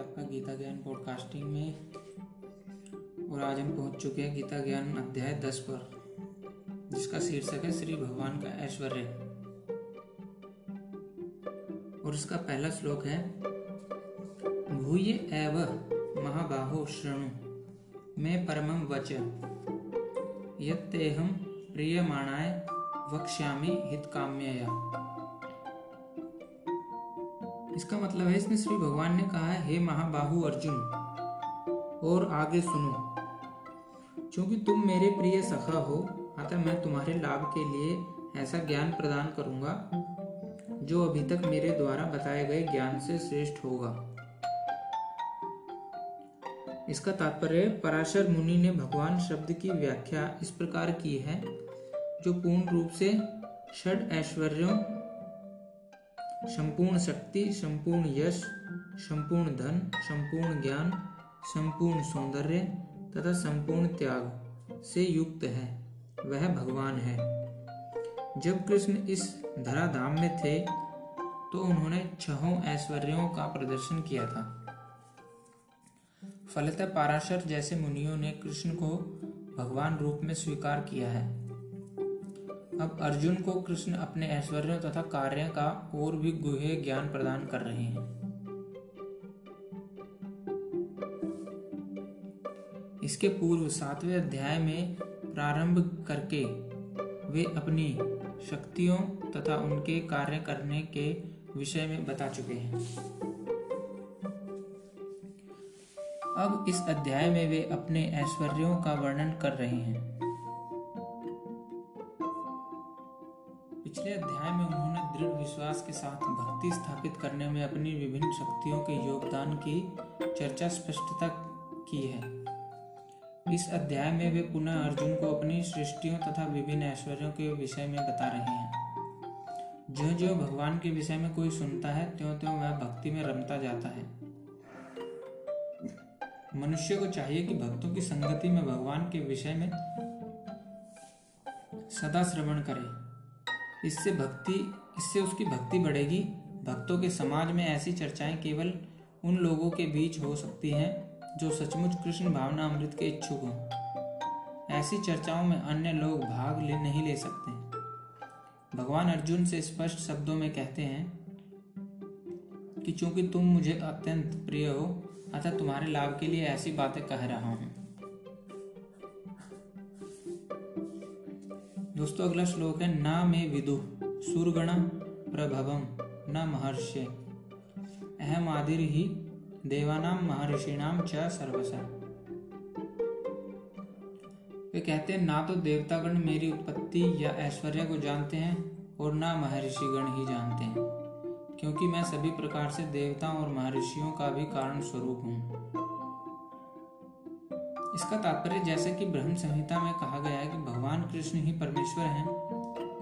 आपका गीता ज्ञान पॉडकास्टिंग में। और आज हम पहुँच चुके हैं गीता ज्ञान अध्याय दस पर, जिसका शीर्षक है श्री भगवान का ऐश्वर्य। और इसका पहला श्लोक है, भूय एव महाबाहो शृणु, मैं परमं वच। यत्तेहम प्रियमाणाय वक्ष्यामि हितकाम्यया। इसका मतलब है इसमें श्री भगवान ने कहा है हे महाबाहु अर्जुन, और आगे सुनो। क्योंकि तुम मेरे प्रिय सखा हो, अतः मैं तुम्हारे लाभ के लिए ऐसा ज्ञान प्रदान करूँगा, जो अभी तक मेरे द्वारा बताए गए ज्ञान से श्रेष्ठ होगा। इसका तात्पर्य, पराशर मुनि ने भगवान शब्द की व्याख्या इस प्रकार की है, जो पूर्ण रूप से षड ऐश्वर्यों संपूर्ण शक्ति, संपूर्ण यश, संपूर्ण धन, संपूर्ण ज्ञान, संपूर्ण सौंदर्य तथा संपूर्ण त्याग से युक्त है। वह भगवान है। जब कृष्ण इस धराधाम में थे तो उन्होंने छहों ऐश्वर्यों का प्रदर्शन किया था। फलतः पाराशर जैसे मुनियों ने कृष्ण को भगवान रूप में स्वीकार किया है। अब अर्जुन को कृष्ण अपने ऐश्वर्य तथा कार्य का और भी गुहे ज्ञान प्रदान कर रहे हैं। इसके पूर्व सातवें अध्याय में प्रारंभ करके वे अपनी शक्तियों तथा उनके कार्य करने के विषय में बता चुके हैं। अब इस अध्याय में वे अपने ऐश्वर्यों का वर्णन कर रहे हैं। विश्वास के साथ भक्ति स्थापित करने में अपनी विभिन्न शक्तियों के योगदान की चर्चा स्पष्टता की है। इस अध्याय में वे पुनः अर्जुन को अपनी सृष्टियों तथा विभिन्न ऐश्वर्यों के विषय में बता रहे हैं। जो जो भगवान के विषय में कोई सुनता है त्यों त्यों वह भक्ति में रमता जाता है। मनुष्य को चाहिए कि भक्तों की संगति में भगवान के विषय में सदा श्रवण करे। इससे भक्ति इससे उसकी भक्ति बढ़ेगी। भक्तों के समाज में ऐसी चर्चाएँ केवल उन लोगों के बीच हो सकती हैं जो सचमुच कृष्ण भावना अमृत के इच्छुक हों। ऐसी चर्चाओं में अन्य लोग भाग ले नहीं ले सकते। भगवान अर्जुन से स्पष्ट शब्दों में कहते हैं कि चूँकि तुम मुझे अत्यंत प्रिय हो, अतः तुम्हारे लाभ के लिए ऐसी बातें कह रहा हूँ। दोस्तों, अगला श्लोक है, ना मे विदु। सुरगण प्रभवम न महर्षि। अहम आदिर ही देवानाम महर्षिणाम च सर्वस। वे कहते हैं, ना तो देवतागण मेरी उत्पत्ति या ऐश्वर्य को जानते हैं और ना महर्षिगण ही जानते हैं, क्योंकि मैं सभी प्रकार से देवताओं और महर्षियों का भी कारण स्वरूप हूँ। इसका तात्पर्य जैसे कि ब्रह्म संहिता में कहा गया है कि भगवान कृष्ण ही परमेश्वर हैं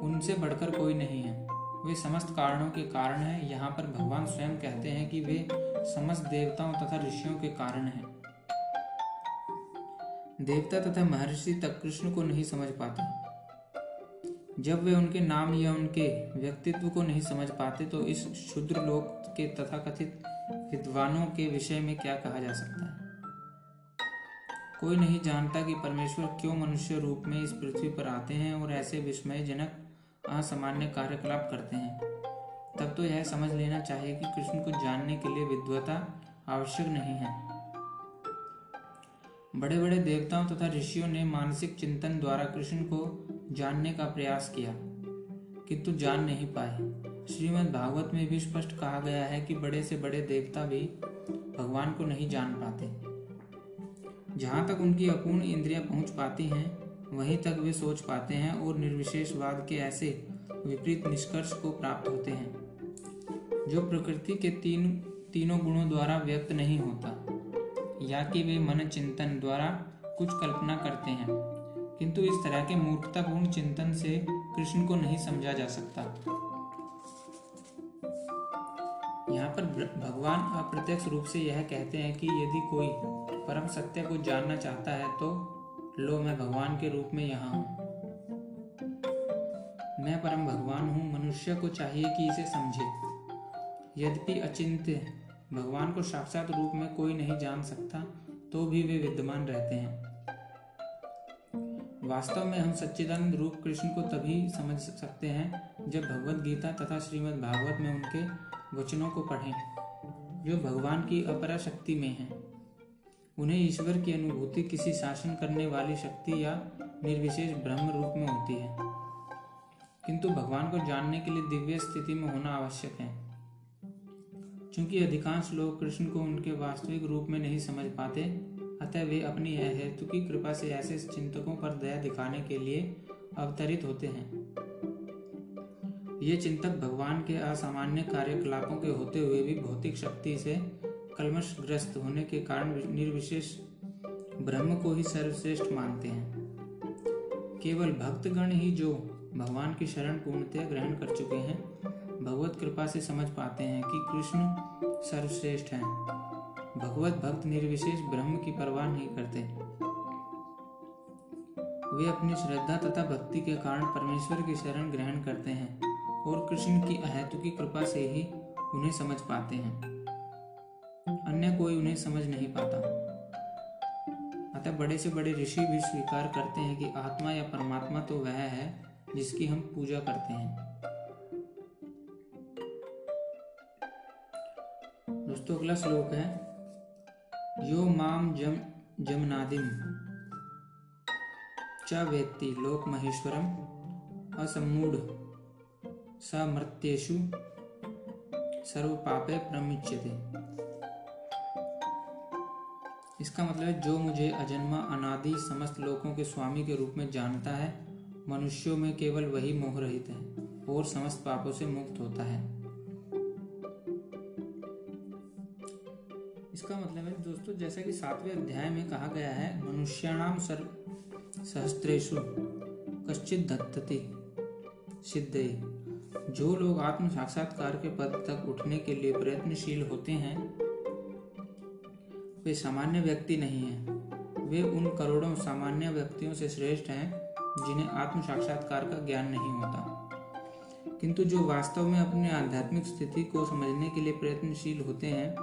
उनसे बढ़कर कोई नहीं है। वे समस्त कारणों के कारण हैं। यहाँ पर भगवान स्वयं कहते हैं कि वे समस्त देवताओं तथा ऋषियों के कारण हैं। देवता तथा महर्षि तक कृष्ण को नहीं समझ पाते। जब वे उनके नाम या उनके व्यक्तित्व को नहीं समझ पाते तो इस शुद्र लोक के तथाकथित विद्वानों के विषय में क्या कहा जा सकता है? कोई नहीं जानता कि परमेश्वर क्यों मनुष्य रूप में इस पृथ्वी पर आते हैं और ऐसे विस्मयजनक असामान्य कार्यकलाप करते हैं। तब तो यह समझ लेना चाहिए कि कृष्ण को जानने के लिए विद्वता आवश्यक नहीं है। बड़े बड़े देवताओं तथा ऋषियों ने मानसिक चिंतन द्वारा कृष्ण को जानने का प्रयास किया, किंतु जान नहीं पाए। श्रीमद् भागवत में भी स्पष्ट कहा गया है कि बड़े से बड़े देवता भी भगवान को नहीं जान पाते। जहाँ तक उनकी अपूर्ण इंद्रियाँ पहुँच पाती हैं वहीं तक वे सोच पाते हैं और निर्विशेषवाद के ऐसे विपरीत निष्कर्ष को प्राप्त होते हैं, जो प्रकृति के तीन, तीनों गुणों द्वारा व्यक्त नहीं होता, या कि वे मन चिंतन द्वारा कुछ कल्पना करते हैं। किंतु इस तरह के मूर्खतापूर्ण चिंतन से कृष्ण को नहीं समझा जा सकता। यहाँ पर भगवान अप्रत्यक्ष रूप से यह कहते हैं कि यदि कोई परम सत्य को जानना चाहता है तो लो, मैं भगवान के रूप में यहाँ हूँ। मैं परम भगवान हूँ, मनुष्य को चाहिए कि इसे समझे। यद्यपि अचिंत्य भगवान को साक्षात रूप में कोई नहीं जान सकता तो भी वे विद्यमान रहते हैं। वास्तव में हम सच्चिदानंद रूप कृष्ण को तभी समझ सकते हैं, जब भगवत गीता तथा श्रीमद् भागवत में उनके वचनों को पढ़ें, जो भगवान की अपरा शक्ति में हैं। उन्हें ईश्वर की अनुभूति किसी शासन करने वाली शक्ति या निर्विशेष ब्रह्म रूप में होती है। किंतु भगवान को जानने के लिए दिव्य स्थिति में होना आवश्यक है। क्योंकि अधिकांश लोग कृष्ण को उनके वास्तविक रूप में नहीं समझ पाते, अतः वे अपनी हेतु की कृपा से ऐसे चिंतकों पर दया दिखाने के लिए अवतरित होते हैं। ये चिंतक भगवान के असामान्य कार्यकलापों के होते हुए भी भौतिक शक्ति से कलमशग्रस्त होने के कारण निर्विशेष ब्रह्म को ही सर्वश्रेष्ठ मानते हैं। केवल भक्तगण ही जो भगवान की शरण पूर्णतया ग्रहण कर चुके हैं, भगवत कृपा से समझ पाते हैं कि कृष्ण सर्वश्रेष्ठ हैं। भगवत भक्त निर्विशेष ब्रह्म की परवाह नहीं करते। वे अपनी श्रद्धा तथा भक्ति के कारण परमेश्वर की शरण ग्रहण करते हैं और कृष्ण की अहेतु की कृपा से ही उन्हें समझ पाते हैं। अन्य कोई उन्हें समझ नहीं पाता। अतः बड़े से बड़े ऋषि भी स्वीकार करते हैं कि आत्मा या परमात्मा तो वह है जिसकी हम पूजा करते हैं। दोस्तों, अगला श्लोक है, यो माम जम, जमनादिम, च वेत्ति लोक महेश्वरम असमूढ़ स सर्व पापे प्रमुच्यते। इसका मतलब जो मुझे अजन्मा, अनादि समस्त लोकों के स्वामी के रूप में जानता है, मनुष्यों में केवल वही मोह रहित है और समस्त पापों से मुक्त होता है। इसका मतलब है, दोस्तों, जैसा कि सातवें अध्याय में कहा गया है मनुष्याणाम सर्व सहस्त्रेशु कश्चित धत्तति सिद्धे। जो लोग आत्म साक्षात्कार के पद तक उठने के लिए प्रयत्नशील होते हैं वे सामान्य व्यक्ति नहीं हैं। वे उन करोड़ों सामान्य व्यक्तियों से श्रेष्ठ हैं, जिन्हें आत्म साक्षात्कार का ज्ञान नहीं होता। किंतु जो वास्तव में अपने आध्यात्मिक स्थिति को समझने के लिए प्रयत्नशील होते हैं,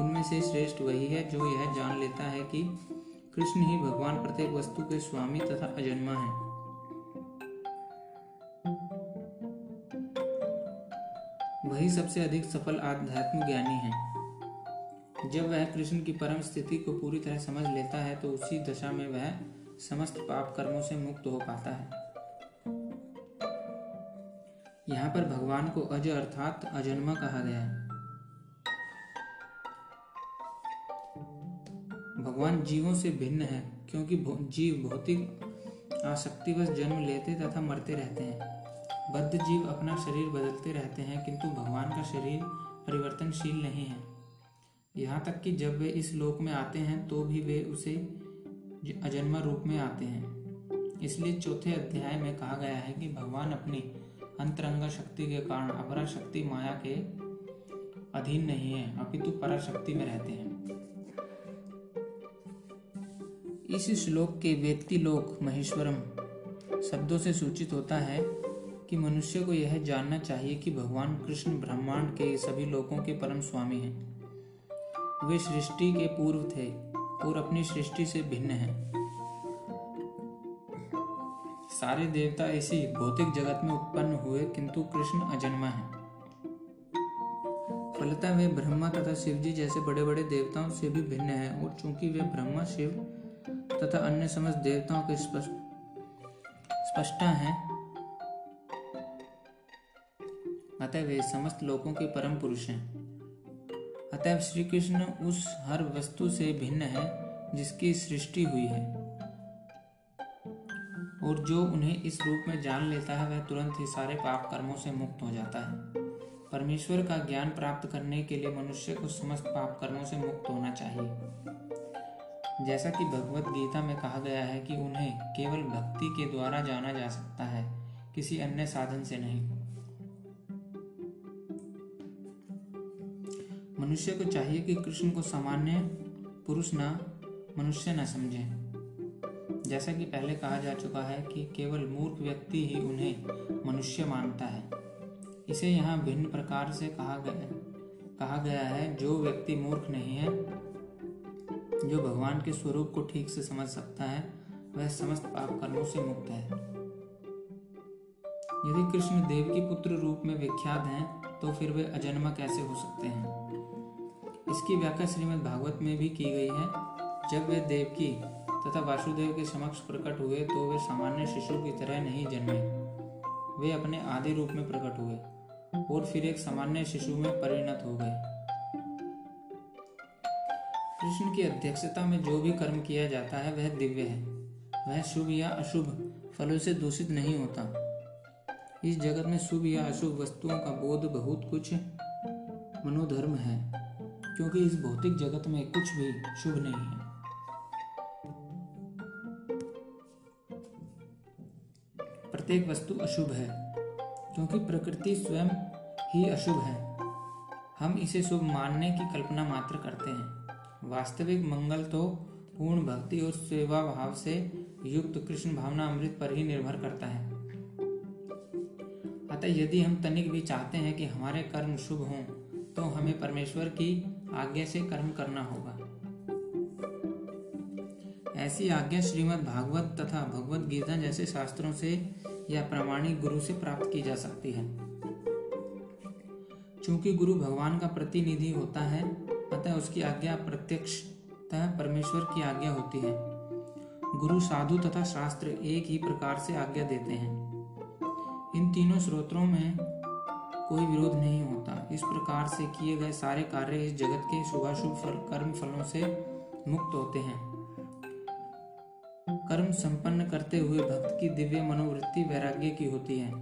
उनमें से श्रेष्ठ वही है जो यह जान लेता है कि कृष्ण ही भगवान प्रत्येक वस्तु के स्वामी तथा अजन्मा है। वही सबसे अधिक सफल आध्यात्म ज्ञानी है। जब वह कृष्ण की परम स्थिति को पूरी तरह समझ लेता है तो उसी दशा में वह समस्त पाप कर्मों से मुक्त हो पाता है। यहाँ पर भगवान को अज अर्थात अजन्मा कहा गया है। भगवान जीवों से भिन्न है, क्योंकि जीव भौतिक आसक्तिवश जन्म लेते तथा मरते रहते हैं। बद्ध जीव अपना शरीर बदलते रहते हैं, किंतु भगवान का शरीर परिवर्तनशील नहीं है। यहाँ तक कि जब वे इस लोक में आते हैं तो भी वे उसे अजन्मा रूप में आते हैं। इसलिए चौथे अध्याय में कहा गया है कि भगवान अपनी अंतरंगा शक्ति के कारण अपरा शक्ति माया के अधीन नहीं है, अपितु पराशक्ति में रहते हैं। इस श्लोक के व्यक्ति लोक महेश्वरम शब्दों से सूचित होता है कि मनुष्य को यह जानना चाहिए कि भगवान कृष्ण ब्रह्मांड के सभी लोकों के परम स्वामी हैं। वे सृष्टि के पूर्व थे और अपनी सृष्टि से भिन्न हैं। सारे देवता इसी भौतिक जगत में उत्पन्न हुए, किंतु कृष्ण अजन्मा है। फलतः वे ब्रह्मा तथा शिव जी जैसे बड़े बड़े देवताओं से भी भिन्न हैं और चूँकि वे ब्रह्मा, शिव तथा अन्य समस्त देवताओं के स्पष्ट हैं, अतः वे समस्त लोगों के परम पुरुष हैं। अतः श्री कृष्ण उस हर वस्तु से भिन्न है जिसकी सृष्टि हुई है। और जो उन्हें इस रूप में जान लेता है, वह तुरंत ही सारे पाप कर्मों से मुक्त हो जाता है। परमेश्वर का ज्ञान प्राप्त करने के लिए मनुष्य को समस्त पाप कर्मों से मुक्त होना चाहिए। जैसा कि भगवत गीता में कहा गया है कि उन्हें केवल भक्ति के द्वारा जाना जा सकता है, किसी अन्य साधन से नहीं। मनुष्य को चाहिए कि कृष्ण को सामान्य पुरुष न, मनुष्य न समझे। जैसा कि पहले कहा जा चुका है कि केवल मूर्ख व्यक्ति ही उन्हें मनुष्य मानता है। इसे यहाँ भिन्न प्रकार से कहा गया कहा गया है, जो व्यक्ति मूर्ख नहीं है, जो भगवान के स्वरूप को ठीक से समझ सकता है, वह समस्त पाप कर्मों से मुक्त है। यदि कृष्ण देव की पुत्र रूप में विख्यात हैं तो फिर वे अजन्मा कैसे हो सकते हैं? इसकी व्याख्या श्रीमद् भागवत में भी की गई है। जब वे देवकी तथा वासुदेव के समक्ष प्रकट हुए तो वे सामान्य शिशु की तरह नहीं जन्मे। वे अपने आदि रूप में प्रकट हुए और फिर एक सामान्य शिशु में परिणत हो गए। कृष्ण की अध्यक्षता में जो भी कर्म किया जाता है, वह दिव्य है। वह शुभ या अशुभ फलों से दूषित नहीं होता। इस जगत में शुभ या अशुभ वस्तुओं का बोध बहुत कुछ मनोधर्म है। क्योंकि इस भौतिक जगत में कुछ भी शुभ नहीं है। प्रत्येक वस्तु अशुभ है, क्योंकि प्रकृति स्वयं ही अशुभ है। हम इसे शुभ मानने की कल्पना मात्र करते हैं। वास्तविक मंगल तो पूर्ण भक्ति और सेवा भाव से युक्त कृष्ण भावना अमृत पर ही निर्भर करता है। अतः यदि हम तनिक भी चाहते हैं कि हमारे कर्म शुभ हों तो हमें परमेश्वर की आज्ञा से कर्म करना होगा। ऐसी आज्ञा श्रीमद् भागवत तथा भगवत गीता जैसे शास्त्रों से या प्रामाणिक गुरु से प्राप्त की जा सकती है। चूँकि गुरु भगवान का प्रतिनिधि होता है, अतः उसकी आज्ञा प्रत्यक्ष परमेश्वर की आज्ञा होती है। गुरु साधु तथा शास्त्र एक ही प्रकार से आज्ञा देते हैं। इन तीनों स्रोतों में कोई विरोध नहीं होता। इस प्रकार से किए गए सारे कार्य इस जगत के शुभाशुभ फल, कर्म फलों से मुक्त होते हैं। कर्म संपन्न करते हुए भक्त की दिव्य मनोवृत्ति वैराग्य की होती है।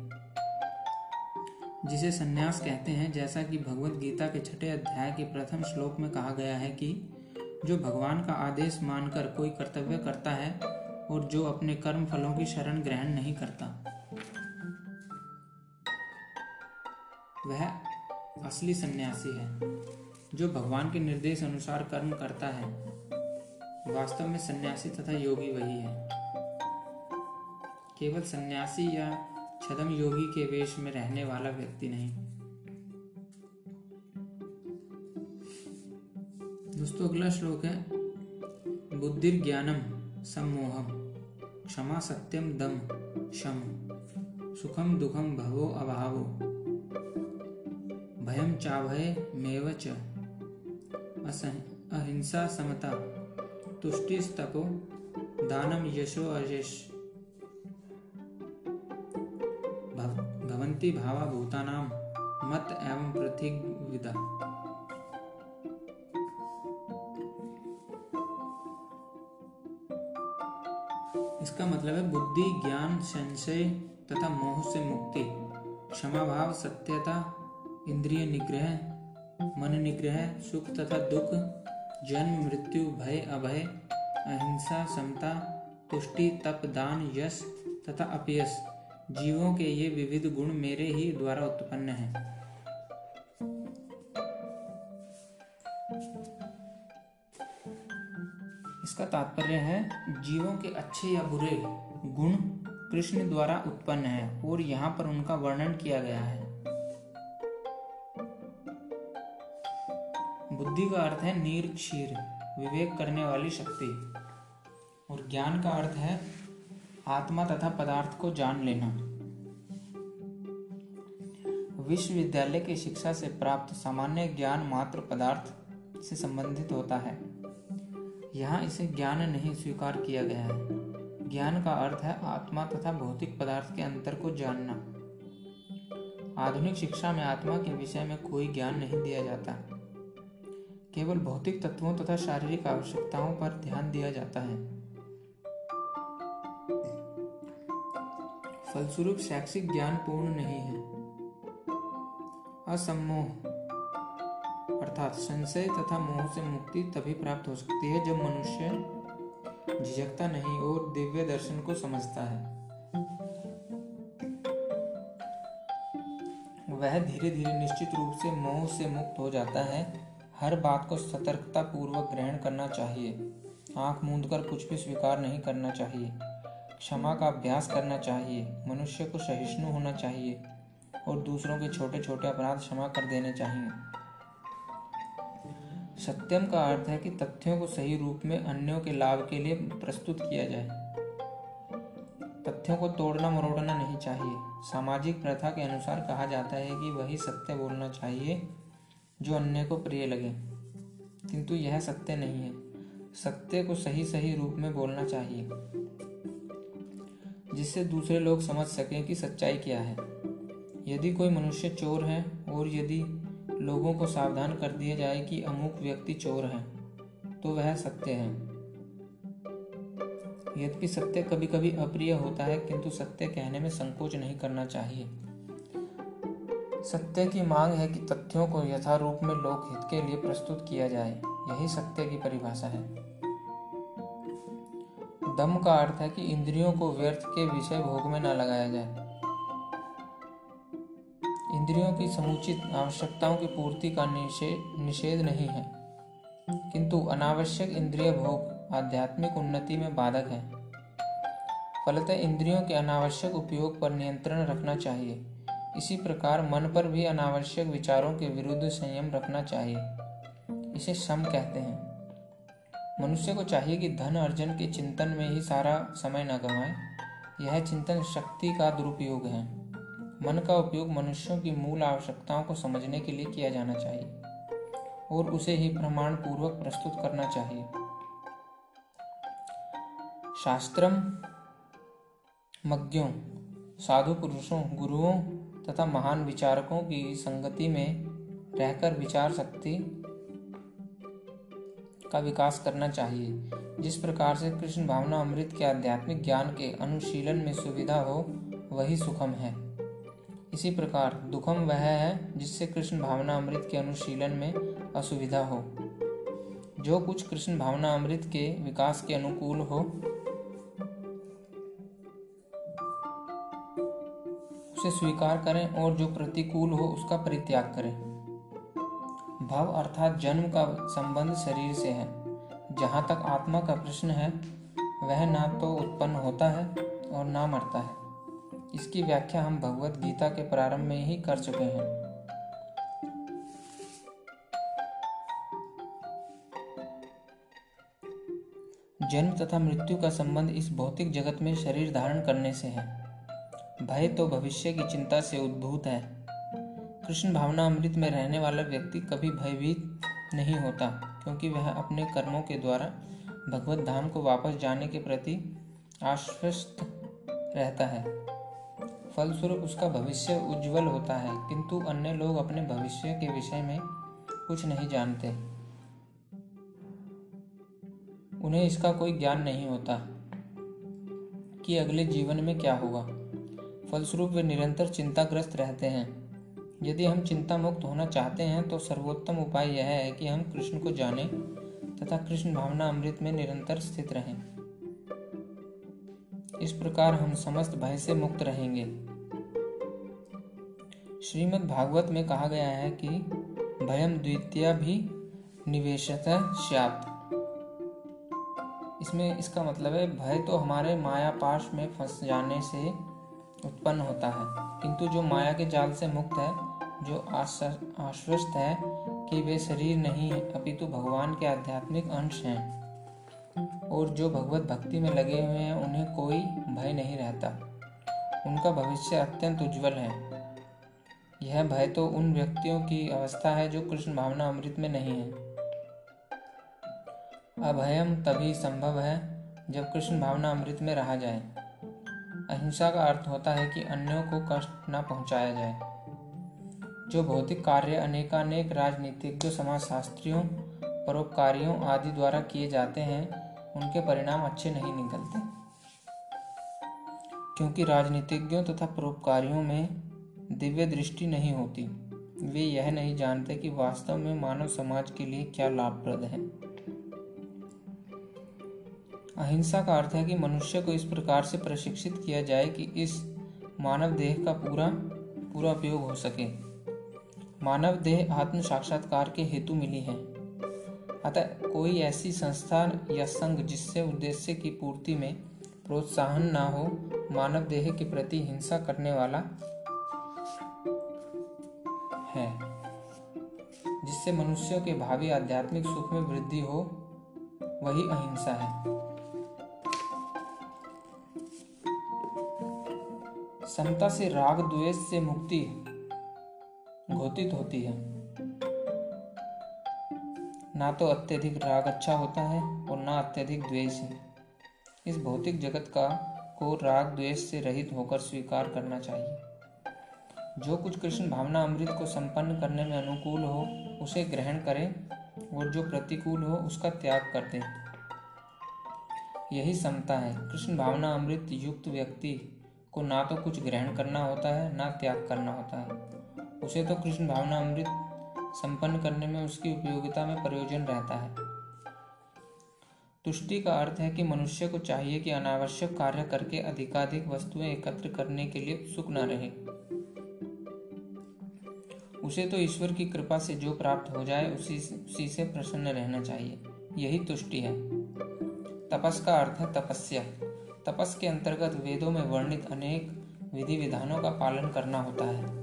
जिसे संन्यास कहते हैं, जैसा कि भगवत गीता के छठे अध्याय के प्रथम श्लोक में कहा गया है कि, जो भगवान का आदेश मानकर कोई कर्तव्य करता है और जो अपने कर्म फलों की शरण ग्रहण नहीं करता। वह असली सन्यासी है, जो भगवान के निर्देश अनुसार कर्म करता है। वास्तव में सन्यासी तथा योगी वही है। केवल सन्यासी या छदम योगी के वेश में रहने वाला व्यक्ति नहीं। दोस्तों, अगला श्लोक है बुद्धि ज्ञानम सम्मोहम क्षमा सत्यम दम शम सुखम दुखम भवो अभावो। भयम चाभय मेव च। अहिंसा समता। तुष्टिस्तपो दानम यशो अयश भवंती भावा भूतानाम मत एवं पृथ्वीविदा इसका मतलब है बुद्धि, ज्ञान, संशय तथा मोह से मुक्ति। क्षमा भाव सत्यता इंद्रिय निग्रह, मन निग्रह, सुख तथा दुख, जन्म, मृत्यु, भय, अभय, अहिंसा, समता, तुष्टि, तप, दान, यश तथा अपयश। जीवों के ये विविध गुण मेरे ही द्वारा उत्पन्न हैं। इसका तात्पर्य है, जीवों के अच्छे या बुरे गुण कृष्ण द्वारा उत्पन्न है और यहाँ पर उनका वर्णन किया गया है। बुद्धि का अर्थ है नीर क्षीर, विवेक करने वाली शक्ति। और ज्ञान का अर्थ है आत्मा तथा पदार्थ को जान लेना। विश्वविद्यालय की शिक्षा से प्राप्त सामान्य ज्ञान मात्र पदार्थ से संबंधित होता है। यहाँ इसे ज्ञान नहीं स्वीकार किया गया है। ज्ञान का अर्थ है आत्मा तथा भौतिक पदार्थ के अंतर को जानना। आधुनिक शिक्षा में आत्मा के विषय में कोई ज्ञान नहीं दिया जाता। केवल भौतिक तत्वों तथा शारीरिक आवश्यकताओं पर ध्यान दिया जाता है। फलस्वरूप शैक्षिक ज्ञान पूर्ण नहीं है। असमोह अर्थात संशय तथा मोह से मुक्ति तभी प्राप्त हो सकती है जब मनुष्य झिझकता नहीं और दिव्य दर्शन को समझता है। वह धीरे धीरे निश्चित रूप से मोह से मुक्त हो जाता है। हर बात को सतर्कता पूर्वक ग्रहण करना चाहिए। आँख मूंद कर कुछ भी स्वीकार नहीं करना चाहिए। क्षमा का अभ्यास करना चाहिए। मनुष्य को सहिष्णु होना चाहिए और दूसरों के छोटे छोटे अपराध क्षमा कर देने चाहिए। सत्यम का अर्थ है कि तथ्यों को सही रूप में अन्यों के लाभ के लिए प्रस्तुत किया जाए। तथ्यों को तोड़ना मरोड़ना नहीं चाहिए। सामाजिक प्रथा के अनुसार कहा जाता है कि वही सत्य बोलना चाहिए। जो अन्य को प्रिय लगे। किंतु यह सत्य नहीं है। सत्य को सही सही रूप में बोलना चाहिए, जिससे दूसरे लोग समझ सकें कि सच्चाई क्या है। यदि कोई मनुष्य चोर है और यदि लोगों को सावधान कर दिया जाए कि अमुक व्यक्ति चोर है तो वह सत्य है। यद्यपि सत्य कभी कभी अप्रिय होता है, किंतु सत्य कहने में संकोच नहीं करना चाहिए। सत्य की मांग है कि तथ्यों को यथारूप में लोक हित के लिए प्रस्तुत किया जाए, यही सत्य की परिभाषा है। दम का अर्थ है कि इंद्रियों को व्यर्थ के विषय भोग में न लगाया जाए। इंद्रियों की समुचित आवश्यकताओं की पूर्ति का निषेध नहीं है, किंतु अनावश्यक इंद्रिय भोग आध्यात्मिक उन्नति में बाधक है। फलतः इंद्रियों के अनावश्यक उपयोग पर नियंत्रण रखना चाहिए। इसी प्रकार मन पर भी अनावश्यक विचारों के विरुद्ध संयम रखना चाहिए। इसे सम कहते हैं। मनुष्य को चाहिए कि धन अर्जन के चिंतन में ही सारा समय न गंवाए। यह चिंतन शक्ति का दुरुपयोग है। मन का उपयोग मनुष्यों की मूल आवश्यकताओं को समझने के लिए किया जाना चाहिए और उसे ही प्रमाण पूर्वक प्रस्तुत करना चाहिए। शास्त्रम मज्ञों साधु पुरुषों, गुरुओं तथा महान विचारकों की संगति में रहकर विचार शक्ति का विकास करना चाहिए। जिस प्रकार से कृष्ण भावना अमृत के आध्यात्मिक ज्ञान के अनुशीलन में सुविधा हो, वही सुखम है। इसी प्रकार दुखम वह है जिससे कृष्ण भावना अमृत के अनुशीलन में असुविधा हो। जो कुछ कृष्ण भावना अमृत के विकास के अनुकूल हो उसे स्वीकार करें और जो प्रतिकूल हो उसका परित्याग करें। भाव अर्थात जन्म का संबंध शरीर से है। जहाँ तक आत्मा का प्रश्न है, वह ना तो उत्पन्न होता है और ना मरता है। इसकी व्याख्या हम भगवत गीता के प्रारंभ में ही कर चुके हैं। जन्म तथा मृत्यु का संबंध इस भौतिक जगत में शरीर धारण करने से है। भय तो भविष्य की चिंता से उद्भूत है। कृष्ण भावना अमृत में रहने वाला व्यक्ति कभी भयभीत नहीं होता, क्योंकि वह अपने कर्मों के द्वारा भगवत धाम को वापस जाने के प्रति आश्वस्त रहता है। फलस्वरूप उसका भविष्य उज्जवल होता है, किंतु अन्य लोग अपने भविष्य के विषय में कुछ नहीं जानते। उन्हें इसका कोई ज्ञान नहीं होता कि अगले जीवन में क्या होगा। फलस्वरूप वे निरंतर चिंताग्रस्त रहते हैं। यदि हम चिंता मुक्त होना चाहते हैं तो सर्वोत्तम उपाय यह है कि हम कृष्ण को जानें तथा कृष्ण भावना अमृत में निरंतर स्थित रहें। इस प्रकार हम समस्त भय से मुक्त रहेंगे। श्रीमद् भागवत में कहा गया है कि भयम द्वितीय भी निवेशत स्यात। इसमें इसका मतलब है, भय तो हमारे माया पाश में फंस जाने से उत्पन्न होता है। किंतु जो माया के जाल से मुक्त है, जो आश्वस्त है कि वे शरीर नहीं है, अपितु भगवान के आध्यात्मिक अंश हैं। और जो भगवत भक्ति में लगे हुए हैं, उन्हें कोई भय नहीं रहता। उनका भविष्य अत्यंत उज्जवल है। यह भय तो उन व्यक्तियों की अवस्था है, जो कृष्ण भावना अमृत में नहीं है। अभयम तभी संभव है, जब कृष्ण भावना अमृत में रहा जाए। अहिंसा का अर्थ होता है कि अन्यों को कष्ट न पहुँचाया जाए। जो भौतिक कार्य अनेकानेक राजनीतिक, जो समाज शास्त्रियों परोपकारियों आदि द्वारा किए जाते हैं, उनके परिणाम अच्छे नहीं निकलते। क्योंकि राजनीतिज्ञों तथा परोपकारियों में दिव्य दृष्टि नहीं होती। वे यह नहीं जानते कि वास्तव में मानव समाज के लिए क्या लाभप्रद है। अहिंसा का अर्थ है कि मनुष्य को इस प्रकार से प्रशिक्षित किया जाए कि इस मानव देह का पूरा पूरा उपयोग हो सके। मानव देह आत्म साक्षात्कार के हेतु मिली है। अतः कोई ऐसी संस्था या संघ जिससे उद्देश्य की पूर्ति में प्रोत्साहन न हो, मानव देह के प्रति हिंसा करने वाला है, जिससे मनुष्यों के भावी आध्यात्मिक सुख में वृद्धि हो, वही अहिंसा है। समता से राग द्वेष से मुक्ति घोषित होती है। ना तो अत्यधिक राग अच्छा होता है और ना अत्यधिक द्वेष है। इस भौतिक जगत का को राग द्वेष से रहित होकर स्वीकार करना चाहिए। जो कुछ कृष्ण भावना अमृत को संपन्न करने में अनुकूल हो, उसे ग्रहण करें और जो प्रतिकूल हो, उसका त्याग कर दें। यही समता है। कृष्ण भावना अमृत युक्त व्यक्ति को ना तो कुछ ग्रहण करना होता है, ना त्याग करना होता है। उसे तो कृष्ण भावना अमृत संपन्न करने में उसकी उपयोगिता में प्रयोजन रहता है। तुष्टि का अर्थ है कि मनुष्य को चाहिए कि अनावश्यक कार्य करके अधिकाधिक वस्तुएँ एकत्र करने के लिए उत्सुक न रहे। उसे तो ईश्वर की कृपा से जो प्राप्त हो जाए, उसी उसी से प्रसन्न रहना चाहिए। यही तुष्टि है। तपस का अर्थ है तपस्या। तपस के अंतर्गत वेदों में वर्णित अनेक विधि विधानों का पालन करना होता है।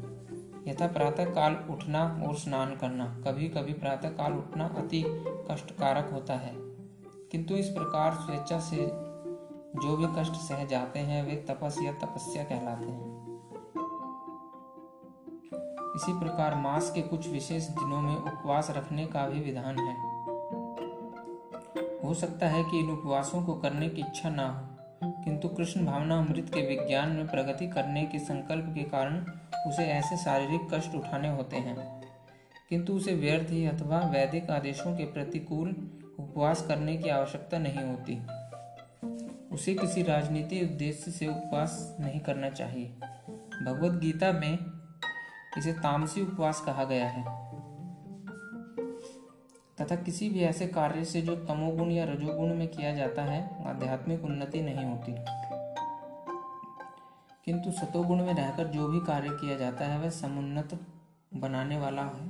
यथा प्रातः काल उठना और स्नान करना। कभी कभी प्रातः काल उठना अति कष्टकारक होता है। किंतु इस प्रकार स्वेच्छा से जो भी कष्ट सह जाते हैं, वे तपस या तपस्या कहलाते हैं। इसी प्रकार मास के कुछ विशेष दिनों में उपवास रखने का भी विधान है। हो सकता है कि इन उपवासों को करने की इच्छा ना हो। किंतु कृष्ण भावना अमृत के विज्ञान में प्रगति करने के संकल्प के कारण उसे ऐसे शारीरिक कष्ट उठाने होते हैं। किंतु उसे व्यर्थ ही अथवा वैदिक आदेशों के प्रतिकूल उपवास करने की आवश्यकता नहीं होती। उसे किसी राजनीति उद्देश्य से उपवास नहीं करना चाहिए। भगवत गीता में इसे तामसी उपवास कहा गया है। तथा किसी भी ऐसे कार्य से जो तमोगुण या रजोगुण में किया जाता है, आध्यात्मिक उन्नति नहीं होती। किंतु सतोगुण में रहकर जो भी कार्य किया जाता है, वह समुन्नत बनाने वाला है।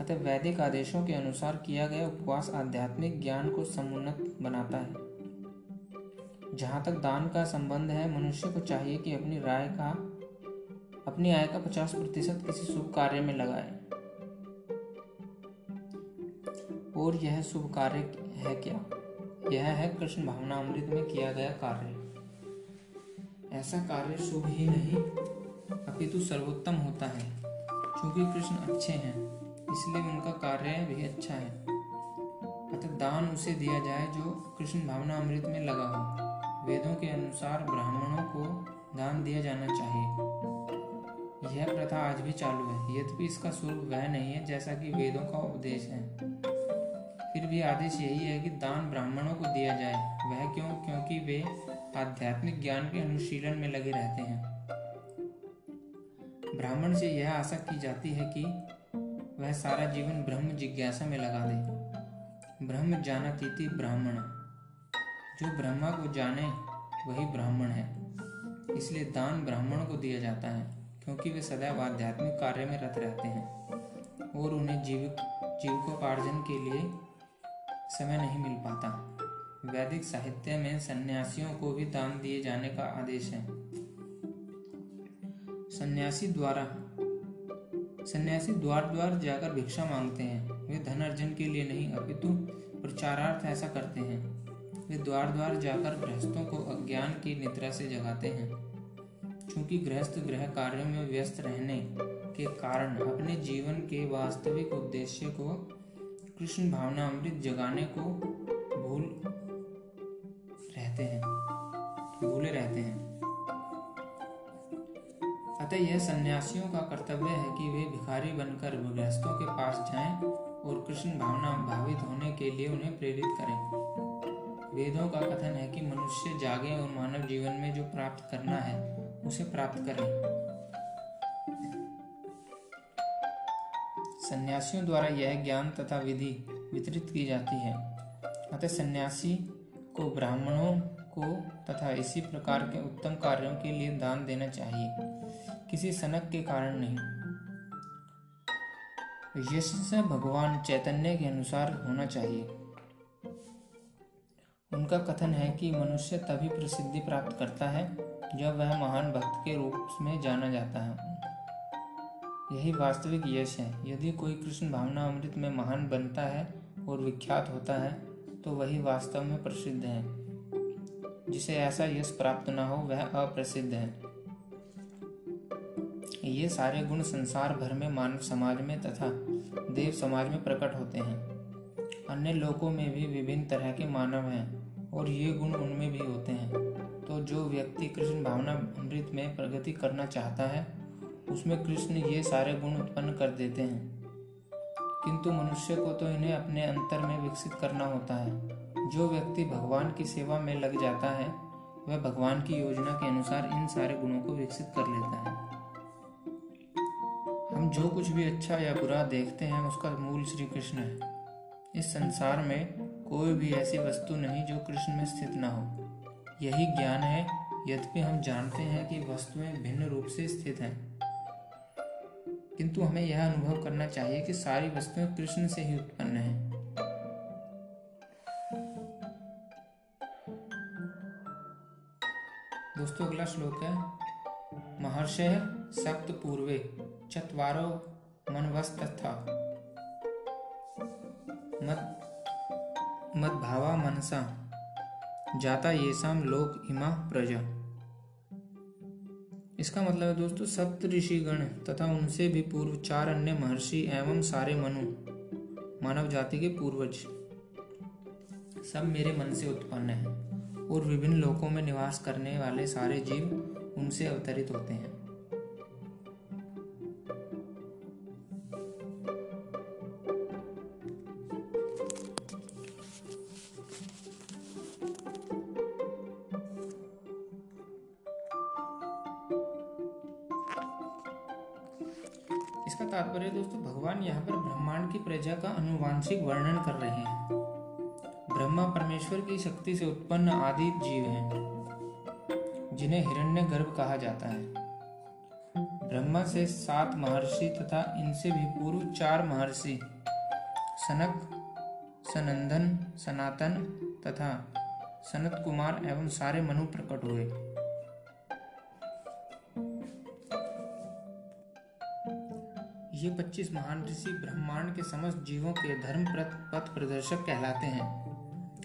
अतः वैदिक आदेशों के अनुसार किया गया उपवास आध्यात्मिक ज्ञान को समुन्नत बनाता है। जहाँ तक दान का संबंध है, मनुष्य को चाहिए कि अपनी राय का, अपनी आय का पचास प्रतिशत किसी शुभ कार्य में लगाए। और यह शुभ कार्य है क्या? यह है कृष्ण भावना अमृत में किया गया कार्य। ऐसा कार्य शुभ ही नहीं, अपितु सर्वोत्तम होता है। क्योंकि कृष्ण अच्छे हैं, इसलिए उनका कार्य भी अच्छा है। अतः दान उसे दिया जाए जो कृष्ण भावना अमृत में लगा हो। वेदों के अनुसार ब्राह्मणों को दान दिया जाना चाहिए। यह प्रथा आज भी चालू है, यद्यपि इसका स्वरूप वह नहीं है जैसा कि वेदों का उपदेश है। भी आदेश यही है कि दान ब्राह्मणों को दिया जाए। वह क्यों? क्योंकि वे आध्यात्मिक ज्ञान के अनुशीलन में लगे रहते हैं। ब्राह्मण से यह आशा की जाती है कि वह सारा जीवन ब्रह्म जिज्ञासा में लगा दे। ब्रह्म जाना तीति ब्राह्मण। जो ब्रह्मा को जाने, वही ब्राह्मण है। इसलिए दान ब्राह्मण को दिया जाता है, क्योंकि वे सदैव आध्यात्मिक कार्य में रत रहते हैं और उन्हें जीविक, जीविकोपार्जन के लिए समय नहीं मिल पाता। वैदिक साहित्य में सन्यासियों को भी दान दिए जाने का आदेश है। सन्यासी द्वारा, सन्यासी द्वार द्वार जाकर भिक्षा मांगते हैं। वे धन अर्जन के लिए नहीं, अपितु प्रचारार्थ ऐसा करते हैं। वे द्वार द्वार जाकर गृहस्थों को अज्ञान की निद्रा से जगाते हैं। क्योंकि गृहस्थ गृह कार्यों में व्यस्त रहने के कारण अपने जीवन के वास्तविक उद्देश्य को कृष्ण भावना अमृत जगाने को भूल रहते हैं। भूले रहते हैं। अतः यह सन्यासियों का कर्तव्य है कि वे भिखारी बनकर गृहस्थों के पास जाएँ और कृष्ण भावना भावित होने के लिए उन्हें प्रेरित करें। वेदों का कथन है कि मनुष्य जागे और मानव जीवन में जो प्राप्त करना है, उसे प्राप्त करें। सन्यासियों द्वारा यह ज्ञान तथा विधि वितरित की जाती है। अतः सन्यासी को ब्राह्मणों को तथा इसी प्रकार के उत्तम कार्यों के लिए दान देना चाहिए। किसी सनक के कारण नहीं। यश भगवान चैतन्य के अनुसार होना चाहिए। उनका कथन है कि मनुष्य तभी प्रसिद्धि प्राप्त करता है जब वह महान भक्त के रूप में जाना जाता है। यही वास्तविक यश है। यदि कोई कृष्ण भावना अमृत में महान बनता है और विख्यात होता है तो वही वास्तव में प्रसिद्ध है। जिसे ऐसा यश प्राप्त न हो, वह अप्रसिद्ध है। ये सारे गुण संसार भर में मानव समाज में तथा देव समाज में प्रकट होते हैं। अन्य लोकों में भी विभिन्न तरह के मानव हैं और ये गुण उनमें भी होते हैं। तो जो व्यक्ति कृष्ण भावना अमृत में प्रगति करना चाहता है उसमें कृष्ण ये सारे गुण उत्पन्न कर देते हैं। किंतु मनुष्य को तो इन्हें अपने अंतर में विकसित करना होता है। जो व्यक्ति भगवान की सेवा में लग जाता है, वह भगवान की योजना के अनुसार इन सारे गुणों को विकसित कर लेता है। हम जो कुछ भी अच्छा या बुरा देखते हैं, उसका मूल श्री कृष्ण है। इस संसार में कोई भी ऐसी वस्तु नहीं जो कृष्ण में स्थित ना हो। यही ज्ञान है, यद्यपि हम जानते हैं कि वस्तुएँ भिन्न रूप से स्थित हैं। किंतु हमें यह अनुभव करना चाहिए कि सारी वस्तुएँ कृष्ण से ही उत्पन्न हैं। दोस्तों, अगला श्लोक है महर्षय सप्त पूर्वे चतवारो मनवस्तथा। मद भावा मनसा, जाता येसाम लोक इमा प्रजा। इसका मतलब है दोस्तों सप्त ऋषिगण तथा उनसे भी पूर्व चार अन्य महर्षि एवं सारे मनु मानव जाति के पूर्वज, सब मेरे मन से उत्पन्न हैं और विभिन्न लोकों में निवास करने वाले सारे जीव उनसे अवतरित होते हैं। की प्रजा का अनुवांशिक वर्णन कर रहे हैं। ब्रह्मा परमेश्वर की शक्ति से उत्पन्न आदि जीव हैं, जिन्हें हिरण्य गर्भ कहा जाता है। ब्रह्मा से सात महर्षि तथा इनसे भी पूर्व चार महर्षि, सनक, सनंदन, सनातन तथा सनत कुमार एवं सारे मनु प्रकट हुए। ये पच्चीस महान ऋषि ब्रह्मांड के समस्त जीवों के धर्म पथ प्रदर्शक कहलाते हैं।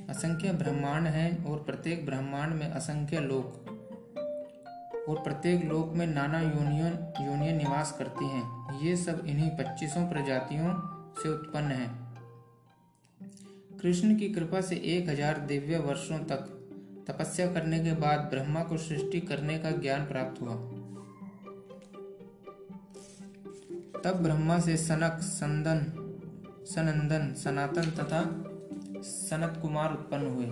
असंख्य ब्रह्मांड हैं और प्रत्येक ब्रह्मांड में असंख्य लोक। और प्रत्येक लोक में नाना योनियों योनियाँ निवास करती हैं। ये सब इन्हीं पच्चीसों प्रजातियों से उत्पन्न है। कृष्ण की कृपा से एक हज़ार दिव्य वर्षों तक तपस्या करने के बाद ब्रह्मा को सृष्टि करने का ज्ञान प्राप्त हुआ। तब ब्रह्मा से सनक, संदन, सनंदन, सनातन तथा सनत कुमार उत्पन्न हुए।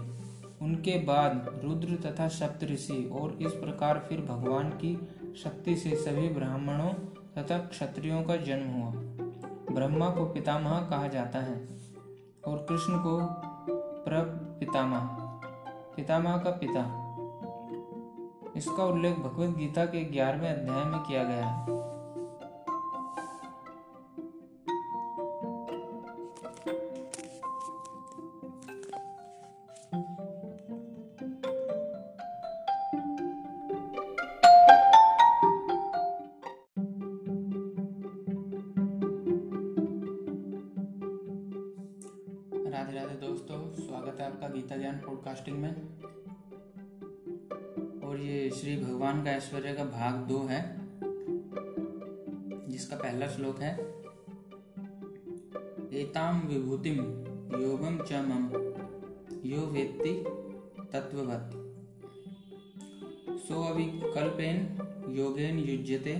उनके बाद रुद्र तथा सप्त ऋषि और इस प्रकार फिर भगवान की शक्ति से सभी ब्राह्मणों तथा क्षत्रियों का जन्म हुआ। ब्रह्मा को पितामह कहा जाता है और कृष्ण को प्र पितामह पितामह का पिता। इसका उल्लेख भगवत गीता के ग्यारहवें अध्याय में किया गया है। पॉडकास्टिंग में। और ये श्री भगवान का ऐश्वर्य का भाग दो है, जिसका पहला श्लोक है एताम विभूतिम योगम च मम, यो वेत्ति तत्ववत सो अविकल्पेन योगेन युज्यते,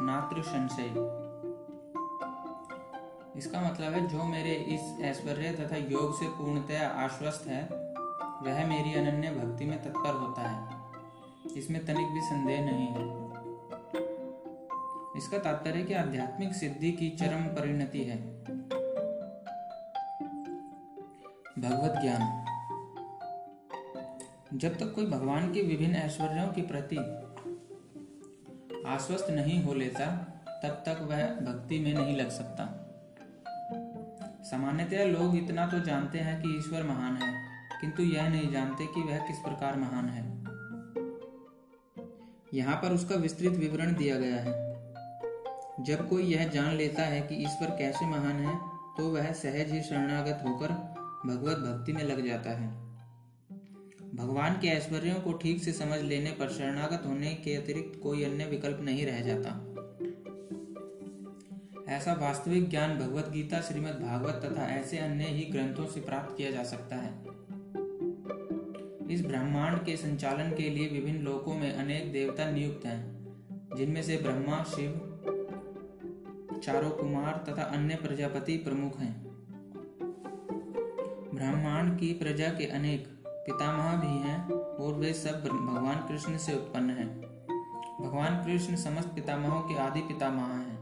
नात्र संशय। इसका मतलब है, जो मेरे इस ऐश्वर्य तथा योग से पूर्णतया आश्वस्त है वह मेरी अनन्य भक्ति में तत्पर होता है। इसमें तनिक भी संदेह नहीं है। इसका तात्पर्य कि आध्यात्मिक सिद्धि की चरम परिणति है। भगवत ज्ञान। जब तक कोई भगवान के विभिन्न ऐश्वर्यों के प्रति आश्वस्त नहीं हो लेता, तब तक वह भक्ति में नहीं लग सकता। सामान्यतया लोग इतना तो जानते हैं कि ईश्वर महान है। किंतु यह नहीं जानते कि वह किस प्रकार महान है। यहाँ पर उसका विस्तृत विवरण दिया गया है। जब कोई यह जान लेता है कि ईश्वर कैसे महान है तो वह सहज ही शरणागत होकर भगवत भक्ति में लग जाता है। भगवान के ऐश्वर्यों को ठीक से समझ लेने पर शरणागत होने के अतिरिक्त कोई अन्य विकल्प नहीं रह जाता। ऐसा वास्तविक ज्ञान भगवत गीता श्रीमद् भागवत तथा ऐसे अन्य ही ग्रंथों से प्राप्त किया जा सकता है। इस ब्रह्मांड के संचालन के लिए विभिन्न लोकों में अनेक देवता नियुक्त हैं, जिनमें से ब्रह्मा, शिव, चारों कुमार तथा अन्य प्रजापति प्रमुख हैं। ब्रह्मांड की प्रजा के अनेक पितामह भी हैं और वे सब भगवान कृष्ण से उत्पन्न हैं। भगवान कृष्ण समस्त पितामहों के आदि पितामह हैं।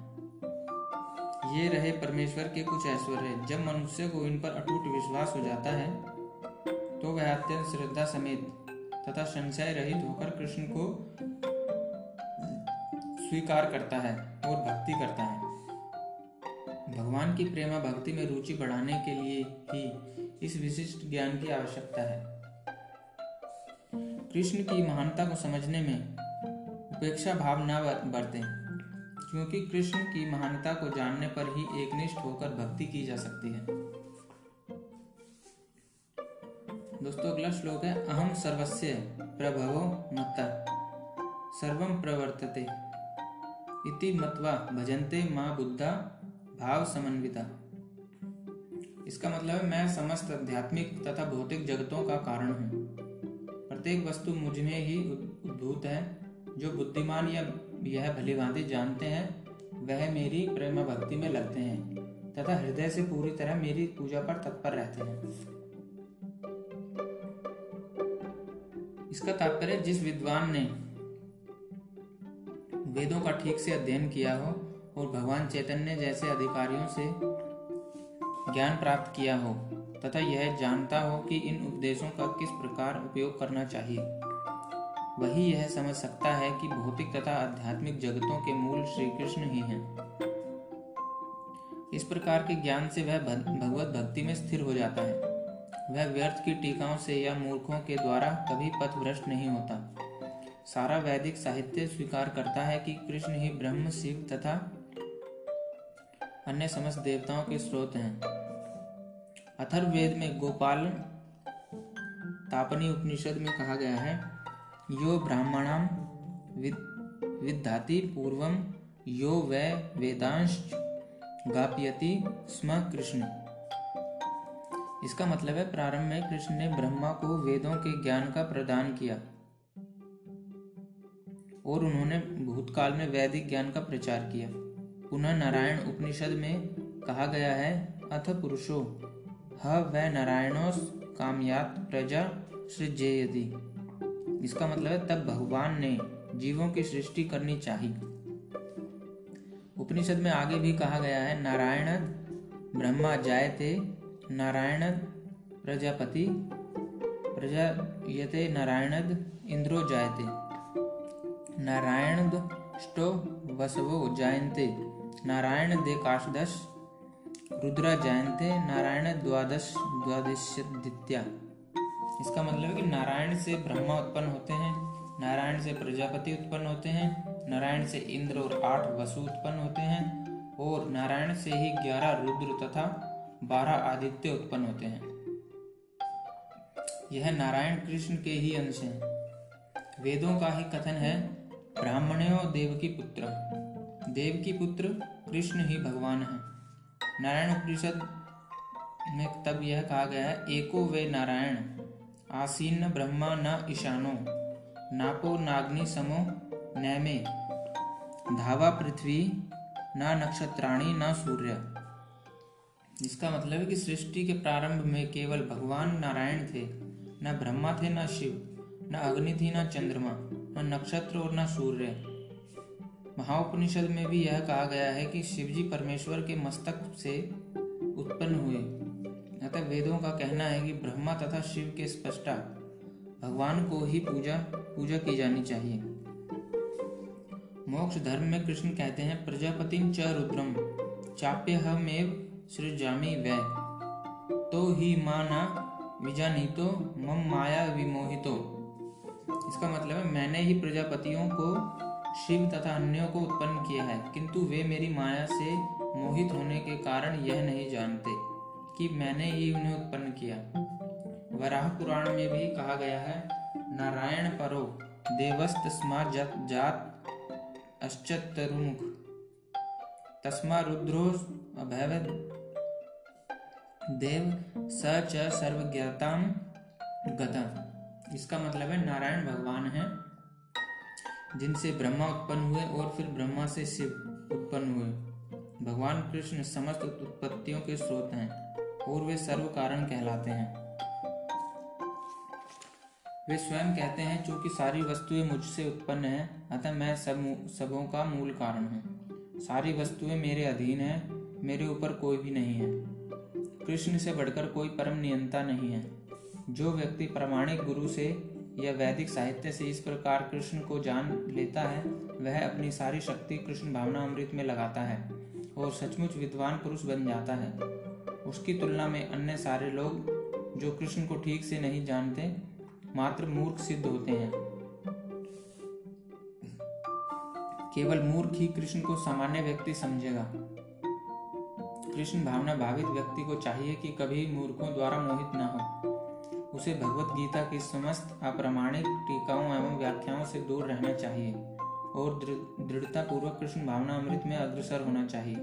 ये रहे परमेश्वर के कुछ ऐश्वर्य। जब मनुष्य को इन पर अटूट विश्वास हो जाता है तो वह अत्यंत श्रद्धा समेत तथा संशय रहित होकर कृष्ण को स्वीकार करता है और भक्ति करता है। भगवान की प्रेमा भक्ति में रुचि बढ़ाने के लिए ही इस विशिष्ट ज्ञान की आवश्यकता है। कृष्ण की महानता को समझने में उपेक्षा भाव न बरतें, क्योंकि कृष्ण की महानता को जानने पर ही एकनिष्ठ होकर भक्ति की जा सकती है। दोस्तों, अगला श्लोक है अहम सर्वस्य प्रभवो मत्ता सर्वम प्रवर्तते, इति मत्वा भजन्ते माँ बुद्धा भाव समन्विता इसका मतलब है, मैं समस्त आध्यात्मिक तथा भौतिक जगतों का कारण हूँ। प्रत्येक वस्तु मुझमें ही उद्भूत है। जो बुद्धिमान या यह भली भांति जानते हैं, वह मेरी प्रेम भक्ति में लगते हैं, तथा हृदय से पूरी तरह मेरी पूजा पर तत्पर रहते हैं। इसका तात्पर्य जिस विद्वान ने वेदों का ठीक से अध्ययन किया हो और भगवान चैतन्य जैसे अधिकारियों से ज्ञान प्राप्त किया हो, तथा यह जानता हो कि इन उपदेशों का किस प्रकार उपयोग करना चाहिए। वही यह समझ सकता है कि भौतिक तथा आध्यात्मिक जगतों के मूल श्री कृष्ण ही हैं। इस प्रकार के ज्ञान से वह भगवत भक्ति में स्थिर हो जाता है। वह व्यर्थ की टीकाओं से या मूर्खों के द्वारा कभी पथ भ्रष्ट नहीं होता। सारा वैदिक साहित्य स्वीकार करता है कि कृष्ण ही ब्रह्म, शिव तथा अन्य समस्त देवताओं के स्रोत हैं। अथर्ववेद में गोपाल तापनी उपनिषद में कहा गया है, यो ब्राह्मणम विद्धाति पूर्वम यो वै वे वेदांश गाप्यति स्म कृष्ण। इसका मतलब है, प्रारंभ में कृष्ण ने ब्रह्मा को वेदों के ज्ञान का प्रदान किया। और उन्होंने भूतकाल में वैदिक ज्ञान का प्रचार किया। पुनः नारायण उपनिषद में कहा गया है, अथ पुरुषो, ह वै नारायणोस कामयात प्रजा सृजेयति। इसका मतलब है, तब भगवान ने जीवों की सृष्टि करनी चाहिए। उपनिषद में आगे भी कहा गया है, नारायण ब्रह्मा जायते नारायण प्रजापति प्रजायते नारायण इंद्रो जायते। नारायण स्टो वसवो जायन्ते। नारायण दे काशदश, रुद्रा जायन्ते। नारायण द्वादश द्वादश इसका मतलब है कि नारायण से ब्रह्मा उत्पन्न होते हैं, नारायण से प्रजापति उत्पन्न होते हैं, नारायण से इंद्र और आठ वसु उत्पन्न होते हैं, और नारायण से ही ग्यारह रुद्र तथा बारह आदित्य उत्पन्न होते हैं। यह नारायण कृष्ण के ही अंश हैं। वेदों का ही कथन है ब्राह्मणों देव की पुत्र। देव की पुत्र कृष्ण ही भगवान है। नारायण उपनिषद में तब यह कहा गया है, एको वे नारायण, आसीन ब्रह्मा न ईशानो, नापो नाग्नि समो नैमे, धावा पृथ्वी न नक्षत्राणी न सूर्य। इसका मतलब है कि सृष्टि के प्रारंभ में केवल भगवान नारायण थे, न ब्रह्मा थे, न शिव, न अग्नि थी, न चंद्रमा, न नक्षत्र और न सूर्य। महाउपनिषद में भी यह कहा गया है कि शिवजी परमेश्वर के मस्तक से उत्पन्न हुए। अतः वेदों का कहना है कि ब्रह्मा तथा शिव के स्पष्टा भगवान को ही पूजा पूजा की जानी चाहिए। मोक्ष धर्म में कृष्ण कहते हैं, प्रजापति च रुद्रम चाप्य हमेव सृजामी वै। तो ही माना विजानीतो मम माया विमोहितो। इसका मतलब है मैंने ही प्रजापतियों को शिव तथा अन्यों को उत्पन्न किया है किंतु वे मेरी माया से मोहित होने के कारण यह नहीं जानते कि मैंने ही उन्हें उत्पन्न किया। वराह पुराण में भी कहा गया है नारायण परो देवस्तस्मा जात, जात अश्चतरुमुख तस्मा रुद्रो अभय देव स च सर्वज्ञताम गता इसका मतलब है नारायण भगवान है, जिनसे ब्रह्मा उत्पन्न हुए और फिर ब्रह्मा से शिव उत्पन्न हुए। भगवान कृष्ण समस्त उत्पत्तियों के स्रोत हैं और वे सर्व कारण कहलाते हैं। वे स्वयं कहते हैं क्योंकि सारी वस्तुएँ मुझसे उत्पन्न हैं, अतः मैं सब सबों का मूल कारण हूँ। सारी वस्तुएँ मेरे अधीन हैं, मेरे ऊपर कोई भी नहीं है। कृष्ण से बढ़कर कोई परम नियंता नहीं है। जो व्यक्ति प्रामाणिक गुरु से या वैदिक साहित्य से इस प्रकार कृष्ण को जान लेता है, वह अपनी सारी शक्ति कृष्ण भावना अमृत में लगाता है और सचमुच विद्वान पुरुष बन जाता है। उसकी तुलना में अन्य सारे लोग, जो कृष्ण को ठीक से नहीं जानते, मात्र मूर्ख सिद्ध होते हैं। केवल मूर्ख ही कृष्ण को सामान्य व्यक्ति समझेगा। कृष्ण भावना भावित व्यक्ति को चाहिए कि कभी मूर्खों द्वारा मोहित न हो। उसे भगवत गीता की समस्त अप्रामाणिक टीकाओं एवं व्याख्याओं से दूर रहना चाहिए और दृढ़ता पूर्वक कृष्ण भावना अमृत में अग्रसर होना चाहिए।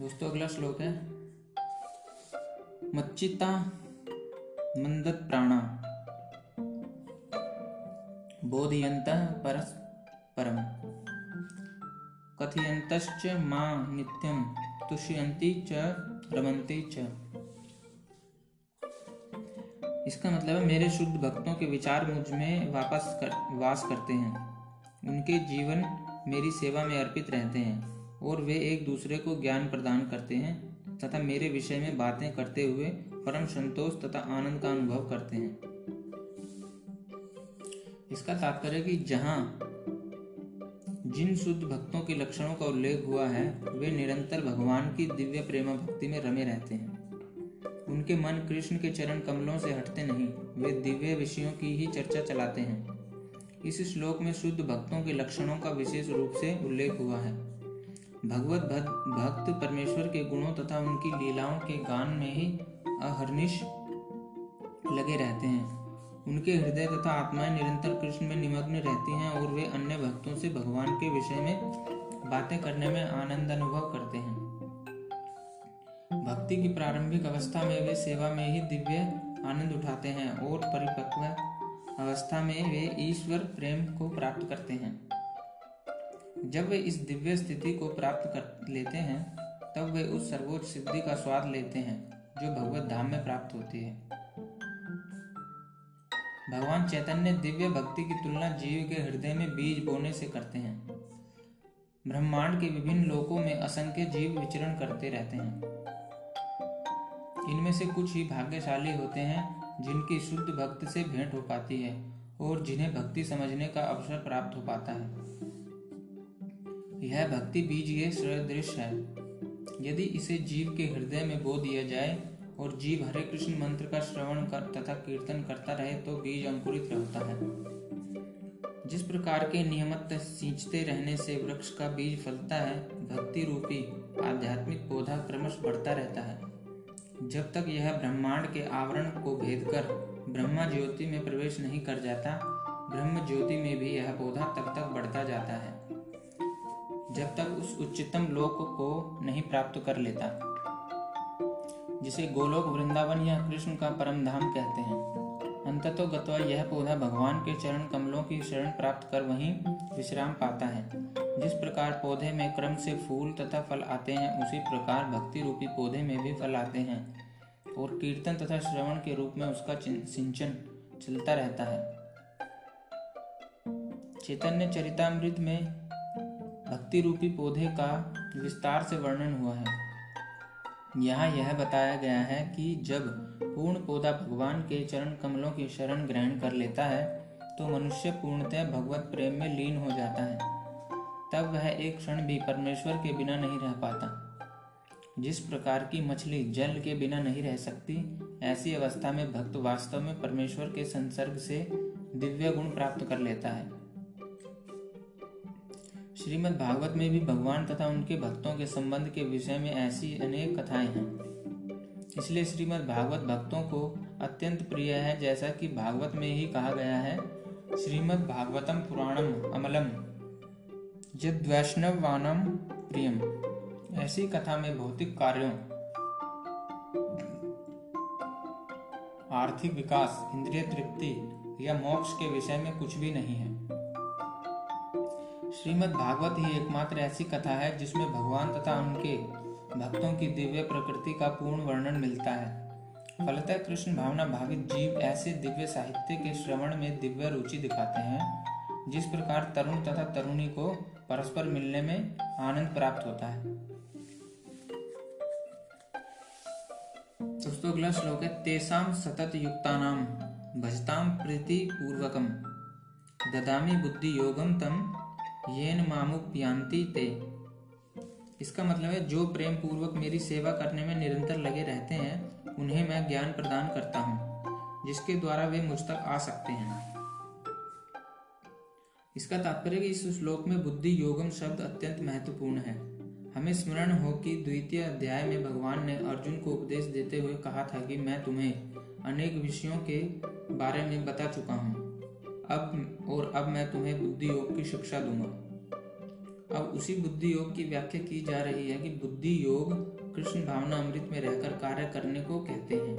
दोस्तों, अगला श्लोक है। मच्चिता मंदत प्राणा बोधयंत परस परम। कथयंतश्च माँ नित्यम तुष्यंती च रमंती च। इसका मतलब है मेरे शुद्ध भक्तों के विचार मुझमें वापस कर, वास करते हैं। उनके जीवन मेरी सेवा में अर्पित रहते हैं और वे एक दूसरे को ज्ञान प्रदान करते हैं तथा मेरे विषय में बातें करते हुए परम संतोष तथा आनंद का अनुभव करते हैं। इसका तात्पर्य कि जहाँ जिन शुद्ध भक्तों के लक्षणों का उल्लेख हुआ है, वे निरंतर भगवान की दिव्य प्रेम भक्ति में रमे रहते हैं। उनके मन कृष्ण के चरण कमलों से हटते नहीं, वे दिव्य विषयों की ही चर्चा चलाते हैं। इस श्लोक में शुद्ध भक्तों के लक्षणों का विशेष रूप से उल्लेख हुआ है। भगवत भक्त परमेश्वर के गुणों तथा उनकी लीलाओं के गान में ही अहरनिश लगे रहते हैं। उनके हृदय तथा आत्माएँ निरंतर कृष्ण में निमग्न रहती हैं और वे अन्य भक्तों से भगवान के विषय में बातें करने में आनंद अनुभव करते हैं। भक्ति की प्रारंभिक अवस्था में वे सेवा में ही दिव्य आनंद उठाते हैं और परिपक्व अवस्था में वे ईश्वर प्रेम को प्राप्त करते हैं। जब वे इस दिव्य स्थिति को प्राप्त कर लेते हैं, तब वे उस सर्वोच्च सिद्धि का स्वाद लेते हैं, जो भगवत धाम में प्राप्त होती है। भगवान चैतन्य दिव्य भक्ति की तुलना जीव के हृदय में बीज बोने से करते हैं। ब्रह्मांड के विभिन्न लोकों में असंख्य जीव विचरण करते रहते हैं। इनमें से कुछ ही भाग्यशाली होते हैं, जिनकी शुद्ध भक्त से भेंट हो पाती है और जिन्हें भक्ति समझने का अवसर प्राप्त हो पाता है। यह भक्ति बीज ये सदृश है। यदि इसे जीव के हृदय में बो दिया जाए और जीव हरे कृष्ण मंत्र का श्रवण कर तथा कीर्तन करता रहे तो बीज अंकुरित रहता है। जिस प्रकार के नियमित सींचते रहने से वृक्ष का बीज फलता है, भक्ति रूपी, आध्यात्मिक पौधा क्रमश बढ़ता रहता है। जब तक यह ब्रह्मांड के आवरण को भेद कर ब्रह्मा ज्योति में प्रवेश नहीं कर जाता, ब्रह्म ज्योति में भी यह पौधा तब तक बढ़ता जाता है, जब तक उस उच्चतम लोक को नहीं प्राप्त कर लेता। जिसे गोलोक वृंदावन या कृष्ण का परम धाम कहते हैं। अंततो गत्वा यह पौधा भगवान के चरण कमलों की शरण प्राप्त कर वहीं विश्राम पाता है। जिस प्रकार पौधे में क्रम से फूल तथा फल आते हैं, उसी प्रकार भक्ति रूपी पौधे में भी फल आते हैं। और कीर्तन तथा श्रवण के रूप में उसका सिंचन चलता रहता है। चैतन्य चरितामृत में भक्ति रूपी पौधे का विस्तार से वर्णन हुआ है। यहाँ यह बताया गया है कि जब पूर्ण पौधा भगवान के चरण कमलों की शरण ग्रहण कर लेता है तो मनुष्य पूर्णतः भगवत प्रेम में लीन हो जाता है। तब वह एक क्षण भी परमेश्वर के बिना नहीं रह पाता। जिस प्रकार की मछली जल के बिना नहीं रह सकती, ऐसी अवस्था में भक्त वास्तव में परमेश्वर के संसर्ग से दिव्य गुण प्राप्त कर लेता है। श्रीमद् भागवत में भी भगवान तथा उनके भक्तों के संबंध के विषय में ऐसी अनेक कथाएँ हैं। इसलिए श्रीमद् भागवत भक्तों को अत्यंत प्रिय है, जैसा कि भागवत में ही कहा गया है श्रीमद् भागवतम पुराणम अमलम वैष्णवानम प्रियम। ऐसी कथा में भौतिक कार्यों, आर्थिक विकास, इंद्रिय तृप्ति या मोक्ष के विषय में कुछ भी नहीं है। श्रीमद् भागवत ही एकमात्र ऐसी कथा है जिसमें भगवान तथा उनके भक्तों की दिव्य प्रकृति का पूर्ण वर्णन मिलता है। फलतः कृष्ण भावना भावित जीव ऐसे दिव्य साहित्य के श्रवण में दिव्य रुचि दिखाते हैं, जिस प्रकार तरुण तथा तरुणी को परस्पर मिलने में आनंद प्राप्त होता है। दोस्तों, अगला श्लोक है तेसाम सतत युक्तानाम भजताम प्रीति पूर्वकम ददामी बुद्धि योगम तम येन मामुप्यांति ते। इसका मतलब है, जो प्रेम पूर्वक मेरी सेवा करने में निरंतर लगे रहते हैं, उन्हें मैं ज्ञान प्रदान करता हूँ, जिसके द्वारा वे मुझ तक आ सकते हैं। इसका तात्पर्य कि इस श्लोक में बुद्धि योगम शब्द अत्यंत महत्वपूर्ण है। हमें स्मरण हो कि द्वितीय अध्याय में भगवान ने अर्जुन को उपदेश देते हुए कहा था कि मैं तुम्हें अनेक विषयों के बारे में बता चुका हूँ। अब, और अब मैं तुम्हें बुद्धि योग की शिक्षा दूँगा। अब उसी बुद्धि योग की व्याख्या की जा रही है कि बुद्धि योग कृष्ण भावना अमृत में रहकर कार्य करने को कहते हैं।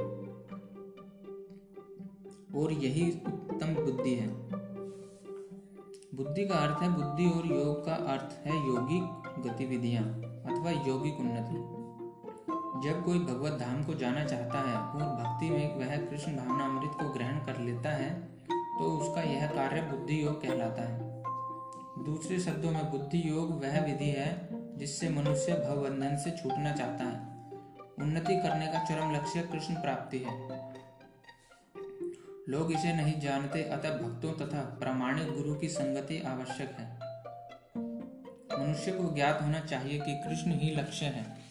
और यही उत्तम बुद्धि है। बुद्धि का अर्थ है, बुद्धि और योग का अर्थ है योगिक गतिविधियाँ अथवा यौगिक उन्नति। जब कोई भगवत धाम को जाना चाहता है और भक्ति में वह कृष्ण भावना अमृत को ग्रहण कर लेता है तो उसका यह कार्य बुद्धि योग कहलाता है। दूसरे शब्दों में बुद्धि योग वह विधि है जिससे मनुष्य भवबंधन से छूटना चाहता है। उन्नति करने का चरम लक्ष्य कृष्ण प्राप्ति है। लोग इसे नहीं जानते, अतः भक्तों तथा प्रामाणिक गुरु की संगति आवश्यक है। मनुष्य को ज्ञात होना चाहिए कि कृष्ण ही लक्ष्य है।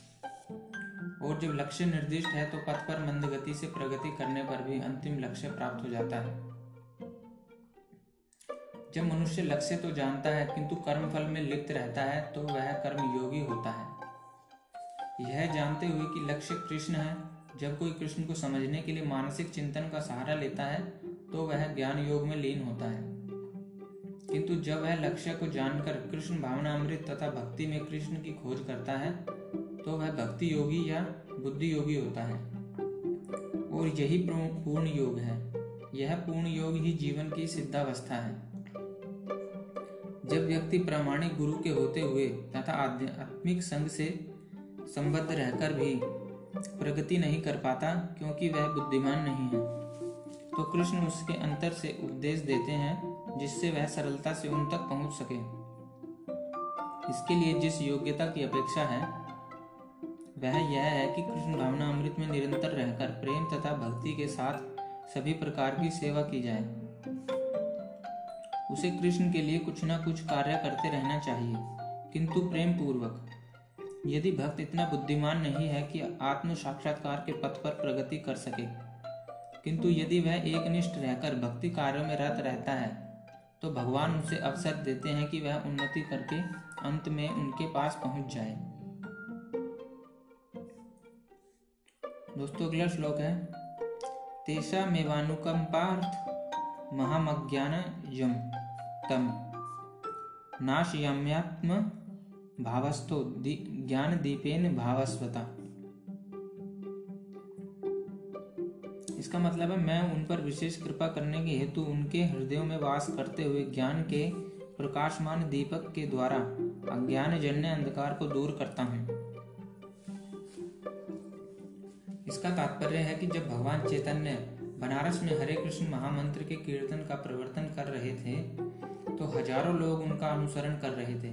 और जब लक्ष्य निर्दिष्ट है तो पथ पर मंद गति से प्रगति करने पर भी अंतिम लक्ष्य प्राप्त हो जाता है। जब मनुष्य लक्ष्य तो जानता है, किंतु कर्म फल में लिप्त रहता है तो वह कर्म योगी होता है। यह जानते हुए कि लक्ष्य कृष्ण है। जब कोई कृष्ण को समझने के लिए मानसिक चिंतन का सहारा लेता है तो वह ज्ञान योग में लीन होता है। किंतु जब वह लक्ष्य को जानकर कृष्ण भावना अमृत तथा भक्ति में कृष्ण की खोज करता है तो वह भक्ति योगी या बुद्धि योगी होता है। और यही पूर्ण योग है। यह पूर्ण योग ही जीवन की सिद्धावस्था है। जब व्यक्ति प्रामाणिक गुरु के होते हुए तथा आध्यात्मिक संघ से संबद्ध रहकर भी प्रगति नहीं कर पाता, क्योंकि वह बुद्धिमान नहीं है तो कृष्ण उसके अंतर से उपदेश देते हैं, जिससे वह सरलता से उन तक पहुँच सके। इसके लिए जिस योग्यता की अपेक्षा है, वह यह है कि कृष्ण भावना अमृत में निरंतर रहकर प्रेम तथा भक्ति के साथ सभी प्रकार की सेवा की जाए। उसे कृष्ण के लिए कुछ ना कुछ कार्य करते रहना चाहिए, किंतु प्रेम पूर्वक यदि भक्त इतना बुद्धिमान नहीं है कि आत्म साक्षात्कार के पथ पर प्रगति कर सके, किंतु यदि वह एक निष्ठ रहकर भक्ति कार्यों में रत रहता है तो भगवान उसे अवसर देते हैं कि वह उन्नति करके अंत में उनके पास पहुँच जाए। दोस्तों, अगला श्लोक है तेषा मेवानुकंपार्थ महामज्ञान यम तम। नाशयाम्यात्म भावस्थो ज्ञान दीपेन भावस्वता इसका मतलब है, मैं उन पर विशेष कृपा करने के हेतु उनके हृदयों में वास करते हुए ज्ञान के प्रकाशमान दीपक के द्वारा अज्ञान जन्य अंधकार को दूर करता हूँ। इसका तात्पर्य है कि जब भगवान चैतन्य, बनारस में हरे कृष्ण महामंत्र के कीर्तन का प्रवर्तन कर रहे थे तो हज़ारों लोग उनका अनुसरण कर रहे थे।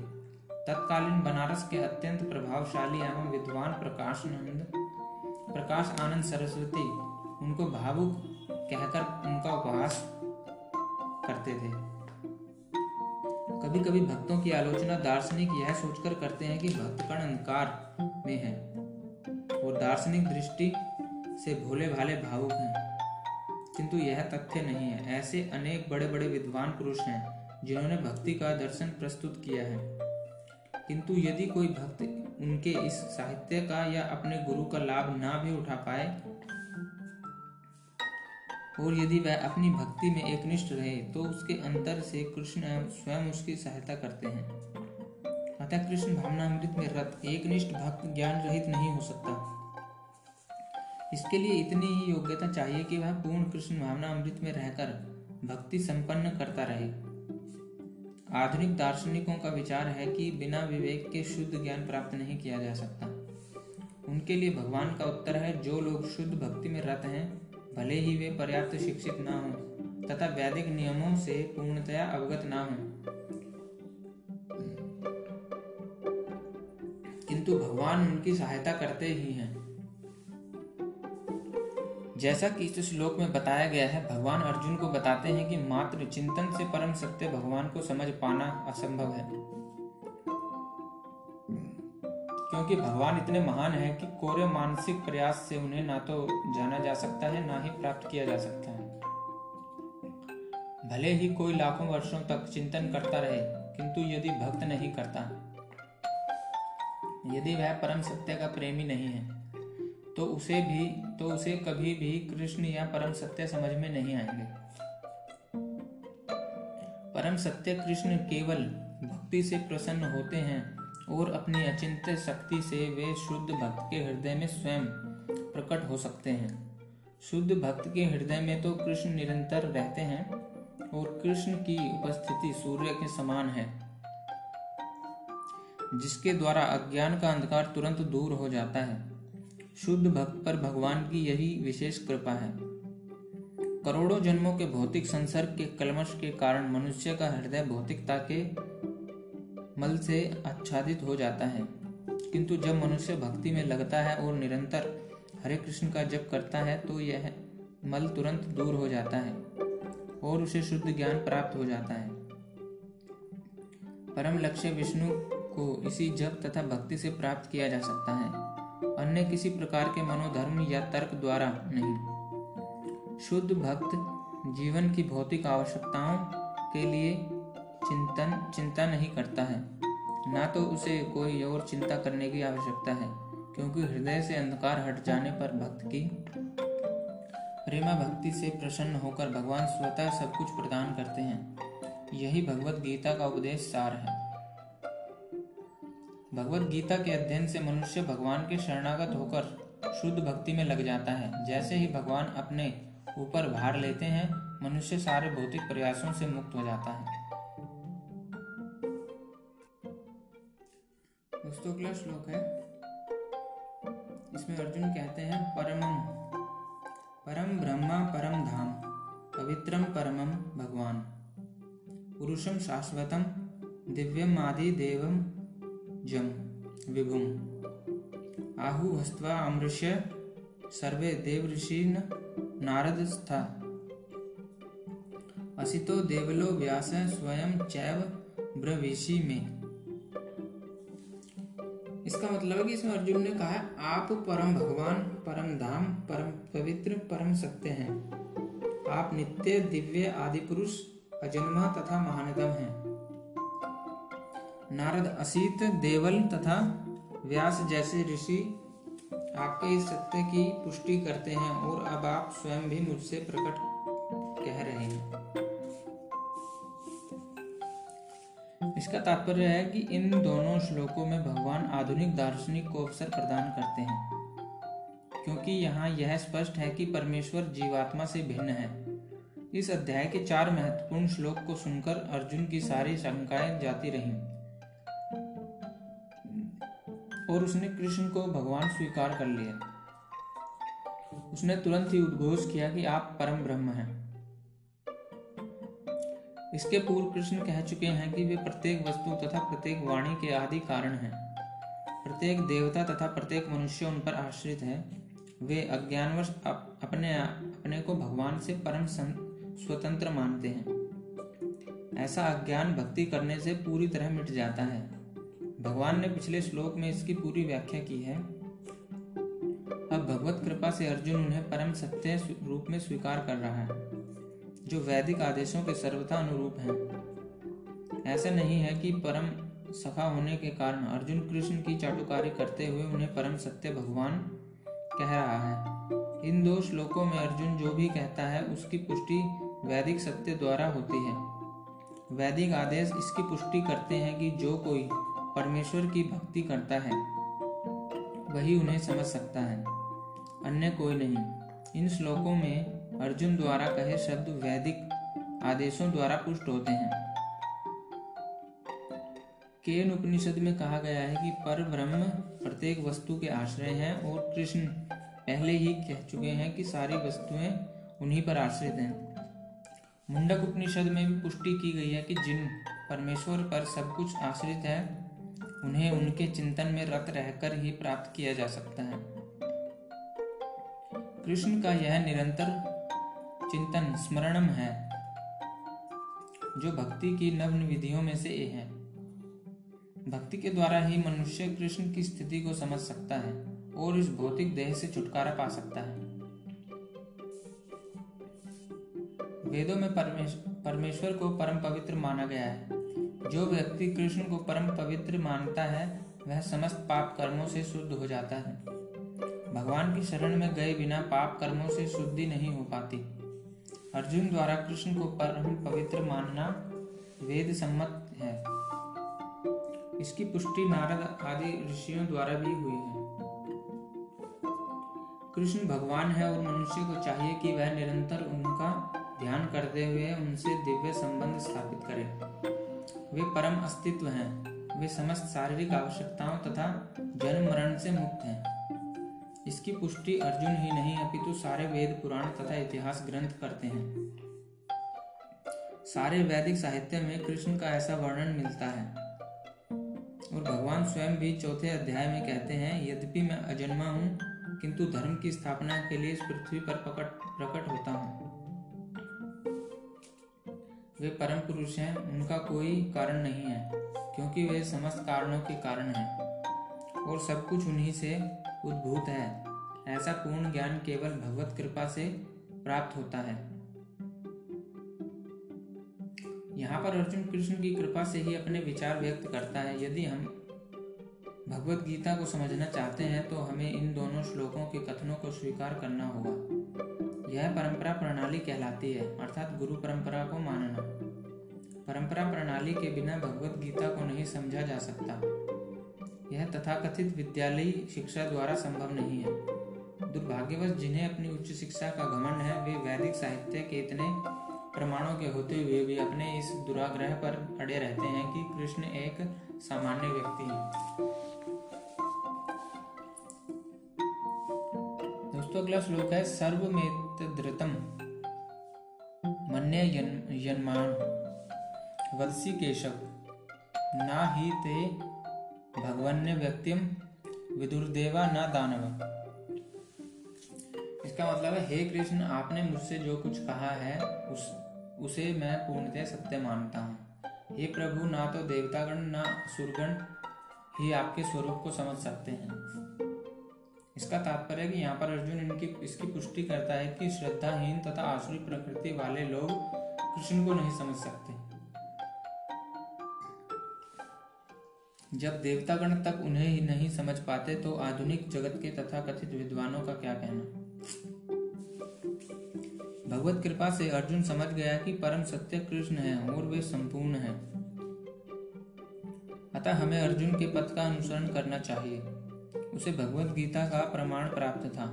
तत्कालीन बनारस के अत्यंत प्रभावशाली एवं विद्वान प्रकाश आनंद प्रकाश आनंद सरस्वती, उनको भावुक कहकर उनका उपहास करते थे। कभी कभी भक्तों की आलोचना दार्शनिक यह सोचकर करते हैं कि भक्तगण अंधकार में है और दार्शनिक दृष्टि से भोले भाले भावुक हैं। किंतु यह तथ्य नहीं है। ऐसे अनेक बड़े बड़े विद्वान पुरुष हैं जिन्होंने भक्ति का दर्शन प्रस्तुत किया है। किंतु यदि कोई भक्त उनके इस साहित्य का या अपने गुरु का लाभ ना भी उठा पाए, और यदि वह अपनी भक्ति में एकनिष्ठ रहे तो उसके अंतर से कृष्ण स्वयं उसकी सहायता करते हैं। अतः कृष्ण भावनामृत में रत, एकनिष्ठ भक्त ज्ञान रहित नहीं हो सकता। इसके लिए इतनी ही योग्यता चाहिए कि वह पूर्ण कृष्ण भावना अमृत में रहकर भक्ति संपन्न करता रहे। आधुनिक दार्शनिकों का विचार है कि बिना विवेक के शुद्ध ज्ञान प्राप्त नहीं किया जा सकता। उनके लिए भगवान का उत्तर है, जो लोग शुद्ध भक्ति में रत हैं, भले ही वे पर्याप्त शिक्षित ना हों, तथा वैदिक नियमों से पूर्णतया अवगत ना हों। किंतु भगवान उनकी सहायता करते ही हैं। जैसा कि इस श्लोक में बताया गया है, भगवान अर्जुन को बताते हैं कि मात्र चिंतन से परम सत्य भगवान को समझ पाना असंभव है। क्योंकि भगवान इतने महान हैं कि कोरे मानसिक प्रयास से उन्हें ना तो जाना जा सकता है, ना ही प्राप्त किया जा सकता है। भले ही कोई लाखों वर्षों तक चिंतन करता रहे, किंतु यदि भक्त नहीं करता, यदि वह परम सत्य का प्रेमी नहीं है तो उसे भी तो उसे कभी भी कृष्ण या परम सत्य समझ में नहीं आएँगे। परम सत्य कृष्ण केवल भक्ति से प्रसन्न होते हैं और अपनी अचिंत्य शक्ति से वे शुद्ध भक्त के हृदय में स्वयं प्रकट हो सकते हैं। शुद्ध भक्त के हृदय में तो कृष्ण निरंतर रहते हैं और कृष्ण की उपस्थिति सूर्य के समान है, जिसके द्वारा अज्ञान का अंधकार तुरंत दूर हो जाता है। शुद्ध भक्त पर भगवान की यही विशेष कृपा है। करोड़ों जन्मों के भौतिक संसर्ग के कलमश के कारण मनुष्य का हृदय भौतिकता के मल से आच्छादित हो जाता है। किंतु जब मनुष्य भक्ति में लगता है और निरंतर हरे कृष्ण का जप करता है तो यह मल तुरंत दूर हो जाता है और उसे शुद्ध ज्ञान प्राप्त हो जाता है। परम लक्ष्य विष्णु को इसी जप तथा भक्ति से प्राप्त किया जा सकता है। अन्य किसी प्रकार के मनोधर्म या तर्क द्वारा नहीं। शुद्ध भक्त जीवन की भौतिक आवश्यकताओं के लिए चिंतन, चिंता नहीं करता है। ना तो उसे कोई और चिंता करने की आवश्यकता है, क्योंकि हृदय से अंधकार हट जाने पर भक्त की प्रेमा भक्ति से प्रसन्न होकर भगवान स्वतः सब कुछ प्रदान करते हैं। यही भगवत गीता का उपदेश सार है। भगवत गीता के अध्ययन से मनुष्य भगवान के शरणागत होकर शुद्ध भक्ति में लग जाता है। जैसे ही भगवान अपने ऊपर भार लेते हैं, मनुष्य सारे भौतिक प्रयासों से मुक्त हो जाता है। दोस्तों, अगला श्लोक है। इसमें अर्जुन कहते हैं परमम परम ब्रह्मा, परम धाम पवित्रम परमम भगवान। पुरुषम शाश्वतम, दिव्यम आदि देवम जम विभुम आहु हस्त्वा अमृष्य, सर्वे देव ऋषि नारद स्था असितो देवलो व्यास स्वयं चैव ब्रवीषि में। इसका मतलब है कि इसमें अर्जुन ने कहा, आप परम भगवान, परम धाम, परम पवित्र, परम सत्य हैं। आप नित्य, दिव्य आदि पुरुष अजन्मा तथा महानतम हैं। नारद असीत, देवल तथा व्यास जैसे ऋषि आपके इस सत्य की पुष्टि करते हैं और अब आप स्वयं भी मुझसे प्रकट कह रहे हैं। इसका तात्पर्य है कि इन दोनों श्लोकों में भगवान आधुनिक दार्शनिक को अवसर प्रदान करते हैं, क्योंकि यहाँ यह स्पष्ट है कि परमेश्वर जीवात्मा से भिन्न है। इस अध्याय के चार महत्वपूर्ण श्लोक को सुनकर अर्जुन की सारी शंकाएँ जाती रहीं। और उसने कृष्ण को भगवान स्वीकार कर लिया उसने तुरंत ही उद्घोष किया कि आप परम ब्रह्म हैं। इसके पूर्व कृष्ण कह चुके हैं कि वे प्रत्येक वस्तु तथा प्रत्येक वाणी के आदि कारण हैं। प्रत्येक देवता तथा प्रत्येक मनुष्य उन पर आश्रित है। वे अज्ञानवश अपने अपने को भगवान से परम स्वतंत्र मानते हैं। ऐसा अज्ञान भक्ति करने से पूरी तरह मिट जाता है। भगवान ने पिछले श्लोक में इसकी पूरी व्याख्या की है। अब भगवत कृपा से अर्जुन उन्हें परम सत्य रूप में स्वीकार कर रहा है, जो वैदिक आदेशों के सर्वथा अनुरूप हैं। ऐसा नहीं है कि परम सखा होने के कारण अर्जुन कृष्ण की चाटुकारी करते हुए उन्हें परम सत्य भगवान कह रहा है। इन दो श्लोकों में अर्जुन जो भी कहता है, उसकी पुष्टि वैदिक सत्य द्वारा होती है। वैदिक आदेश इसकी पुष्टि करते हैं कि जो कोई परमेश्वर की भक्ति करता है, वही उन्हें समझ सकता है। अन्य कोई नहीं। इन श्लोकों में अर्जुन द्वारा कहे शब्द वैदिक आदेशों द्वारा पुष्ट होते हैं। केन उपनिषद में कहा गया है कि पर ब्रह्म प्रत्येक वस्तु के आश्रय हैं और कृष्ण पहले ही कह चुके हैं कि सारी वस्तुएँ उन्हीं पर आश्रित हैं। मुंडक उपनिषद में भी पुष्टि की गई है कि जिन परमेश्वर पर सब कुछ आश्रित है उन्हें उनके चिंतन में रत रहकर ही प्राप्त किया जा सकता है। कृष्ण का यह निरंतर चिंतन स्मरणम है, जो भक्ति की नग्न विधियों में से है। भक्ति के द्वारा ही मनुष्य कृष्ण की स्थिति को समझ सकता है और इस भौतिक देह से छुटकारा पा सकता है। वेदों में परमेश्वर को परम पवित्र माना गया है। जो व्यक्ति कृष्ण को परम पवित्र मानता है, वह समस्त पाप कर्मों से शुद्ध हो जाता है। भगवान की शरण में गए बिना पाप कर्मों से शुद्धि नहीं हो पाती। अर्जुन द्वारा कृष्ण को परम पवित्र मानना वेद सम्मत है। इसकी पुष्टि नारद आदि ऋषियों द्वारा भी हुई है। कृष्ण भगवान है और मनुष्य को चाहिए कि वह निरंतर उनका ध्यान करते हुए उनसे दिव्य संबंध स्थापित करे। वे परम अस्तित्व हैं। वे समस्त शारीरिक आवश्यकताओं तथा जन्म मरण से मुक्त हैं। इसकी पुष्टि अर्जुन ही नहीं, अपितु सारे वेद पुराण तथा इतिहास ग्रंथ करते हैं। सारे वैदिक साहित्य में कृष्ण का ऐसा वर्णन मिलता है। और भगवान स्वयं भी चौथे अध्याय में कहते हैं, यद्यपि मैं अजन्मा हूँ, किंतु धर्म की स्थापना के लिए इस पृथ्वी पर प्रकट प्रकट होता हूँ। वे परम पुरुष हैं, उनका कोई कारण नहीं है, क्योंकि वे समस्त कारणों के कारण हैं। और सब कुछ उन्हीं से उद्भूत है। ऐसा पूर्ण ज्ञान केवल भगवत कृपा से प्राप्त होता है। यहाँ पर अर्जुन कृष्ण की कृपा से ही अपने विचार व्यक्त करता है। यदि हम भगवत गीता को समझना चाहते हैं तो हमें इन दोनों श्लोकों के कथनों को स्वीकार करना होगा। यह परंपरा प्रणाली कहलाती है, अर्थात गुरु परंपरा को मानना। परंपरा प्रणाली के बिना भगवत गीता को नहीं समझा जा सकता। यह तथाकथित विद्यालयी शिक्षा द्वारा संभव नहीं है। दुर्भाग्यवश जिन्हें अपनी उच्च शिक्षा का घमंड है, वे वैदिक साहित्य के इतने प्रमाणों के होते हुए भी अपने इस दुराग्रह पर अड़े रहते हैं कि कृष्ण एक सामान्य व्यक्ति है। दोस्तों, अगला श्लोक है, सर्वमेत धृतम। मन्य यन्मान। वत्सी केशव, ना ही ते भगवन्य व्यक्तिम विदुर्देवा न दानव। इसका मतलब है, हे कृष्ण, आपने मुझसे जो कुछ कहा है, उस, उसे मैं पूर्णतः सत्य मानता हूँ। हे प्रभु, ना तो देवतागण, ना सुरगण ही आपके स्वरूप को समझ सकते हैं। इसका तात्पर्य कि यहाँ पर अर्जुन इनकी, इसकी पुष्टि करता है कि श्रद्धाहीन तथा आसुरी प्रकृति वाले लोग कृष्ण को नहीं समझ सकते। जब देवतागण तक उन्हें ही नहीं समझ पाते तो आधुनिक जगत के तथा कथित विद्वानों का क्या कहना? भगवत कृपा से अर्जुन समझ गया कि परम सत्य कृष्ण है और वे संपूर्ण हैं। अतः हमें अर्जुन के पथ का अनुसरण करना चाहिए। उसे भगवत गीता का प्रमाण प्राप्त था।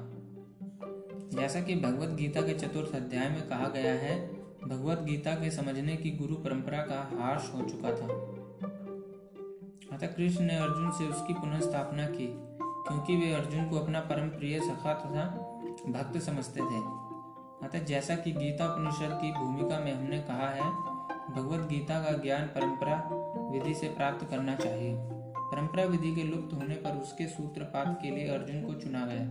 जैसा कि भगवत गीता के चतुर्थ अध्याय में कहा गया है, भगवत गीता के समझने की गुरु परंपरा का हार्श हो चुका था। अतः कृष्ण ने अर्जुन से उसकी पुनः स्थापना की, क्योंकि वे अर्जुन को अपना परम प्रिय सखा तथा भक्त समझते थे। अतः जैसा कि गीता उपनिषद की भूमिका में हमने कहा है, भगवत गीता का ज्ञान परंपरा विधि से प्राप्त करना चाहिए। परंपरा विधि के लुप्त होने पर उसके सूत्रपात के लिए अर्जुन को चुना गया।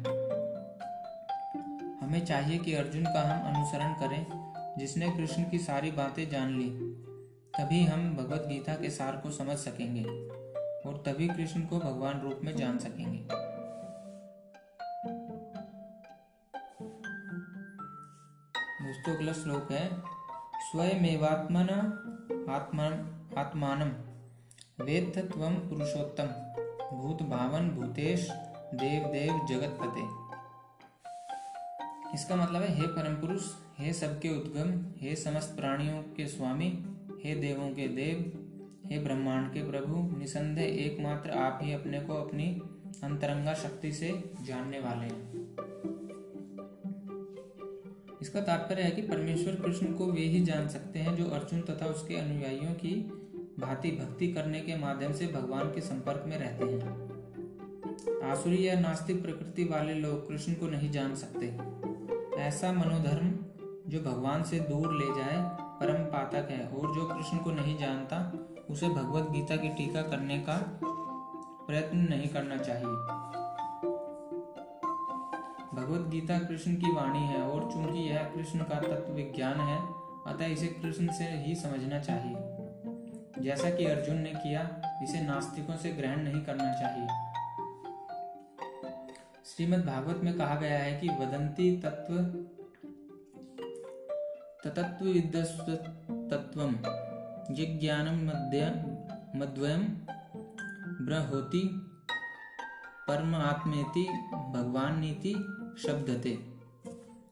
हमें चाहिए कि अर्जुन का हम अनुसरण करें, जिसने कृष्ण की सारी बातें जान ली। तभी हम भगवत गीता के सार को समझ सकेंगे और तभी कृष्ण को भगवान रूप में जान सकेंगे। दोस्तों, अगला श्लोक है, स्वयमेवात्मन आत्मा आत्मानम वेत्थ त्वम पुरुषोत्तम। भूत भावन भूतेश देव देव जगत पते इसका मतलब है, हे परम पुरुष हे सबके उद्गम, हे समस्त प्राणियों के स्वामी, हे देवों के देव, हे ब्रह्मांड के प्रभु, निसंदेह एकमात्र आप ही अपने को अपनी अंतरंगा शक्ति से जानने वाले हैं। इसका तात्पर्य है कि परमेश्वर कृष्ण को वे ही जान सकते हैं जो अर्जुन तथा उसके अनुयायियों की भांति भक्ति करने के माध्यम से भगवान के संपर्क में रहते हैं। आसुरी या नास्तिक प्रकृति वाले लोग कृष्ण को नहीं जान सकते। ऐसा मनोधर्म जो भगवान से दूर ले जाए, परम पातक है, और जो कृष्ण को नहीं जानता, उसे भगवत गीता की टीका करने का प्रयत्न नहीं करना चाहिए। भगवत गीता कृष्ण की वाणी है, और चूँकि यह कृष्ण का तत्व विज्ञान है, अतः इसे कृष्ण से ही समझना चाहिए। जैसा कि अर्जुन ने किया, इसे नास्तिकों से ग्रहण नहीं करना चाहिए। श्रीमद् भागवत में कहा गया है कि वदंती तत्व तत्व तत्व जिज्ञानम मध्य ब्रहोति, परम आत्मेति भगवान नीति शब्दते।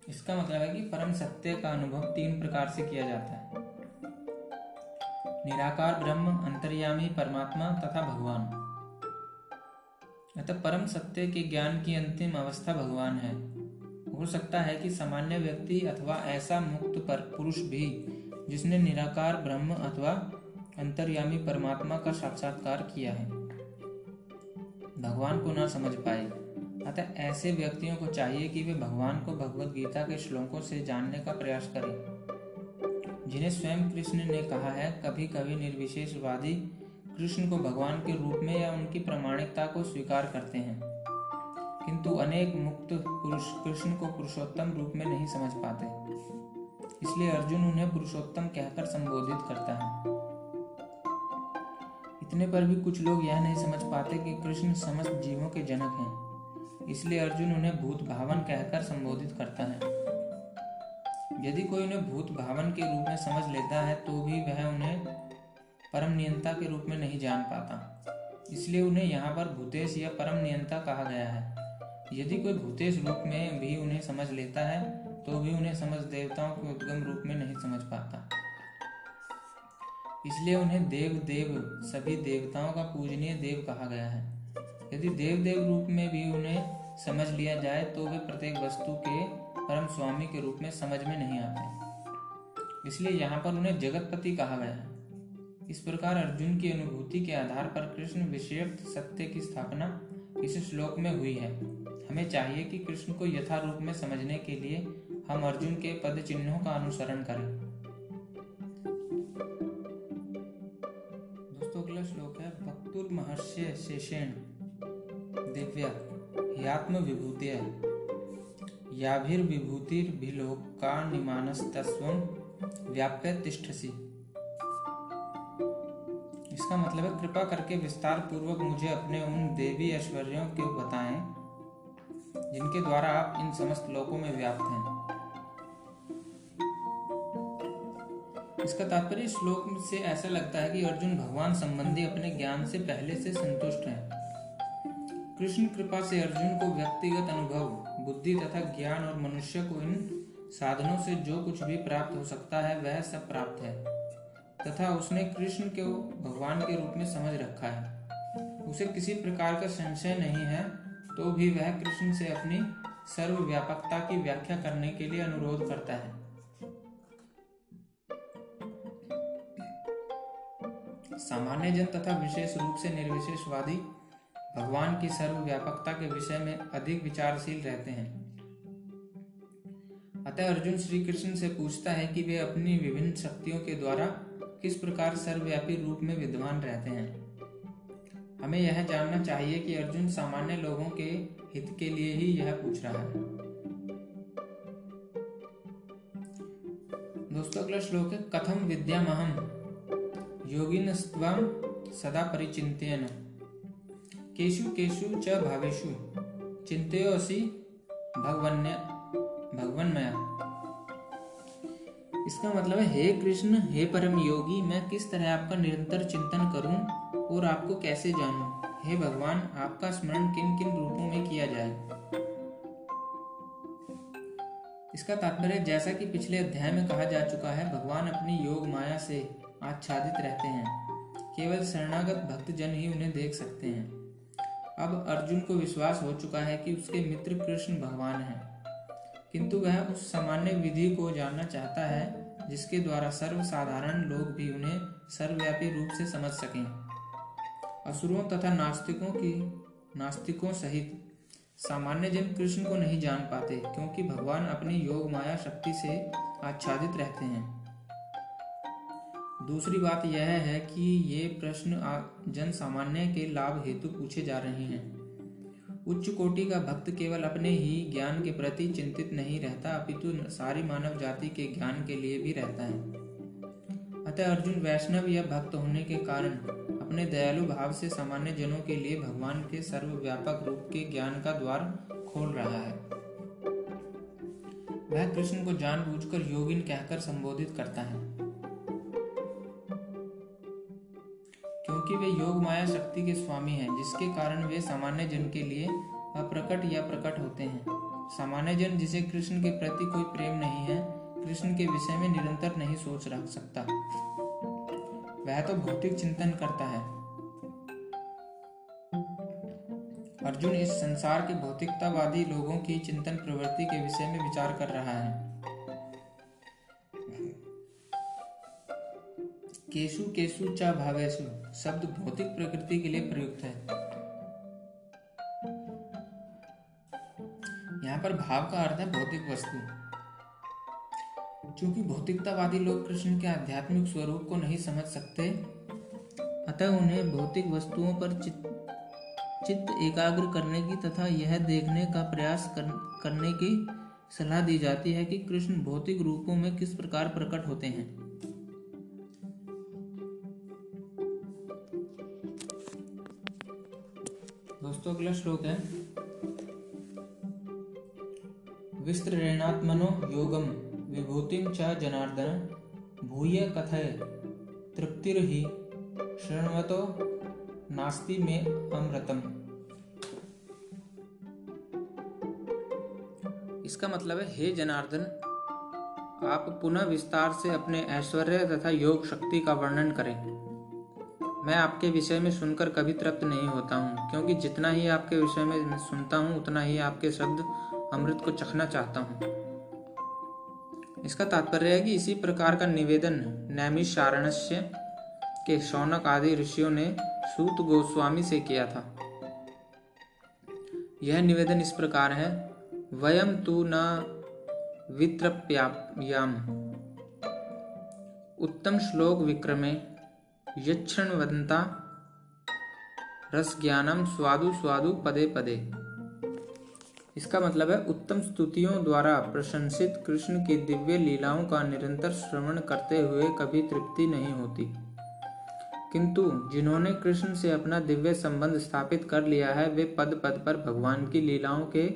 इसका मतलब है कि परम सत्य का अनुभव तीन प्रकार से किया जाता है। निराकार ब्रह्म, अंतर्यामी परमात्मा तथा भगवान। अतः परम सत्य के ज्ञान की अंतिम अवस्था भगवान है। हो सकता है कि सामान्य व्यक्ति अथवा ऐसा मुक्त पर पुरुष भी, जिसने निराकार ब्रह्म अथवा अंतर्यामी परमात्मा का साक्षात्कार किया है। भगवान को न समझ पाए। अतः ऐसे व्यक्तियों को चाहिए कि वे भगवान को भगवत गीता के श्लोकों से जानने का प्रयास करें। जिन्हें स्वयं कृष्ण ने कहा है कभी कभी निर्विशेषवादी कृष्ण को भगवान के रूप में या उनकी प्रमाणिकता को स्वीकार करते हैं। किंतु अनेक मुक्त पुरुष कृष्ण को पुरुषोत्तम रूप में नहीं समझ पाते। इसलिए अर्जुन उन्हें पुरुषोत्तम कहकर संबोधित करता है। इतने पर भी कुछ लोग यह नहीं समझ पाते कि कृष्ण समस्त जीवों के जनक हैं। इसलिए अर्जुन उन्हें भूत भावन कहकर संबोधित करता है। यदि कोई उन्हें भूत भावन के रूप में समझ लेता है तो भी वह उन्हें परम नियंता के रूप में नहीं जान पाता। इसलिए उन्हें यहाँ पर भूतेश या परम नियंता कहा गया है। यदि कोई भूतेश रूप में भी उन्हें समझ लेता है तो भी उन्हें समझ देवताओं के उद्गम रूप में नहीं समझ पाता। इसलिए उन्हें देव देव, सभी देवताओं का पूजनीय देव कहा गया है। यदि देव देव रूप में भी उन्हें समझ लिया जाए तो वे प्रत्येक वस्तु के परम स्वामी के रूप में समझ में नहीं आते। इसलिए यहाँ पर उन्हें जगतपति कहा गया है। इस प्रकार अर्जुन की अनुभूति के आधार पर कृष्ण विषय सत्य की स्थापना इस श्लोक में हुई है। हमें चाहिए कि कृष्ण को यथा रूप में समझने के लिए हम अर्जुन के पद चिन्हों का अनुसरण करें। दोस्तों, अगला श्लोक है भक्तुर महर्षि शेषेण दिव्या विभूतिया याभिर्विभूतिर्भिलोका निमानस्तस्वं व्याप्य इसका मतलब है, कृपा करके विस्तार पूर्वक मुझे अपने उन देवी ऐश्वर्यों के बताएँ, जिनके द्वारा आप इन समस्त लोकों में व्याप्त हैं। इसका तात्पर्य श्लोक से ऐसा लगता है कि अर्जुन भगवान संबंधी अपने ज्ञान से पहले से संतुष्ट हैं। कृष्ण कृपा से अर्जुन को व्यक्तिगत अनुभव बुद्धि तथा ज्ञान और मनुष्य को इन साधनों से जो कुछ भी प्राप्त हो सकता है, वह सब प्राप्त है। तथा उसने कृष्ण को भगवान के रूप में समझ रखा है। उसे किसी प्रकार का संशय नहीं है तो भी वह कृष्ण से अपनी सर्वव्यापकता की व्याख्या करने के लिए अनुरोध करता है। सामान्य जन तथा विशेष रूप से निर्विशेषवादी भगवान की सर्वव्यापकता के विषय में अधिक विचारशील रहते हैं। अतः अर्जुन श्री कृष्ण से पूछता है कि वे अपनी विभिन्न शक्तियों के द्वारा किस प्रकार सर्वव्यापी रूप में विद्वान रहते हैं। हमें यह जानना चाहिए कि अर्जुन सामान्य लोगों के हित के लिए ही यह पूछ रहा है। दोस्तों, अगला श्लोक है कथम विद्यामहम योगिन सदा परिचिंतन केशु केशु च भावेशु चिंत्योसी भगवन्य, भगवन्मया। इसका मतलब है, हे कृष्ण, हे परम योगी, मैं किस तरह आपका निरंतर चिंतन करूँ और आपको कैसे जानूं? हे भगवान, आपका स्मरण किन किन रूपों में किया जाए? इसका तात्पर्य, जैसा कि पिछले अध्याय में कहा जा चुका है, भगवान अपनी योग माया से आच्छादित रहते हैं। केवल शरणागत भक्त जन ही उन्हें देख सकते हैं। अब अर्जुन को विश्वास हो चुका है कि उसके मित्र कृष्ण भगवान हैं। किंतु वह उस सामान्य विधि को जानना चाहता है, जिसके द्वारा सर्वसाधारण लोग भी उन्हें सर्वव्यापी रूप से समझ सकें। असुरों तथा नास्तिकों की, नास्तिकों सहित सामान्य जन कृष्ण को नहीं जान पाते, क्योंकि भगवान अपनी योग माया शक्ति से आच्छादित रहते हैं। दूसरी बात यह है कि ये प्रश्न जन सामान्य के लाभ हेतु पूछे जा रहे हैं। उच्च कोटि का भक्त केवल अपने ही ज्ञान के प्रति चिंतित नहीं रहता, अपितु सारी मानव जाति के ज्ञान के लिए भी रहता है। अतः अर्जुन वैष्णव या भक्त होने के कारण अपने दयालु भाव से सामान्य जनों के लिए भगवान के सर्वव्यापक रूप के ज्ञान का द्वार खोल रहा है। वह कृष्ण को जानबूझकर योगिन कहकर संबोधित करता है। क्योंकि वे योग माया शक्ति के स्वामी हैं, जिसके कारण वे सामान्य जन के लिए अप्रकट या प्रकट होते हैं। सामान्य जन जिसे कृष्ण के प्रति कोई प्रेम नहीं है, कृष्ण के विषय में निरंतर नहीं सोच रख सकता। वह तो भौतिक चिंतन करता है। अर्जुन इस संसार के भौतिकतावादी लोगों की चिंतन प्रवृत्ति के विषय में विचार कर रहा है। केशु केशु चा भावेशु शब्द भौतिक प्रकृति के लिए प्रयुक्त है। यहाँ पर भाव का अर्थ है भौतिक वस्तु। चूँकि भौतिकतावादी लोग कृष्ण के आध्यात्मिक स्वरूप को नहीं समझ सकते अतः उन्हें भौतिक वस्तुओं पर चित्त चित्त एकाग्र करने की तथा यह देखने का प्रयास कर, करने की सलाह दी जाती है कि कृष्ण भौतिक रूपों में किस प्रकार प्रकट होते हैं। अगला श्लोक है। विस्तृणात्मनो योगम विभूतिम च जनार्दन, भूय कथय, तृप्तिर्हि, शृण्वतो नास्ति में अमृतम। इसका मतलब है, हे जनार्दन, आप पुनः विस्तार से अपने ऐश्वर्य तथा योग शक्ति का वर्णन करें। मैं आपके विषय में सुनकर कभी तृप्त नहीं होता हूँ, क्योंकि जितना ही आपके विषय में सुनता हूँ, उतना ही आपके शब्द अमृत को चखना चाहता हूँ। इसका तात्पर्य है कि इसी प्रकार का निवेदन नैमिषारण्य के शौनक आदि ऋषियों ने सूत गोस्वामी से किया था। यह निवेदन इस प्रकार है वयम तु न वित्रप्याम उत्तम श्लोक विक्रमे यक्षणवंता रस ज्ञानम स्वादु स्वादु पदे पदे। इसका मतलब है, उत्तम स्तुतियों द्वारा प्रशंसित कृष्ण की दिव्य लीलाओं का निरंतर श्रवण करते हुए कभी तृप्ति नहीं होती। किंतु जिन्होंने कृष्ण से अपना दिव्य संबंध स्थापित कर लिया है, वे पद पद पर भगवान की लीलाओं के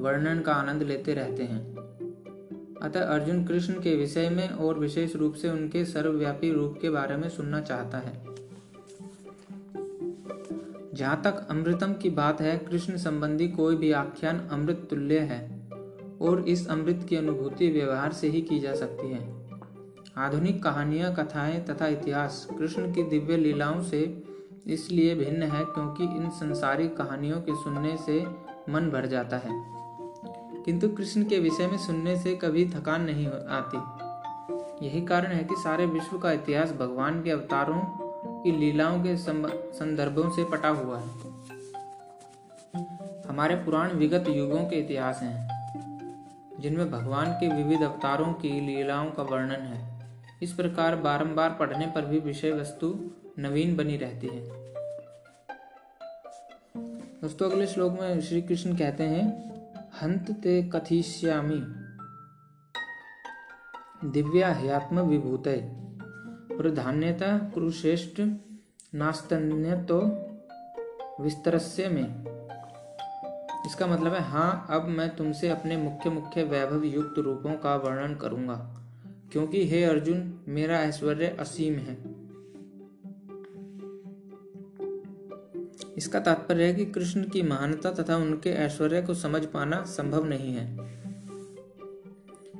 वर्णन का आनंद लेते रहते हैं। अतः अर्जुन कृष्ण के विषय में और विशेष रूप से उनके सर्वव्यापी रूप के बारे में सुनना चाहता है। जहाँ तक अमृतम की बात है, कृष्ण संबंधी कोई भी आख्यान अमृत तुल्य है और इस अमृत की अनुभूति व्यवहार से ही की जा सकती है। आधुनिक कहानियाँ, कथाएँ तथा इतिहास कृष्ण की दिव्य लीलाओं से इसलिए भिन्न है क्योंकि इन संसारिक कहानियों के सुनने से मन भर जाता है। किंतु कृष्ण के विषय में सुनने से कभी थकान नहीं आती। यही कारण है कि सारे विश्व का इतिहास भगवान के अवतारों की लीलाओं के संदर्भों से पटा हुआ है। हमारे पुराण विगत युगों के इतिहास हैं, जिनमें भगवान के विविध अवतारों की लीलाओं का वर्णन है। इस प्रकार बारंबार पढ़ने पर भी विषय वस्तु नवीन बनी रहती है। दोस्तों, अगले श्लोक में श्री कृष्ण कहते हैं हंत ते कथिष्यामि दिव्या ह्यात्म विभूत प्रधान्यता कुरुश्रेष्ठ नास्तन्य तो विस्तरस्य में। इसका मतलब है हाँ अब मैं तुमसे अपने मुख्य मुख्य वैभव युक्त रूपों का वर्णन करूँगा। क्योंकि हे अर्जुन, मेरा ऐश्वर्य असीम है। इसका तात्पर्य है कि कृष्ण की महानता तथा उनके ऐश्वर्य को समझ पाना संभव नहीं है।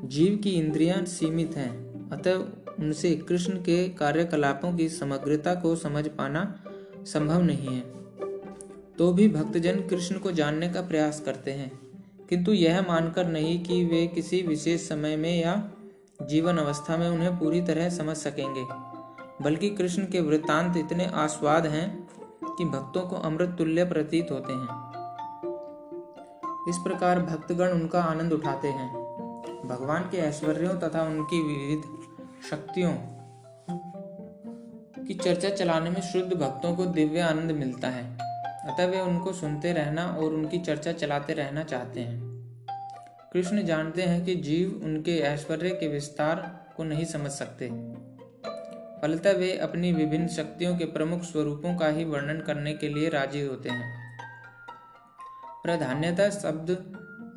जीव की इंद्रियाँ सीमित हैं, अतः उनसे कृष्ण के कार्यकलापों की समग्रता को समझ पाना संभव नहीं है। तो भी भक्तजन कृष्ण को जानने का प्रयास करते हैं, किंतु यह मानकर नहीं कि वे किसी विशेष समय में या जीवन अवस्था में उन्हें पूरी तरह समझ सकेंगे, बल्कि कृष्ण के वृत्तांत इतने आस्वाद हैं कि भक्तों को अमृत तुल्य प्रतीत होते हैं। इस प्रकार भक्तगण उनका आनंद उठाते हैं। भगवान के ऐश्वर्यों तथा उनकी विविध शक्तियों की चर्चा चलाने में शुद्ध भक्तों को दिव्य आनंद मिलता है। अतः वे उनको सुनते रहना और उनकी चर्चा चलाते रहना चाहते हैं। कृष्ण जानते हैं कि जीव उनके ऐश्वर्य के विस्तार को नहीं समझ सकते। फलतः वे अपनी विभिन्न शक्तियों के प्रमुख स्वरूपों का ही वर्णन करने के लिए राज़ी होते हैं। प्राधान्यता शब्द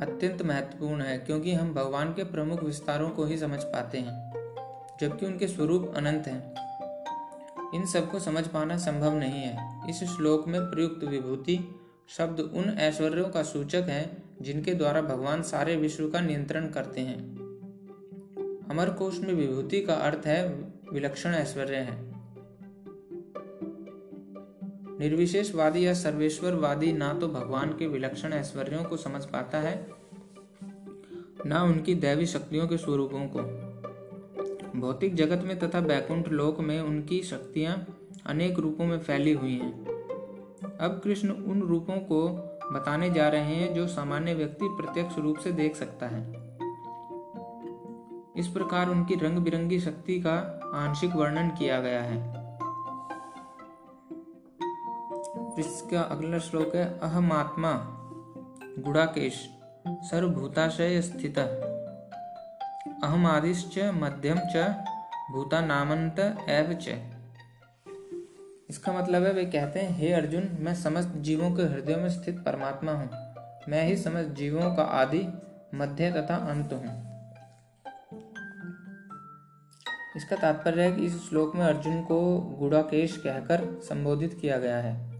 अत्यंत महत्वपूर्ण है, क्योंकि हम भगवान के प्रमुख विस्तारों को ही समझ पाते हैं, जबकि उनके स्वरूप अनंत हैं। इन सबको समझ पाना संभव नहीं है। इस श्लोक में प्रयुक्त विभूति शब्द उन ऐश्वर्यों का सूचक है, जिनके द्वारा भगवान सारे विश्व का नियंत्रण करते हैं। अमर कोश में विभूति का अर्थ है विलक्षण ऐश्वर्य है। निर्विशेषवादी या सर्वेश्वरवादी ना तो भगवान के विलक्षण ऐश्वर्यों को समझ पाता है, ना उनकी दैवी शक्तियों के स्वरूपों को। भौतिक जगत में तथा बैकुंठ लोक में उनकी शक्तियाँ अनेक रूपों में फैली हुई हैं। अब कृष्ण उन रूपों को बताने जा रहे हैं जो सामान्य व्यक्ति प्रत्यक्ष रूप से देख सकता है। इस प्रकार उनकी रंग बिरंगी शक्ति का आंशिक वर्णन किया गया है। इसका अगला श्लोक है, अहमात्मा, गुड़ाकेश, सर्वभूताशय स्थित। अहम आदिश्च मध्यम च भूता नामंत एव च। इसका मतलब है, वे कहते हैं, हे अर्जुन, मैं समस्त जीवों के हृदय में स्थित परमात्मा हूँ। मैं ही समस्त जीवों का आदि, मध्य तथा अंत हूँ। इसका तात्पर्य है कि इस श्लोक में अर्जुन को गुड़ाकेश कहकर संबोधित किया गया है,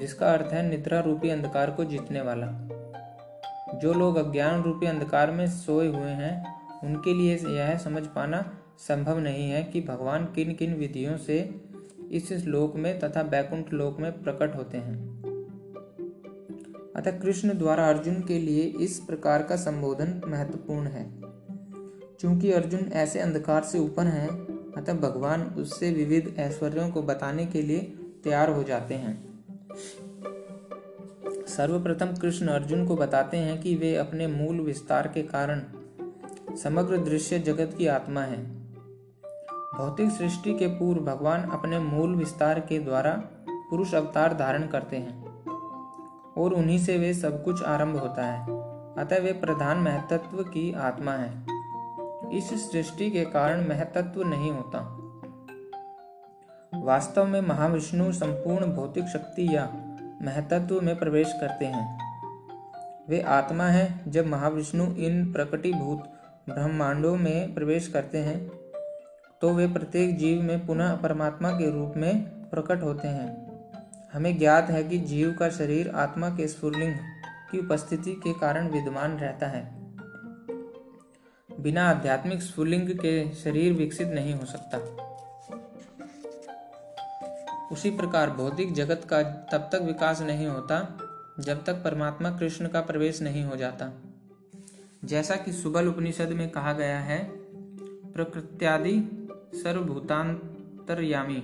जिसका अर्थ है निद्रा रूपी अंधकार को जीतने वाला। जो लोग अज्ञान रूपी अंधकार में सोए हुए हैं, उनके लिए यह समझ पाना संभव नहीं है कि भगवान किन किन विधियों से इस श्लोक में तथा बैकुंठ लोक में प्रकट होते हैं। अतः कृष्ण द्वारा अर्जुन के लिए इस प्रकार का संबोधन महत्वपूर्ण है। क्योंकि अर्जुन ऐसे अंधकार से ऊपर हैं, अतः भगवान उससे विविध ऐश्वर्यों को बताने के लिए तैयार हो जाते हैं। सर्वप्रथम कृष्ण अर्जुन को बताते हैं कि वे अपने मूल विस्तार के कारण समग्र दृश्य जगत की आत्मा है। भौतिक सृष्टि के पूर्व भगवान अपने मूल विस्तार के द्वारा पुरुष अवतार धारण करते हैं, और उन्हीं से वे सब कुछ आरंभ होता है। अतः वे प्रधान महत्व की आत्मा है। इस सृष्टि के कारण महतत्व नहीं होता। वास्तव में महाविष्णु संपूर्ण भौतिक शक्ति या महतत्व में प्रवेश करते हैं। वे आत्मा है, जब महाविष्णु इन प्रकटीभूत ब्रह्मांडों में प्रवेश करते हैं तो वे प्रत्येक जीव में पुनः परमात्मा के रूप में प्रकट होते हैं। हमें ज्ञात है कि जीव का शरीर आत्मा के स्फुरलिंग की उपस्थिति के कारण विद्यमान रहता है। बिना आध्यात्मिक स्फुलिंग के शरीर विकसित नहीं हो सकता। उसी प्रकार भौतिक जगत का तब तक विकास नहीं होता, जब तक परमात्मा कृष्ण का प्रवेश नहीं हो जाता। जैसा कि सुबल उपनिषद में कहा गया है, प्रकृत्यादि सर्वभूतांतरयामी,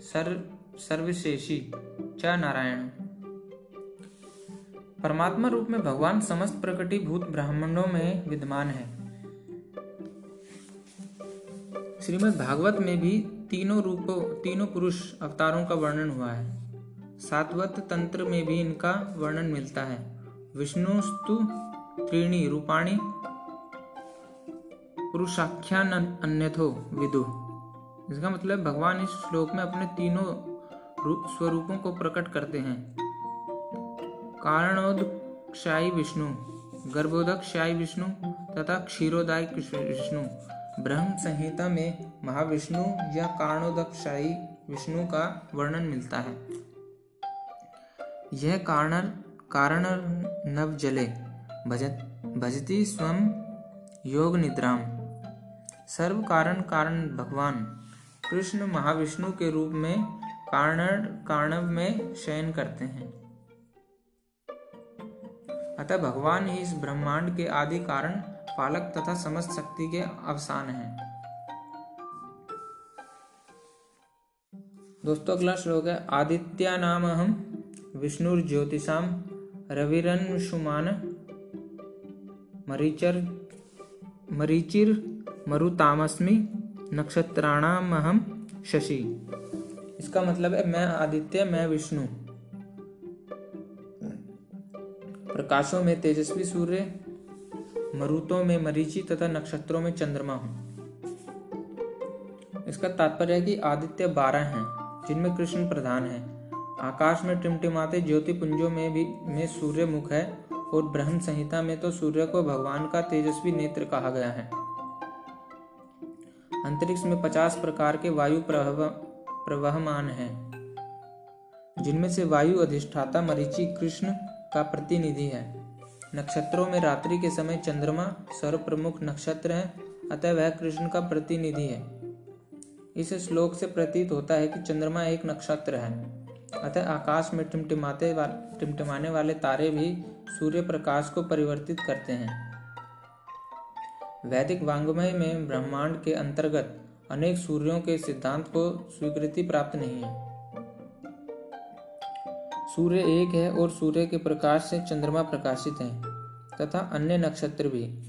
सर्व, सर्वशेषी च नारायण। परमात्मा रूप में भगवान समस्त प्रकटीभूत ब्राह्मणों में विद्यमान है। श्रीमद् भागवत में भी तीनों रूपों, तीनों पुरुष अवतारों का वर्णन हुआ है। सातवत तंत्र में भी इनका वर्णन मिलता है। विष्णुस्तु त्रीणी रूपाणी पुरुषाख्यान अन्यथो विदु। इसका मतलब भगवान इस श्लोक में अपने तीनों रूप स्वरूपों को प्रकट करते हैं। कारणोद शाही विष्णु गर्भोदक शाही विष्णु तथा क्षीरोदाय विष्णु। ब्रह्म संहिता में महाविष्णु या कारणोदकशाही विष्णु का वर्णन मिलता है। यह कारण कारण नव जले भजत, भजती स्वम योग निद्राम। सर्व कारण कारण भगवान, कृष्ण महाविष्णु के रूप में कारण कार्णव में शयन करते हैं। अतः भगवान ही इस ब्रह्मांड के आदि कारण पालक तथा समस्त शक्ति के अवसान हैं। दोस्तों, अगला श्लोक है आदित्या नाम हम विष्णु ज्योतिषाम रविरन सुमान मरीचर, मरीचिर मरुतामस्मि नक्षत्राणाम अहम शशि। इसका मतलब है, मैं आदित्य, मैं विष्णु। प्रकाशों में तेजस्वी सूर्य मरुतों में मरीचि तथा नक्षत्रों में चंद्रमा हूँ। इसका तात्पर्य है कि आदित्य बारह हैं, जिनमें कृष्ण प्रधान है। आकाश में टिमटिमाते ज्योति पुंजों में भी, में सूर्य मुख है और ब्रह्म संहिता में तो सूर्य को भगवान का तेजस्वी नेत्र कहा गया है। अंतरिक्ष में पचास प्रकार के वायु प्रवहमान हैं, जिनमें से वायु अधिष्ठाता मरीचि कृष्ण का प्रतिनिधि है। नक्षत्रों में रात्रि के समय चंद्रमा सर्वप्रमुख नक्षत्र है, अतः वह कृष्ण का प्रतिनिधि है। इस श्लोक से प्रतीत होता है कि चंद्रमा एक नक्षत्र है, अतः आकाश में टिमटिमाते टिमटिमाने वाले तारे भी सूर्य प्रकाश को परिवर्तित करते हैं। वैदिक वांग्मय में ब्रह्मांड के अंतर्गत अनेक सूर्यों के सिद्धांत को स्वीकृति प्राप्त नहीं है। सूर्य एक है और सूर्य के प्रकाश से चंद्रमा प्रकाशित है। तथा अन्य नक्षत्र भी।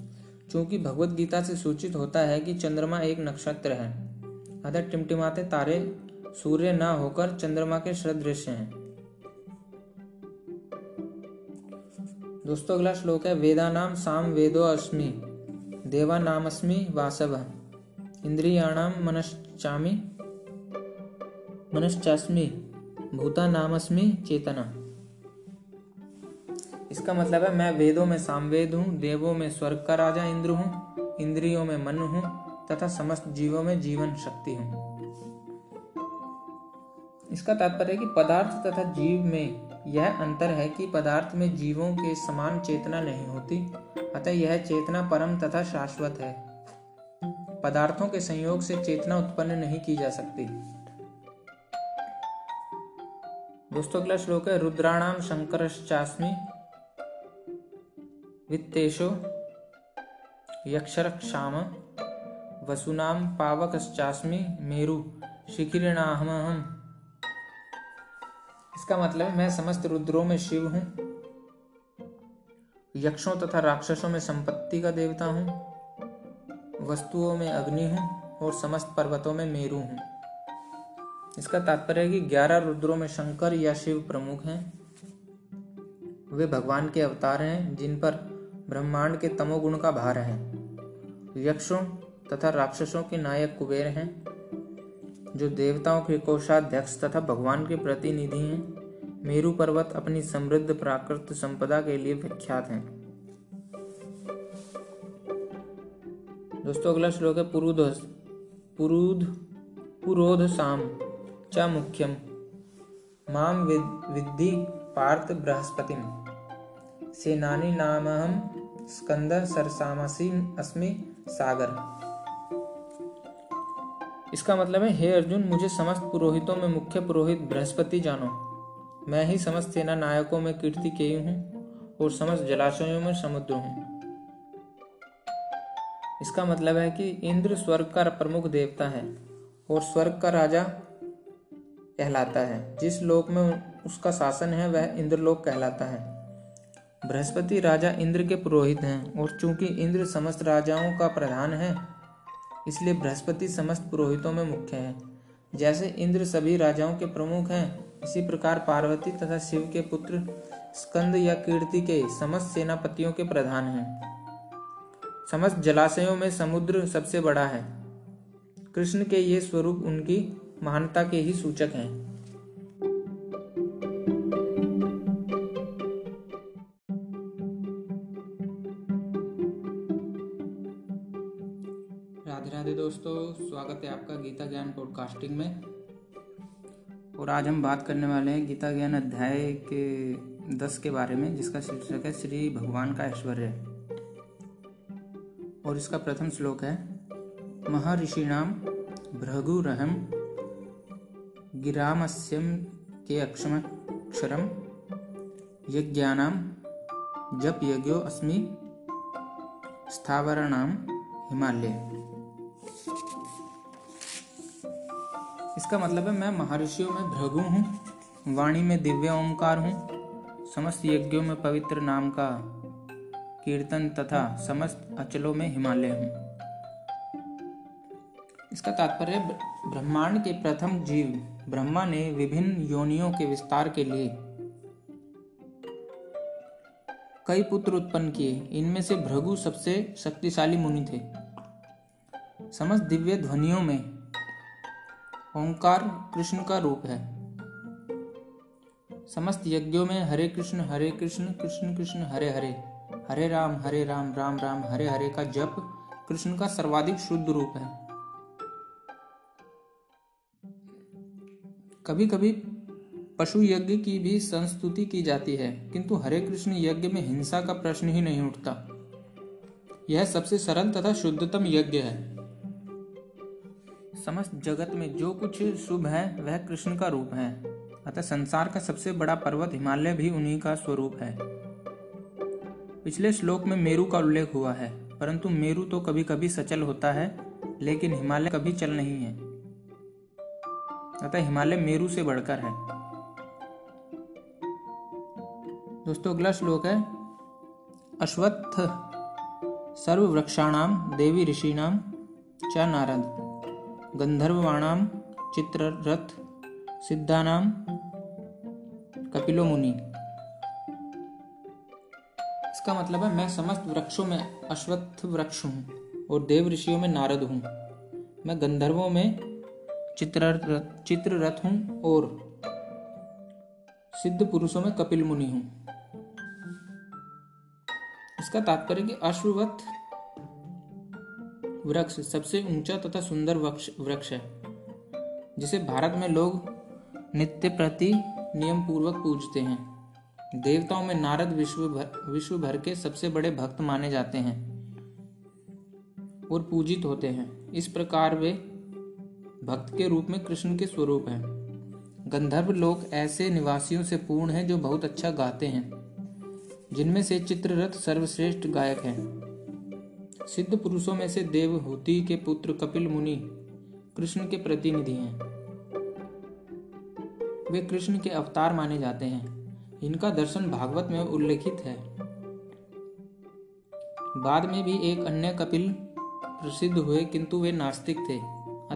चूँकि भगवत गीता से सूचित होता है कि चंद्रमा एक नक्षत्र है, अतः टिमटिमाते तारे सूर्य न होकर चंद्रमा के सदृश हैं। दोस्तों, अगला श्लोक है वेदा नाम साम वेदो अस्मि देवा नामस्मि वासव, इंद्रियाणाम मनश्चामी, मनश्चास्मि भूता नामस्मि चेतना। इसका मतलब है, मैं वेदों में सामवेद हूँ, देवों में स्वर्ग का राजा इंद्र हूँ, इंद्रियों में मन हूँ, तथा समस्त जीवों में जीवन शक्ति हूँ। इसका तात्पर्य कि पदार्थ तथा जीव में यह अंतर है कि पदार्थ में जीवों के समान चेतना नहीं होती, अतः यह चेतना परम तथा शाश्वत है। पदार्थों के संयोग से चेतना उत्पन्न नहीं की जा सकती। दोस्तों, अगला श्लोक है रुद्राणाम शंकरश्चास्मि। वित्तेशो यक्षरक्षाम वसुनाम पावकश्चास्मि मेरु शिखिरणाहम इसका मतलब मैं समस्त रुद्रों में शिव हूँ, यक्षों तथा राक्षसों में संपत्ति का देवता हूँ, वस्तुओं में अग्नि हूँ और समस्त पर्वतों में मेरु हूँ। इसका तात्पर्य है कि ग्यारह रुद्रों में शंकर या शिव प्रमुख हैं। वे भगवान के अवतार हैं, जिन पर ब्रह्मांड के तमोगुण का भार है। यक्षों तथा राक्षसों के नायक कुबेर हैं, जो देवताओं के कोषाध्यक्ष तथा भगवान के प्रतिनिधि हैं। मेरु पर्वत अपनी समृद्ध प्राकृत संपदा के लिए विख्यात हैं। दोस्तों, अगला श्लोक है पुरुध पुरुध, पुरोध साम च मुख्यम। माम विद्धि पार्थ बृहस्पति सेनानी नामहम स्कंद सरसामसी अस्मि सागर। इसका मतलब है, हे अर्जुन, मुझे समस्त पुरोहितों में मुख्य पुरोहित बृहस्पति जानो। मैं ही समस्त सेना नायकों में कीर्ति के हूँ और समस्त जलाशयों में समुद्र हूँ। इसका मतलब है कि इंद्र स्वर्ग का प्रमुख देवता है और स्वर्ग का राजा कहलाता है। जिस लोक में उसका शासन है, वह इंद्रलोक कहलाता है। बृहस्पति राजा इंद्र के पुरोहित हैं और चूँकि इंद्र समस्त राजाओं का प्रधान है, इसलिए बृहस्पति समस्त पुरोहितों में मुख्य है। जैसे इंद्र सभी राजाओं के प्रमुख हैं, इसी प्रकार पार्वती तथा शिव के पुत्र स्कंद या कीर्ति के समस्त सेनापतियों के प्रधान हैं। समस्त जलाशयों में समुद्र सबसे बड़ा है। कृष्ण के ये स्वरूप उनकी महानता के ही सूचक हैं। स्वागत है आपका गीता ज्ञान पॉडकास्टिंग में। और आज हम बात करने वाले हैं गीता ज्ञान अध्याय के दस के बारे में, जिसका शीर्षक है श्री भगवान का ऐश्वर्य। और इसका प्रथम श्लोक है महर्षि नाम भृगुरहम गिरामस्यम के अक्षम अक्षरम यज्ञानाम जप यज्ञो अस्मि स्थावराणाम हिमालय। इसका मतलब है मैं महर्षियों में भृगु हूँ, वाणी में दिव्य ओंकार हूँ, समस्त यज्ञों में पवित्र नाम का कीर्तन तथा समस्त अचलों में हिमालय हूँ। इसका तात्पर्य ब्रह्मांड के प्रथम जीव, ब्रह्मा ने विभिन्न योनियों के विस्तार के लिए कई पुत्र उत्पन्न किए। इनमें से भृगु सबसे शक्तिशाली मुनि थे। समस्त दिव्य ध्वनियों में ओंकार कृष्ण का रूप है। समस्त यज्ञों में हरे कृष्ण हरे कृष्ण कृष्ण कृष्ण, हरे हरे। हरे राम हरे राम राम राम, हरे हरे का जप कृष्ण का सर्वाधिक शुद्ध रूप है। कभी कभी पशु यज्ञ की भी संस्तुति की जाती है, किंतु हरे कृष्ण यज्ञ में हिंसा का प्रश्न ही नहीं उठता। यह सबसे सरल तथा शुद्धतम यज्ञ है। समस्त जगत में जो कुछ शुभ है, वह कृष्ण का रूप है। अतः संसार का सबसे बड़ा पर्वत हिमालय भी उन्हीं का स्वरूप है। पिछले श्लोक में मेरु का उल्लेख हुआ है, परंतु मेरु तो कभी कभी सचल होता है, लेकिन हिमालय कभी चल नहीं है। अतः हिमालय मेरु से बढ़कर है। दोस्तों, अगला श्लोक है, अश्वत्थ सर्व वृक्षाणाम देवी ऋषिणाम च नारद। गंधर्वाणाम चित्ररथ सिद्धानाम कपिलो मुनि। इसका मतलब है, मैं समस्त वृक्षों में अश्वत्थ वृक्ष हूँ और देव ऋषियों में नारद हूँ। मैं गंधर्वों में चित्ररथ चित्ररथ हूँ और सिद्ध पुरुषों में कपिल मुनि हूँ। इसका तात्पर्य कि अश्वत्थ वृक्ष सबसे ऊँचा तथा सुंदर वृक्ष वृक्ष है, जिसे भारत में लोग नित्य प्रति नियम पूर्वक पूजते हैं। देवताओं में नारद विश्व भर विश्व भर के सबसे बड़े भक्त माने जाते हैं और पूजित होते हैं। इस प्रकार वे भक्त के रूप में कृष्ण के स्वरूप हैं। गंधर्व लोग ऐसे निवासियों से पूर्ण हैं जो बहुत अच्छा गाते हैं, जिनमें से चित्ररथ सर्वश्रेष्ठ गायक हैं। सिद्ध पुरुषों में से देवहूति के पुत्र कपिल मुनि कृष्ण के प्रतिनिधि हैं। वे कृष्ण के अवतार माने जाते हैं। इनका दर्शन भागवत में उल्लेखित है। बाद में भी एक अन्य कपिल प्रसिद्ध हुए, किंतु वे नास्तिक थे,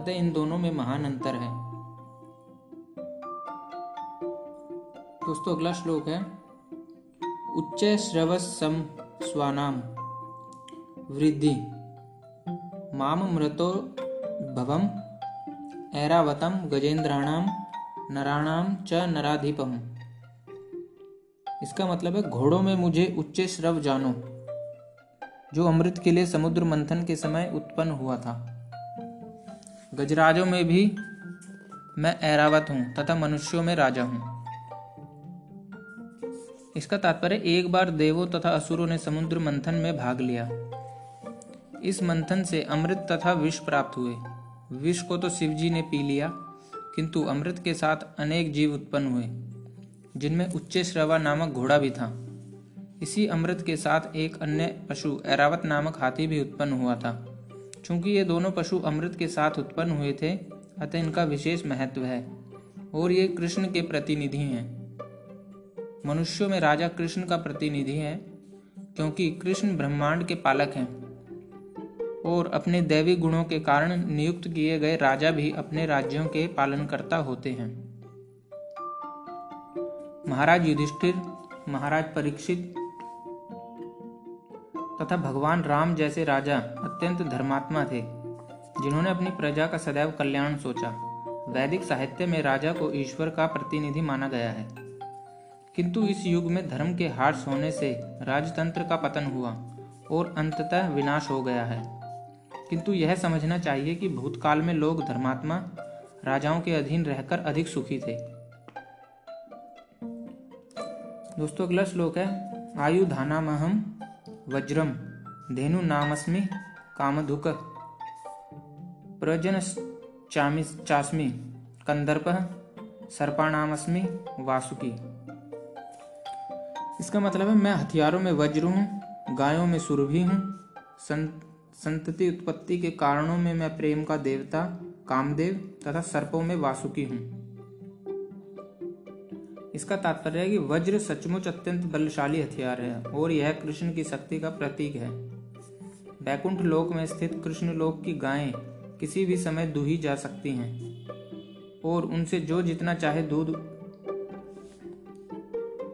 अतः इन दोनों में महान अंतर है। दोस्तों, अगला श्लोक है, उच्च श्रवस सम स्वानाम। वृद्धि। माम मृतो भवम ऐरावतम गजेंद्राणाम नराणाम च नराधिपम। इसका मतलब है, घोड़ों में मुझे उच्च श्रव जानो, जो अमृत के लिए समुद्र मंथन के समय उत्पन्न हुआ था। गजराजों में भी मैं ऐरावत हूँ, तथा मनुष्यों में राजा हूँ। इसका तात्पर्य, एक बार देवों तथा असुरों ने समुद्र मंथन में भाग लिया। इस मंथन से अमृत तथा विष प्राप्त हुए। विष को तो शिवजी ने पी लिया, किंतु अमृत के साथ अनेक जीव उत्पन्न हुए, जिनमें उच्च श्रवा नामक घोड़ा भी था। इसी अमृत के साथ एक अन्य पशु, ऐरावत नामक हाथी भी उत्पन्न हुआ था। चूँकि ये दोनों पशु अमृत के साथ उत्पन्न हुए थे, अतः इनका विशेष महत्व है, और ये कृष्ण के प्रतिनिधि हैं। मनुष्यों में राजा कृष्ण का प्रतिनिधि है, क्योंकि कृष्ण ब्रह्मांड के पालक हैं। और अपने दैवी गुणों के कारण नियुक्त किए गए राजा भी अपने राज्यों के पालनकर्ता होते हैं। महाराज युधिष्ठिर, महाराज परीक्षित तथा भगवान राम जैसे राजा अत्यंत धर्मात्मा थे, जिन्होंने अपनी प्रजा का सदैव कल्याण सोचा। वैदिक साहित्य में राजा को ईश्वर का प्रतिनिधि माना गया है। किंतु इस युग में धर्म के हार्स होने से राजतंत्र का पतन हुआ और अंततः विनाश हो गया है। किंतु यह समझना चाहिए कि भूतकाल में लोग धर्मात्मा राजाओं के अधीन रहकर अधिक सुखी थे। दोस्तों, अगला श्लोक है, आयु महम वज्रम धेनु नामस्मि कामधुक प्रजन चास्मी कंदर्प सर्पाणामस्मि वासुकी। इसका मतलब है, मैं हथियारों में वज्र हूँ, गायों में सुरभि हूँ संतति उत्पत्ति के कारणों में मैं प्रेम का देवता, कामदेव तथा सर्पों में वासुकी हूँ। इसका तात्पर्य है कि वज्र सचमुच अत्यंत बलशाली हथियार है और यह कृष्ण की शक्ति का प्रतीक है। बैकुंठ लोक में स्थित कृष्ण लोक की गायें किसी भी समय दूही जा सकती हैं और उनसे जो जितना चाहे दूध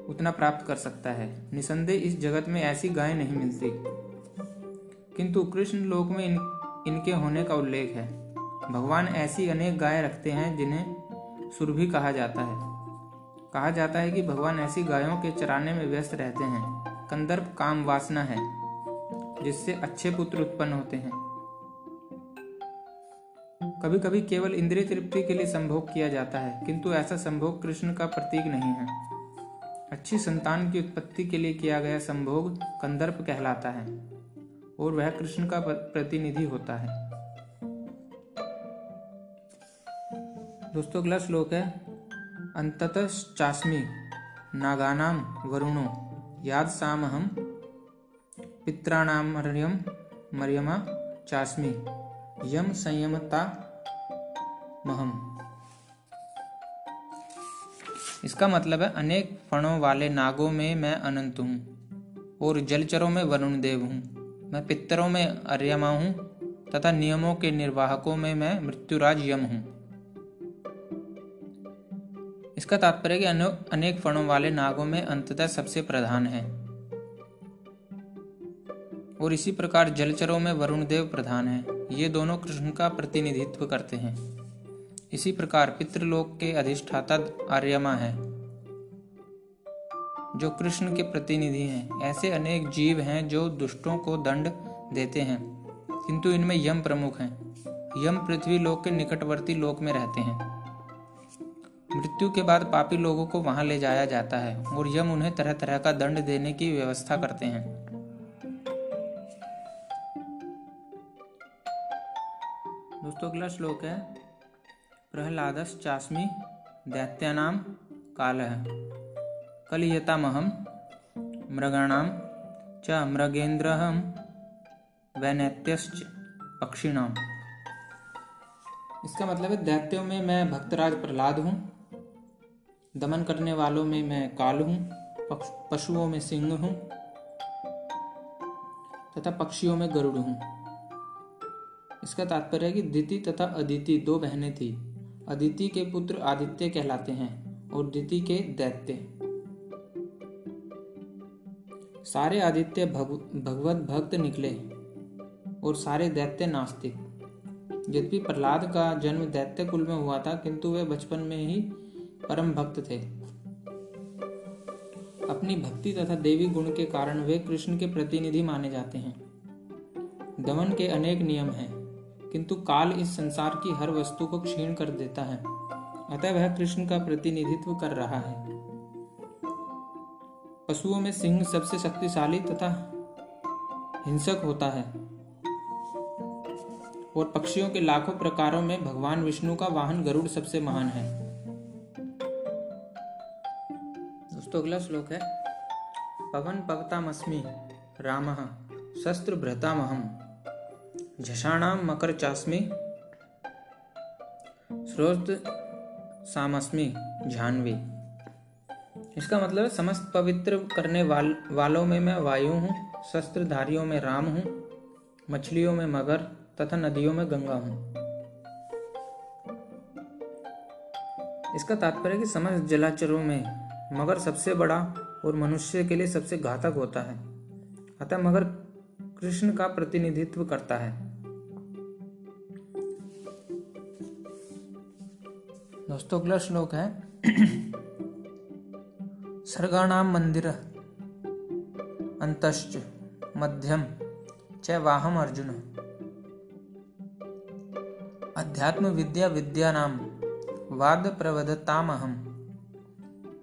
उतना प्राप्त कर सकता है। निसंदेह इस जगत में ऐसी गायें नहीं मिलती। किंतु कृष्ण लोक में इन, इनके होने का उल्लेख है। भगवान ऐसी अनेक गाय रखते हैं जिन्हें सुरभि कहा जाता है। कहा जाता है कि भगवान ऐसी गायों के चराने में व्यस्त रहते हैं। कंदर्प काम वासना है जिससे अच्छे पुत्र उत्पन्न होते हैं। कभी कभी केवल इंद्रिय तृप्ति के लिए संभोग किया जाता है किंतु ऐसा संभोग कृष्ण का प्रतीक नहीं है। अच्छी संतान की उत्पत्ति के लिए किया गया संभोग कंदर्प कहलाता है। और वह कृष्ण का प्रतिनिधि होता है। दोस्तों, अगला श्लोक है, अंततश्चास्मि नागानां वरुणो याद सामहम पित्राणामर्यम मर्यमा चास्मि यम संयमता महम। इसका मतलब है, अनेक फणों वाले नागों में मैं अनंत हूँ और जलचरों में वरुण देव हूँ। मैं पितरों में अर्यमा हूँ तथा नियमों के निर्वाहकों में मैं मृत्युराज यम हूँ। इसका तात्पर्य कि अनेक फणों वाले नागों में अंततः सबसे प्रधान है। और इसी प्रकार जलचरों में वरुण देव प्रधान है। ये दोनों कृष्ण का प्रतिनिधित्व करते हैं। इसी प्रकार पितृलोक के अधिष्ठाता आर्यमा है। जो कृष्ण के प्रतिनिधि हैं। ऐसे अनेक जीव हैं जो दुष्टों को दंड देते हैं, किंतु इनमें यम प्रमुख हैं। यम पृथ्वी लोक के निकटवर्ती लोक में रहते हैं। मृत्यु के बाद पापी लोगों को वहाँ ले जाया जाता है और यम उन्हें तरह तरह का दंड देने की व्यवस्था करते हैं। दोस्तों, अगला श्लोक है प्रहलादस चास्मी दैत्यानाम काल। है कलियतामहम मृगाणाम च मृगेन्द्रहम वैनैत्यश्च पक्षिणाम इसका मतलब है, दैत्यों में मैं भक्तराज प्रहलाद हूँ। दमन करने वालों में मैं काल हूँ। पशुओं में सिंह हूँ। तथा पक्षियों में गरुड़ हूँ। इसका तात्पर्य है कि दिति तथा अदिति दो बहनें थी। अदिति के पुत्र आदित्य कहलाते हैं और दिति के दैत्य। सारे आदित्य भग, भगवत भक्त निकले और सारे दैत्य नास्तिक। यद्यपि प्रहलाद का जन्म दैत्य कुल में हुआ था किंतु वे बचपन में ही परम भक्त थे। अपनी भक्ति तथा देवी गुण के कारण वे कृष्ण के प्रतिनिधि माने जाते हैं। दमन के अनेक नियम हैं किंतु काल इस संसार की हर वस्तु को क्षीण कर देता है। अतः वह कृष्ण का प्रतिनिधित्व कर रहा है। पशुओं में सिंह सबसे शक्तिशाली तथा हिंसक होता है। और पक्षियों के लाखों प्रकारों में भगवान विष्णु का वाहन गरुड़ सबसे महान है। दोस्तों, अगला श्लोक है, पवन पवतामस्मि राम शस्त्र भ्रतामहम झषाणाम मकर चास्मि स्रोत सामस्मि जानवी इसका मतलब समस्त पवित्र करने वाल, वालों में मैं वायु हूँ शस्त्रधारियों में राम हूँ मछलियों में मगर तथा नदियों में गंगा हूँ। इसका तात्पर्य कि समस्त जलाचरों में मगर सबसे बड़ा और मनुष्य के लिए सबसे घातक होता है। अतः मगर कृष्ण का प्रतिनिधित्व करता है। दोस्तों अगला श्लोक है। सर्गाणाम मंदिर अंतश्च मध्यम च वाहम अर्जुन। अध्यात्म विद्या विद्या नाम वाद प्रवधताम अहम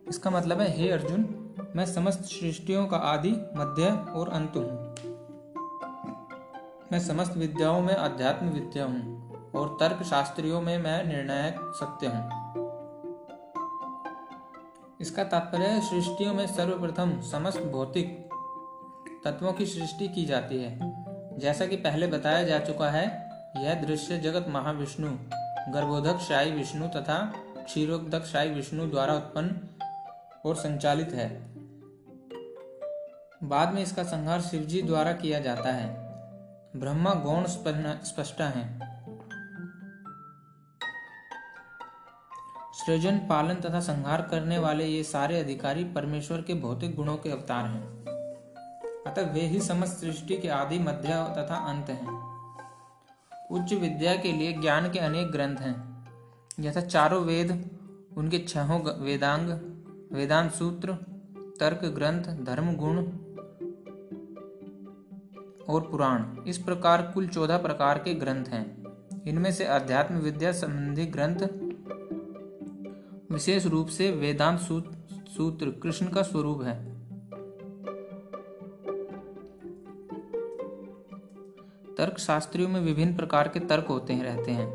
इसका मतलब है, हे अर्जुन, मैं समस्त सृष्टियों का आदि, मध्य और अंत हूँ। मैं समस्त विद्याओं में अध्यात्म विद्या हूँ और तर्क शास्त्रियों में मैं निर्णायक सत्य हूँ। इसका तात्पर्य सृष्टियों में सर्वप्रथम समस्त भौतिक तत्वों की सृष्टि की जाती है। जैसा कि पहले बताया जा चुका है, यह दृश्य जगत महाविष्णु, गर्भोधक शाही विष्णु तथा क्षीरोदक शाही विष्णु द्वारा उत्पन्न और संचालित है। बाद में इसका संहार शिवजी द्वारा किया जाता है। ब्रह्मा गौण स्पष्ट है। सृजन, पालन तथा संहार करने वाले ये सारे अधिकारी परमेश्वर के भौतिक गुणों के अवतार हैं। अतः वे ही समस्त सृष्टि के आदि, मध्य तथा अंत हैं। उच्च विद्या के लिए ज्ञान के अनेक ग्रंथ हैं, यथा चारों वेद, उनके छहों वेदांग, वेदांत सूत्र, तर्क ग्रंथ, धर्म गुण और पुराण। इस प्रकार कुल चौदह प्रकार के ग्रंथ हैं। इनमें से अध्यात्म विद्या संबंधी ग्रंथ विशेष रूप से वेदांत सूत्र कृष्ण का स्वरूप है। तर्क शास्त्रियों में विभिन्न प्रकार के तर्क होते हैं, रहते हैं।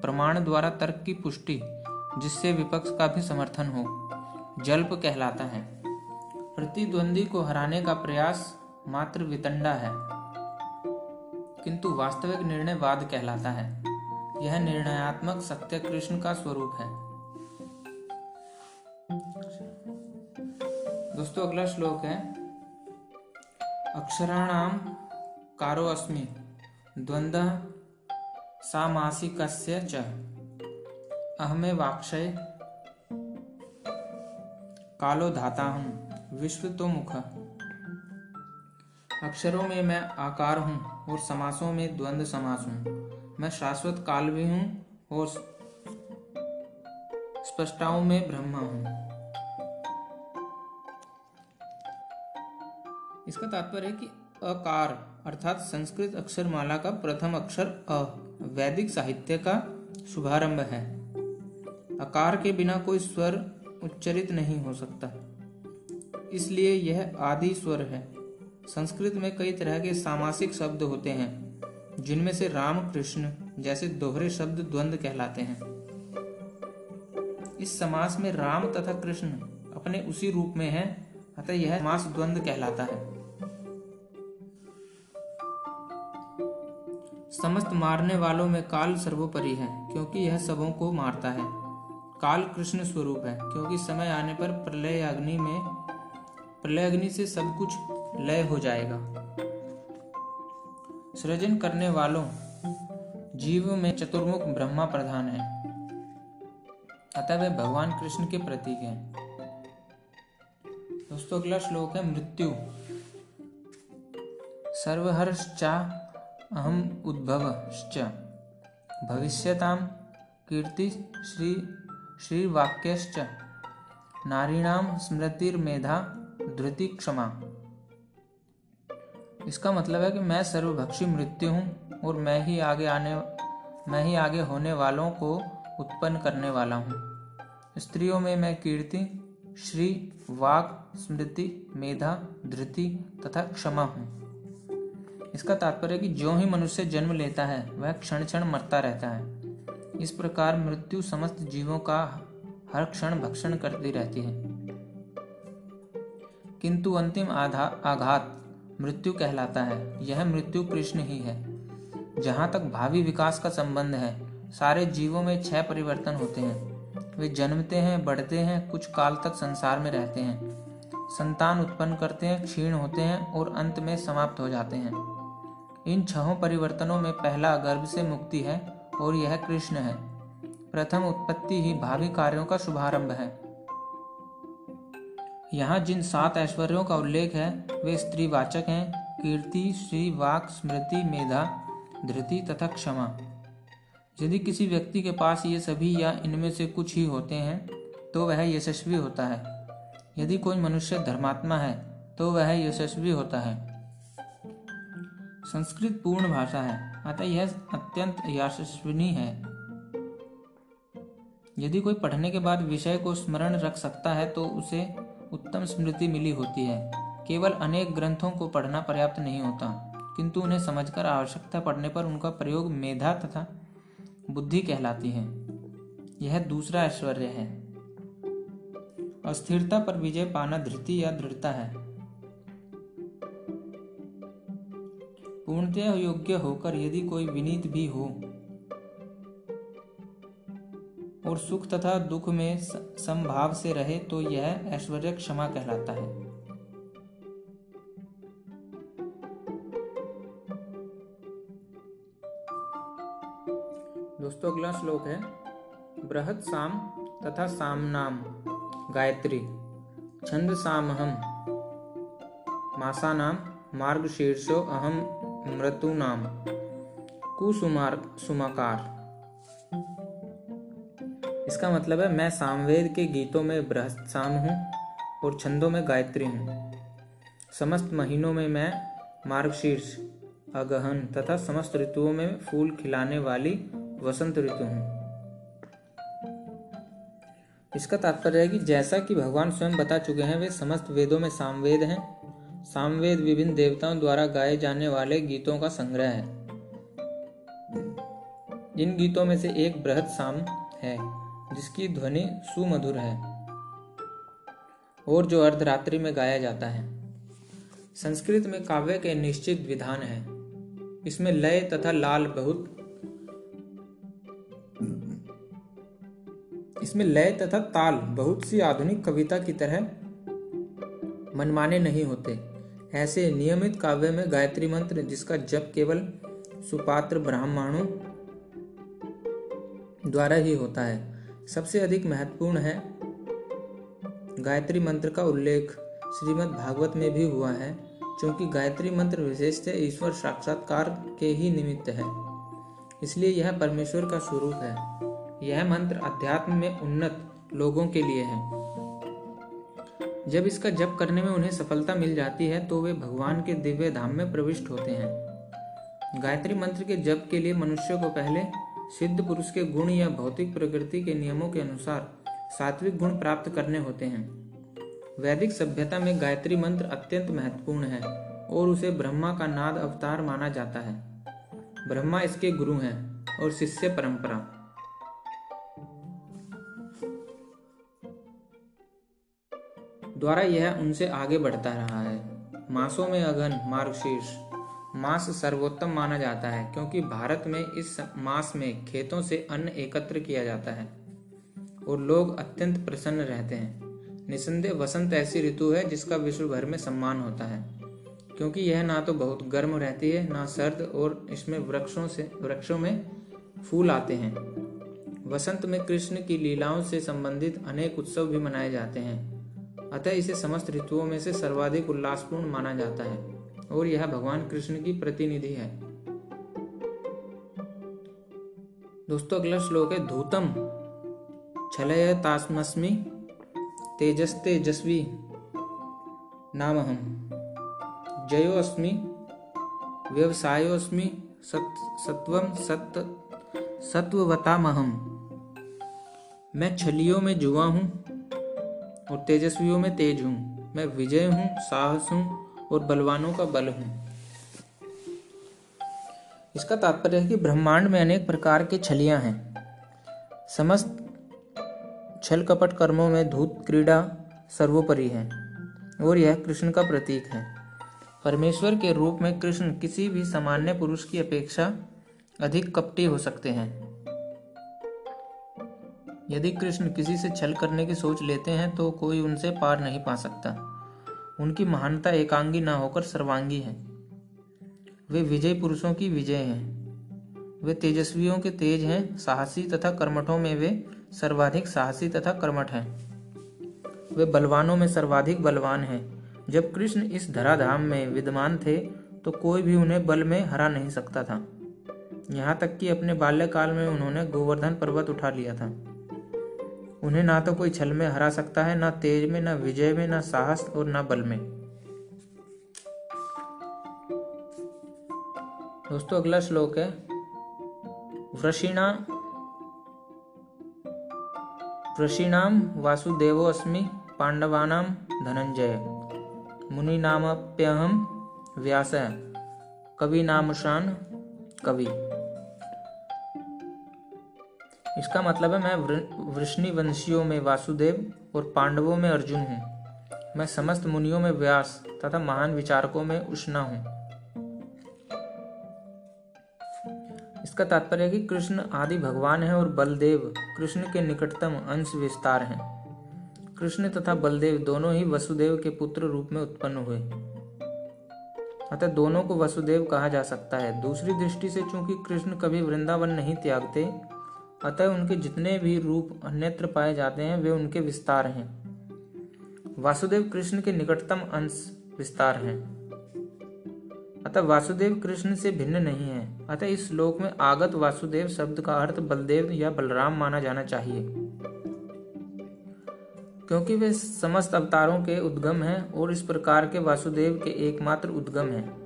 प्रमाण द्वारा तर्क की पुष्टि, जिससे विपक्ष का भी समर्थन हो, जल्प कहलाता है। प्रतिद्वंदी को हराने का प्रयास मात्र वितंडा है, किंतु वास्तविक निर्णय वाद कहलाता है। यह निर्णयात्मक सत्य कृष्ण का स्वरूप है। दोस्तों, अगला श्लोक है। अक्षराणाम कारो अस्मि द्वंद सामासिकस्य च। अहमे वाक्षय कालो धाता हूँ विश्व तो मुख। अक्षरों में मैं आकार हूँ और समासों में द्वंद्व समास हूँ। मैं शाश्वत काल भी हूँ और स्पष्टाओं में ब्रह्मा हूँ। इसका तात्पर्य है कि अकार, अर्थात संस्कृत अक्षर माला का प्रथम अक्षर अ, वैदिक साहित्य का शुभारंभ है। अकार के बिना कोई स्वर उच्चरित नहीं हो सकता। इसलिए यह आदि स्वर है। संस्कृत में कई तरह के सामासिक शब्द होते हैं, जिनमें से राम कृष्ण जैसे दोहरे शब्द द्वंद्व कहलाते हैं। इस समास में राम तथा कृष्ण अपने उसी रूप में है, अतः यह समास द्वंद्व कहलाता है। समस्त मारने वालों में काल सर्वोपरि है, क्योंकि यह सबों को मारता है। काल कृष्ण स्वरूप है, क्योंकि समय आने पर प्रलय अग्नि में प्रलय अग्नि से सब कुछ लय हो जाएगा। सृजन करने वालों जीव में चतुर्मुख ब्रह्मा प्रधान है। अतः वे भगवान कृष्ण के प्रतीक हैं। दोस्तों, अगला श्लोक है मृत्यु। सर्वहर्षा अहम उद्भवश्च। भविष्यतां कीर्ति श्री, श्रीवाक्यश्च। नारीणाम स्मृतिर्मेधा धृति क्षमा इसका मतलब है कि मैं सर्वभक्षी मृत्यु हूँ और मैं ही आगे आने, मैं ही आगे होने वालों को उत्पन्न करने वाला हूँ। स्त्रियों में मैं कीर्ति, श्री, वाक, स्मृति, मेधा, धृति तथा क्षमा हूँ। इसका तात्पर्य कि जो ही मनुष्य जन्म लेता है, वह क्षण क्षण मरता रहता है। इस प्रकार मृत्यु समस्त जीवों का हर क्षण भक्षण करती रहती है। किंतु अंतिम आघात मृत्यु कहलाता है। यह मृत्यु कृष्ण ही है। जहाँ तक भावी विकास का संबंध है, सारे जीवों में छह परिवर्तन होते हैं। वे जन्मते हैं, बढ़ते हैं, कुछ काल तक संसार में रहते हैं। संतान उत्पन्न करते हैं, क्षीण होते हैं और अंत में समाप्त हो जाते हैं। इन छहों परिवर्तनों में पहला गर्भ से मुक्ति है और यह कृष्ण है। प्रथम उत्पत्ति ही भावी कार्यों का शुभारंभ है। यहाँ जिन सात ऐश्वर्यों का उल्लेख है, वे स्त्रीवाचक हैं, कीर्ति श्री वाक स्मृति, मेधा, धृति तथा क्षमा। यदि किसी व्यक्ति के पास ये सभी या इनमें से कुछ ही होते हैं तो वह यशस्वी होता है। यदि कोई मनुष्य धर्मात्मा है तो वह यशस्वी होता है। संस्कृत पूर्ण भाषा है, अतः यह अत्यंत यशस्विनी है। यदि कोई पढ़ने के बाद विषय को स्मरण रख सकता है तो उसे उत्तम स्मृति मिली होती है। केवल अनेक ग्रंथों को पढ़ना पर्याप्त नहीं होता, किंतु उन्हें समझकर आवश्यकता पड़ने पर उनका प्रयोग मेधा तथा बुद्धि कहलाती है। यह दूसरा ऐश्वर्य है। अस्थिरता पर विजय पाना धृति या दृढ़ता है। पूर्णतः योग्य होकर यदि कोई विनीत भी हो और सुख तथा दुख में संभाव से रहे तो यह ऐश्वर्य क्षमा कहलाता है। दोस्तों, अगला श्लोक है बृहद साम तथा साम नाम गायत्री, छंद साम हम मासा नाम मार्ग शीर्षो अहम मृतु नाम। कुसुमार सुमाकार। इसका मतलब है, मैं सामवेद के गीतों में बृहस्पति शाम हूँ और छंदों में गायत्री हूँ। समस्त महीनों में मैं मार्गशीर्ष, अगहन तथा समस्त ऋतुओं में फूल खिलाने वाली वसंत ऋतु हूँ। इसका तात्पर्य है कि जैसा कि भगवान स्वयं बता चुके हैं, वे समस्त वेदों में सामवेद हैं। सामवेद विभिन्न देवताओं द्वारा गाए जाने वाले गीतों का संग्रह है। इन गीतों में से एक बृहद साम है, जिसकी ध्वनि सुमधुर है और जो अर्धरात्रि में गाया जाता है। संस्कृत में काव्य के निश्चित विधान है। इसमें लय तथा लाल बहुत इसमें लय तथा ताल बहुत सी आधुनिक कविता की तरह मनमाने नहीं होते। ऐसे नियमित काव्य में गायत्री मंत्र, जिसका जप केवल सुपात्र ब्राह्मणों द्वारा ही होता है, सबसे अधिक महत्वपूर्ण है। गायत्री मंत्र का उल्लेख श्रीमद् भागवत में भी हुआ है, क्योंकि गायत्री मंत्र विशेषतः ईश्वर साक्षात्कार के ही निमित्त है। इसलिए यह परमेश्वर का स्वरूप है। यह मंत्र अध्यात्म में उन्नत लोगों के लिए है। जब इसका जप करने में उन्हें सफलता मिल जाती है तो वे भगवान के दिव्य धाम में प्रविष्ट होते हैं। गायत्री मंत्र के जप के लिए मनुष्य को पहले सिद्ध पुरुष के गुण या भौतिक प्रकृति के नियमों के अनुसार सात्विक गुण प्राप्त करने होते हैं। वैदिक सभ्यता में गायत्री मंत्र अत्यंत महत्वपूर्ण है, और उसे ब्रह्मा का नाद अवतार माना जाता है। ब्रह्मा इसके गुरु हैं, और शिष्य परंपरा। द्वारा यह उनसे आगे बढ़ता रहा है। मासों में अगन मार्गशीर्ष। मास सर्वोत्तम माना जाता है, क्योंकि भारत में इस मास में खेतों से अन्न एकत्र किया जाता है और लोग अत्यंत प्रसन्न रहते हैं। निसंदेह वसंत ऐसी ऋतु है जिसका विश्व भर में सम्मान होता है, क्योंकि यह ना तो बहुत गर्म रहती है, ना सर्द और इसमें वृक्षों से, वृक्षों में फूल आते हैं। वसंत में कृष्ण की लीलाओं से संबंधित अनेक उत्सव भी मनाए जाते हैं। अतः इसे समस्त ऋतुओं में से सर्वाधिक उल्लासपूर्ण माना जाता है और यह भगवान कृष्ण की प्रतिनिधि है। दोस्तों अगला श्लोक है धूतम छलय तास्मस्मि तेजस तेजस्वी नाम हम जयो अस्मि व्यवसायो अस्मि सत, सत्वम सत्य सत्ववतामहम। मैं छलियों में जुआ हूँ और तेजस्वियों में तेज हूँ। मैं विजय हूँ, साहस हूँ और बलवानों का बल हूँ। इसका तात्पर्य है कि ब्रह्मांड में अनेक प्रकार के छलियाँ हैं। समस्त छल कपट कर्मों में धूत क्रीड़ा सर्वोपरि है और यह कृष्ण का प्रतीक है। परमेश्वर के रूप में कृष्ण किसी भी सामान्य पुरुष की अपेक्षा अधिक कपटी हो सकते हैं। यदि कृष्ण किसी से छल करने की सोच लेते हैं तो कोई उनसे पार नहीं पा सकता। उनकी महानता एकांगी ना होकर सर्वांगी है। वे विजय पुरुषों की विजय हैं। वे तेजस्वियों के तेज हैं, साहसी तथा कर्मठों में वे सर्वाधिक साहसी तथा कर्मठ हैं। वे बलवानों में सर्वाधिक बलवान हैं। जब कृष्ण इस धराधाम में विद्यमान थे तो कोई भी उन्हें बल में हरा नहीं सकता था। यहाँ तक कि अपने बाल्यकाल में उन्होंने गोवर्धन पर्वत उठा लिया था। उन्हें ना तो कोई छल में हरा सकता है, ना तेज में, ना विजय में, ना साहस और ना बल में। दोस्तों, अगला श्लोक है। वृषिणा ऋषीणाम वासुदेवो अस्मि पांडवानाम धनंजय। मुनिनामप्यहम व्यास। कवि नामशान कवि। इसका मतलब है मैं वृष्णि वंशियों में वासुदेव और पांडवों में अर्जुन हूँ। मैं समस्त मुनियों में व्यास तथा महान विचारकों में उष्णा हूँ। इसका तात्पर्य कि कृष्ण आदि भगवान है और बलदेव कृष्ण के निकटतम अंश विस्तार हैं। कृष्ण तथा बलदेव दोनों ही वसुदेव के पुत्र रूप में उत्पन्न हुए। अतः दोनों को वसुदेव कहा जा सकता है। दूसरी दृष्टि से चूँकि कृष्ण कभी वृंदावन नहीं त्यागते अतः उनके जितने भी रूप अन्यत्र पाए जाते हैं, वे उनके विस्तार हैं। वासुदेव कृष्ण के निकटतम अंश विस्तार हैं। अतः वासुदेव कृष्ण से भिन्न नहीं है। अतः इस श्लोक में आगत वासुदेव शब्द का अर्थ बलदेव या बलराम माना जाना चाहिए। क्योंकि वे समस्त अवतारों के उद्गम हैं और इस प्रकार के वासुदेव के एकमात्र उद्गम हैं।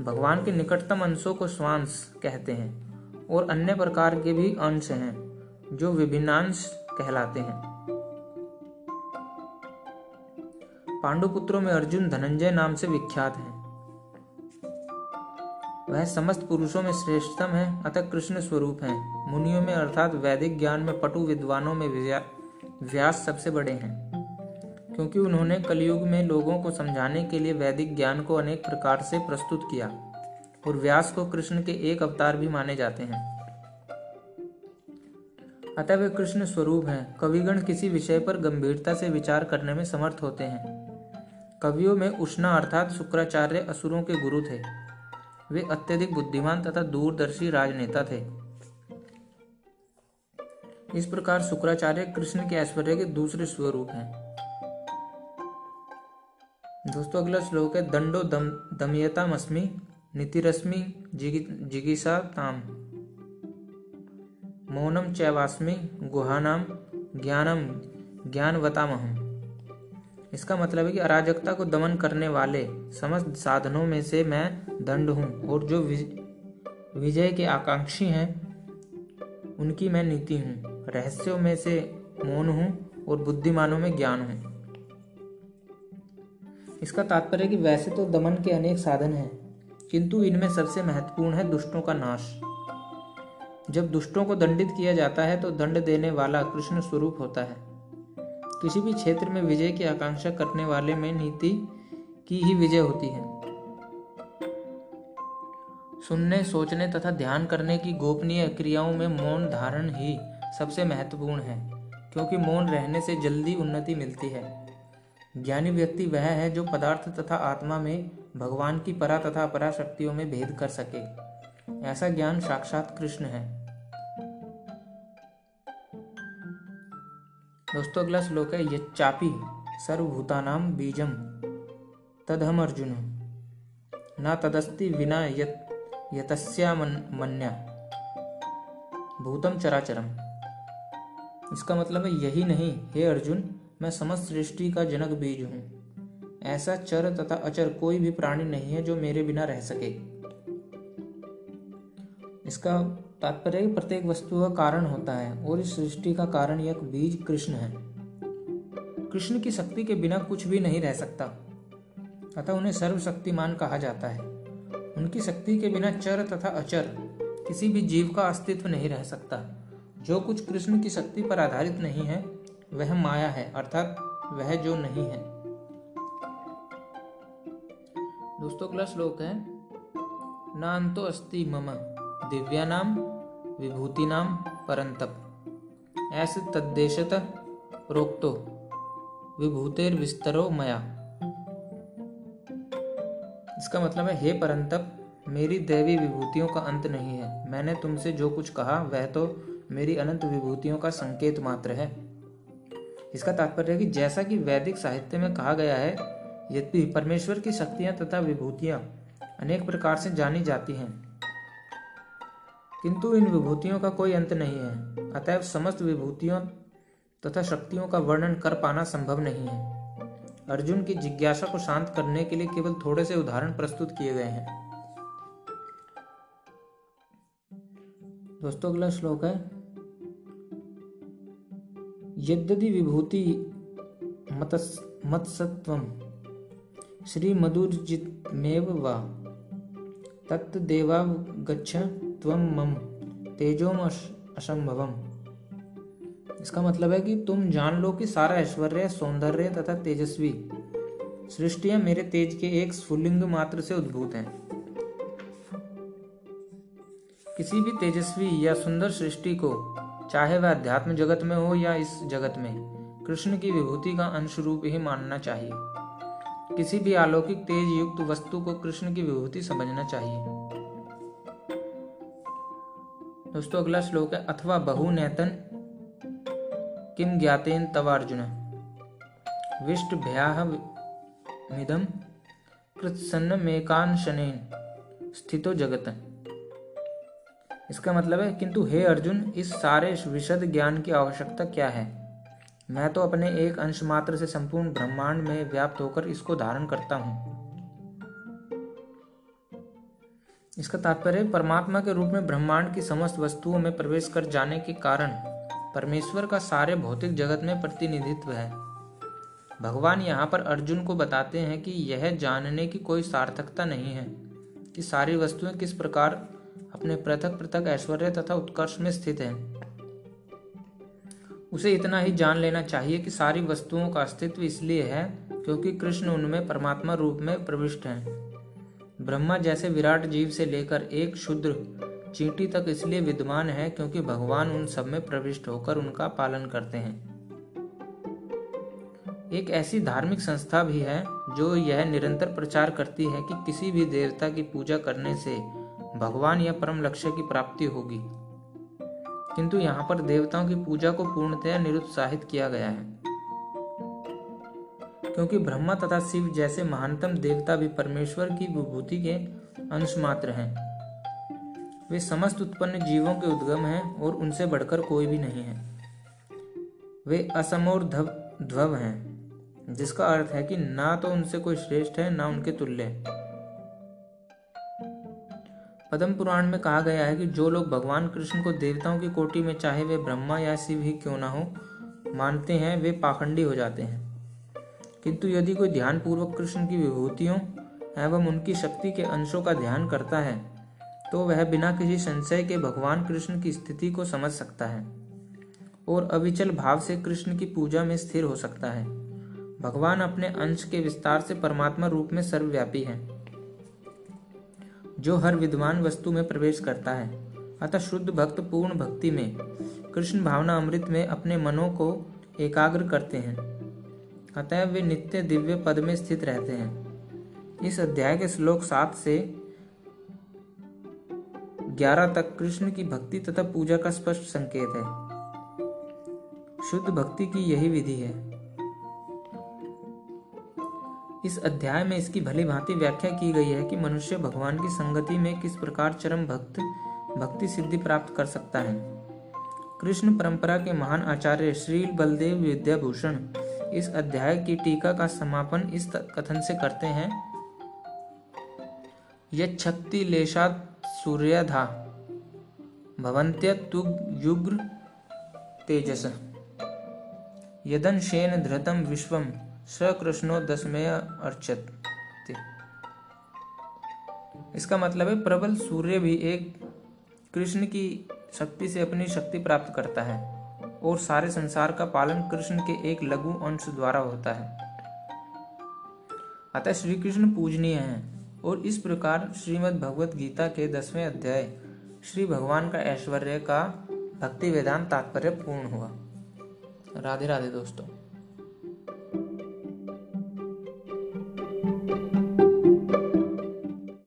भगवान के निकटतम अंशों को स्वांश कहते हैं। और अन्य प्रकार के भी अंश हैं, जो विभिन्नांश कहलाते हैं। पांडुपुत्रों में अर्जुन धनंजय नाम से विख्यात है। वह समस्त पुरुषों में श्रेष्ठतम है, अतः कृष्ण स्वरूप है। मुनियों में अर्थात वैदिक ज्ञान में पटु विद्वानों में व्यास सबसे बड़े हैं। क्योंकि उन्होंने कलयुग में लोगों को समझाने के लिए वैदिक ज्ञान को अनेक प्रकार से प्रस्तुत किया। और व्यास को कृष्ण के एक अवतार भी माने जाते हैं। अतः वे कृष्ण स्वरूप हैं। कविगण किसी विषय पर गंभीरता से विचार करने में समर्थ होते हैं। कवियों में उष्णा अर्थात शुक्राचार्य असुरों के गुरु थे। वे अत्यधिक बुद्धिमान तथा दूरदर्शी राजनेता थे। इस प्रकार शुक्राचार्य कृष्ण के ऐश्वर्य के दूसरे स्वरूप हैं। दोस्तों, अगला श्लोक है, दंडो दम दमयता मस्मी नीतिरश्मि जिगिसा ताम। मौनम चैवास्मि, गुहानाम, ज्ञानम, ज्ञानवतामहम। इसका मतलब है कि अराजकता को दमन करने वाले समस्त साधनों में से मैं दंड हूँ, और जो विजय के आकांक्षी हैं, उनकी मैं नीति हूँ। रहस्यों में से मौन हूँ, और बुद्धिमानों में ज्ञान हूँ। इसका तात्पर्य कि वैसे तो दमन के अनेक साधन हैं किंतु इनमें सबसे महत्वपूर्ण है दुष्टों का नाश। जब दुष्टों को दंडित किया जाता है तो दंड देने वाला कृष्ण स्वरूप होता है। किसी भी क्षेत्र में विजय की आकांक्षा करने वाले में नीति की ही विजय होती है। सुनने, सोचने तथा ध्यान करने की गोपनीय क्रियाओं में मौन धारण ही सबसे महत्वपूर्ण है, क्योंकि मौन रहने से जल्दी उन्नति मिलती है। ज्ञानी व्यक्ति वह है जो पदार्थ तथा आत्मा में भगवान की परा तथा अपरा शक्तियों में भेद कर सके। ऐसा ज्ञान साक्षात कृष्ण है। दोस्तों अगला श्लोक है यच्चापि सर्वभूतानाम बीजम। तदहम अर्जुन। न तदस्ति विना यत यतस्या मन, मन्या। भूतम चराचरम। इसका मतलब है यही नहीं हे अर्जुन मैं समस्त सृष्टि का जनक बीज हूँ। ऐसा चर तथा अचर कोई भी प्राणी नहीं है जो मेरे बिना रह सके। इसका तात्पर्य प्रत्येक वस्तु का कारण होता है और इस सृष्टि का कारण यह बीज कृष्ण है। कृष्ण की शक्ति के बिना कुछ भी नहीं रह सकता। अतः उन्हें सर्वशक्तिमान कहा जाता है। उनकी शक्ति के बिना चर तथा अचर किसी भी जीव का अस्तित्व नहीं रह सकता। जो कुछ कृष्ण की शक्ति पर आधारित नहीं है, वह माया है, अर्थात वह जो नहीं है। दोस्तों अगला श्लोक है। नान्तो अस्ति मम। दिव्या नाम, विभूति नाम, परंतप। ऐसे तद्देशत प्रोक्तो, विभूतेर विस्तरो मया। इसका मतलब है, हे परंतप, मेरी दैवी विभूतियों का अंत नहीं है। मैंने तुमसे जो कुछ कहा, वह तो मेरी अनंत विभूतियों का संकेत मात्र है। इसका तात्पर्य है कि जैसा कि वैदिक साहित्य में कहा गया है यद्यपि परमेश्वर की शक्तियाँ तथा विभूतियाँ अनेक प्रकार से जानी जाती हैं, किंतु इन विभूतियों का कोई अंत नहीं है। अतएव समस्त विभूतियों तथा शक्तियों का वर्णन कर पाना संभव नहीं है। अर्जुन की जिज्ञासा को शांत करने के लिए केवल थोड़े से उदाहरण प्रस्तुत किए गए हैं। दोस्तों, अगला श्लोक है। यद्यदि विभूति मत मत्सत्व श्री मधुर्जितमेव वा तत्देवावगच्छ त्वं मम तेजोम असंभवम। इसका मतलब है कि तुम जान लो कि सारा ऐश्वर्य, सौंदर्य तथा तेजस्वी सृष्टियाँ मेरे तेज के एक स्फुलिंग मात्र से उद्भूत हैं। किसी भी तेजस्वी या सुंदर सृष्टि को, चाहे वह अध्यात्म जगत में हो या इस जगत में, कृष्ण की विभूति का अंश रूप ही मानना चाहिए। किसी भी अलौकिक तेज युक्त वस्तु को कृष्ण की विभूति समझना चाहिए। दोस्तों, अगला श्लोक है, अथवा बहु नैतन किम ज्ञातेन तवार्जुन विष्ट भया मिदम कृत्सन्न मेकांशनेन स्थितो जगत। इसका मतलब है, किंतु हे अर्जुन, इस सारे विशद ज्ञान की आवश्यकता क्या है? मैं तो अपने एक अंश मात्र से संपूर्ण ब्रह्मांड में व्याप्त होकर इसको धारण करता हूँ। इसका तात्पर्य परमात्मा के रूप में ब्रह्मांड की समस्त वस्तुओं में प्रवेश कर जाने के कारण परमेश्वर का सारे भौतिक जगत में प्रतिनिधित्व है। भगवान यहाँ पर अर्जुन को बताते हैं कि यह जानने की कोई सार्थकता नहीं है कि सारी वस्तुएँ किस प्रकार अपने पृथक पृथक ऐश्वर्य तथा उत्कर्ष में स्थित हैं। उसे इतना ही जान लेना चाहिए कि सारी वस्तुओं का अस्तित्व इसलिए है क्योंकि कृष्ण उनमें परमात्मा रूप में प्रविष्ट हैं। ब्रह्मा जैसे विराट जीव से लेकर एक शुद्र चींटी तक इसलिए विद्वान है क्योंकि भगवान उन सब में प्रविष्ट होकर उनका पालन करते हैं। एक ऐसी धार्मिक संस्था भी है जो यह निरंतर प्रचार करती है कि किसी भी देवता की पूजा करने से भगवान या परम लक्ष्य की प्राप्ति होगी। किंतु यहाँ पर देवताओं की पूजा को पूर्णतया निरुत्साहित किया गया है। क्योंकि ब्रह्मा तथा शिव जैसे महानतम देवता भी परमेश्वर की विभूति के अंश मात्र हैं। वे समस्त उत्पन्न जीवों के उद्गम हैं और उनसे बढ़कर कोई भी नहीं है। वे असमोर ध्वव हैं, जिसका अर्थ है कि ना तो उनसे कोई श्रेष्ठ है, ना उनके तुल्य। पद्म पुराण में कहा गया है कि जो लोग भगवान कृष्ण को देवताओं की कोटि में चाहे वे ब्रह्मा या शिव ही क्यों ना हो, मानते हैं, वे पाखंडी हो जाते हैं। किंतु यदि कोई ध्यान पूर्वक कृष्ण की विभूतियों एवं उनकी शक्ति के अंशों का ध्यान करता है तो वह बिना किसी संशय के भगवान कृष्ण की स्थिति को समझ सकता है और अविचल भाव से कृष्ण की पूजा में स्थिर हो सकता है। भगवान अपने अंश के विस्तार से परमात्मा रूप में सर्वव्यापी है। जो हर विद्वान वस्तु में प्रवेश करता है। अतः शुद्ध भक्त पूर्ण भक्ति में, कृष्ण भावना अमृत में अपने मनों को एकाग्र करते हैं। अतः वे नित्य दिव्य पद में स्थित रहते हैं। इस अध्याय के श्लोक सात से ग्यारह तक कृष्ण की भक्ति तथा पूजा का स्पष्ट संकेत है। शुद्ध भक्ति की यही विधि है। इस अध्याय में इसकी भली भांति व्याख्या की गई है कि मनुष्य भगवान की संगति में किस प्रकार चरम भक्त, भक्ति सिद्धि प्राप्त कर सकता है। कृष्ण परंपरा के महान आचार्य श्री बलदेव विद्याभूषण इस अध्याय की टीका का समापन इस कथन से करते हैं। यक्ति लेशात सूर्यधा भवंत्य युग्र तेजस। यदन शेन धृतम विश्वम स कृष्णो अर्चत इसका मतलब है, प्रबल सूर्य भी एक कृष्ण की शक्ति से अपनी शक्ति प्राप्त करता है और सारे संसार का पालन कृष्ण के एक लघु अंश द्वारा होता है। अतः श्री कृष्ण पूजनीय हैं और इस प्रकार श्रीमद् भगवत गीता के दसवें अध्याय श्री भगवान का ऐश्वर्य का भक्ति वेदांत तात्पर्य पूर्ण हुआ। राधे राधे दोस्तों।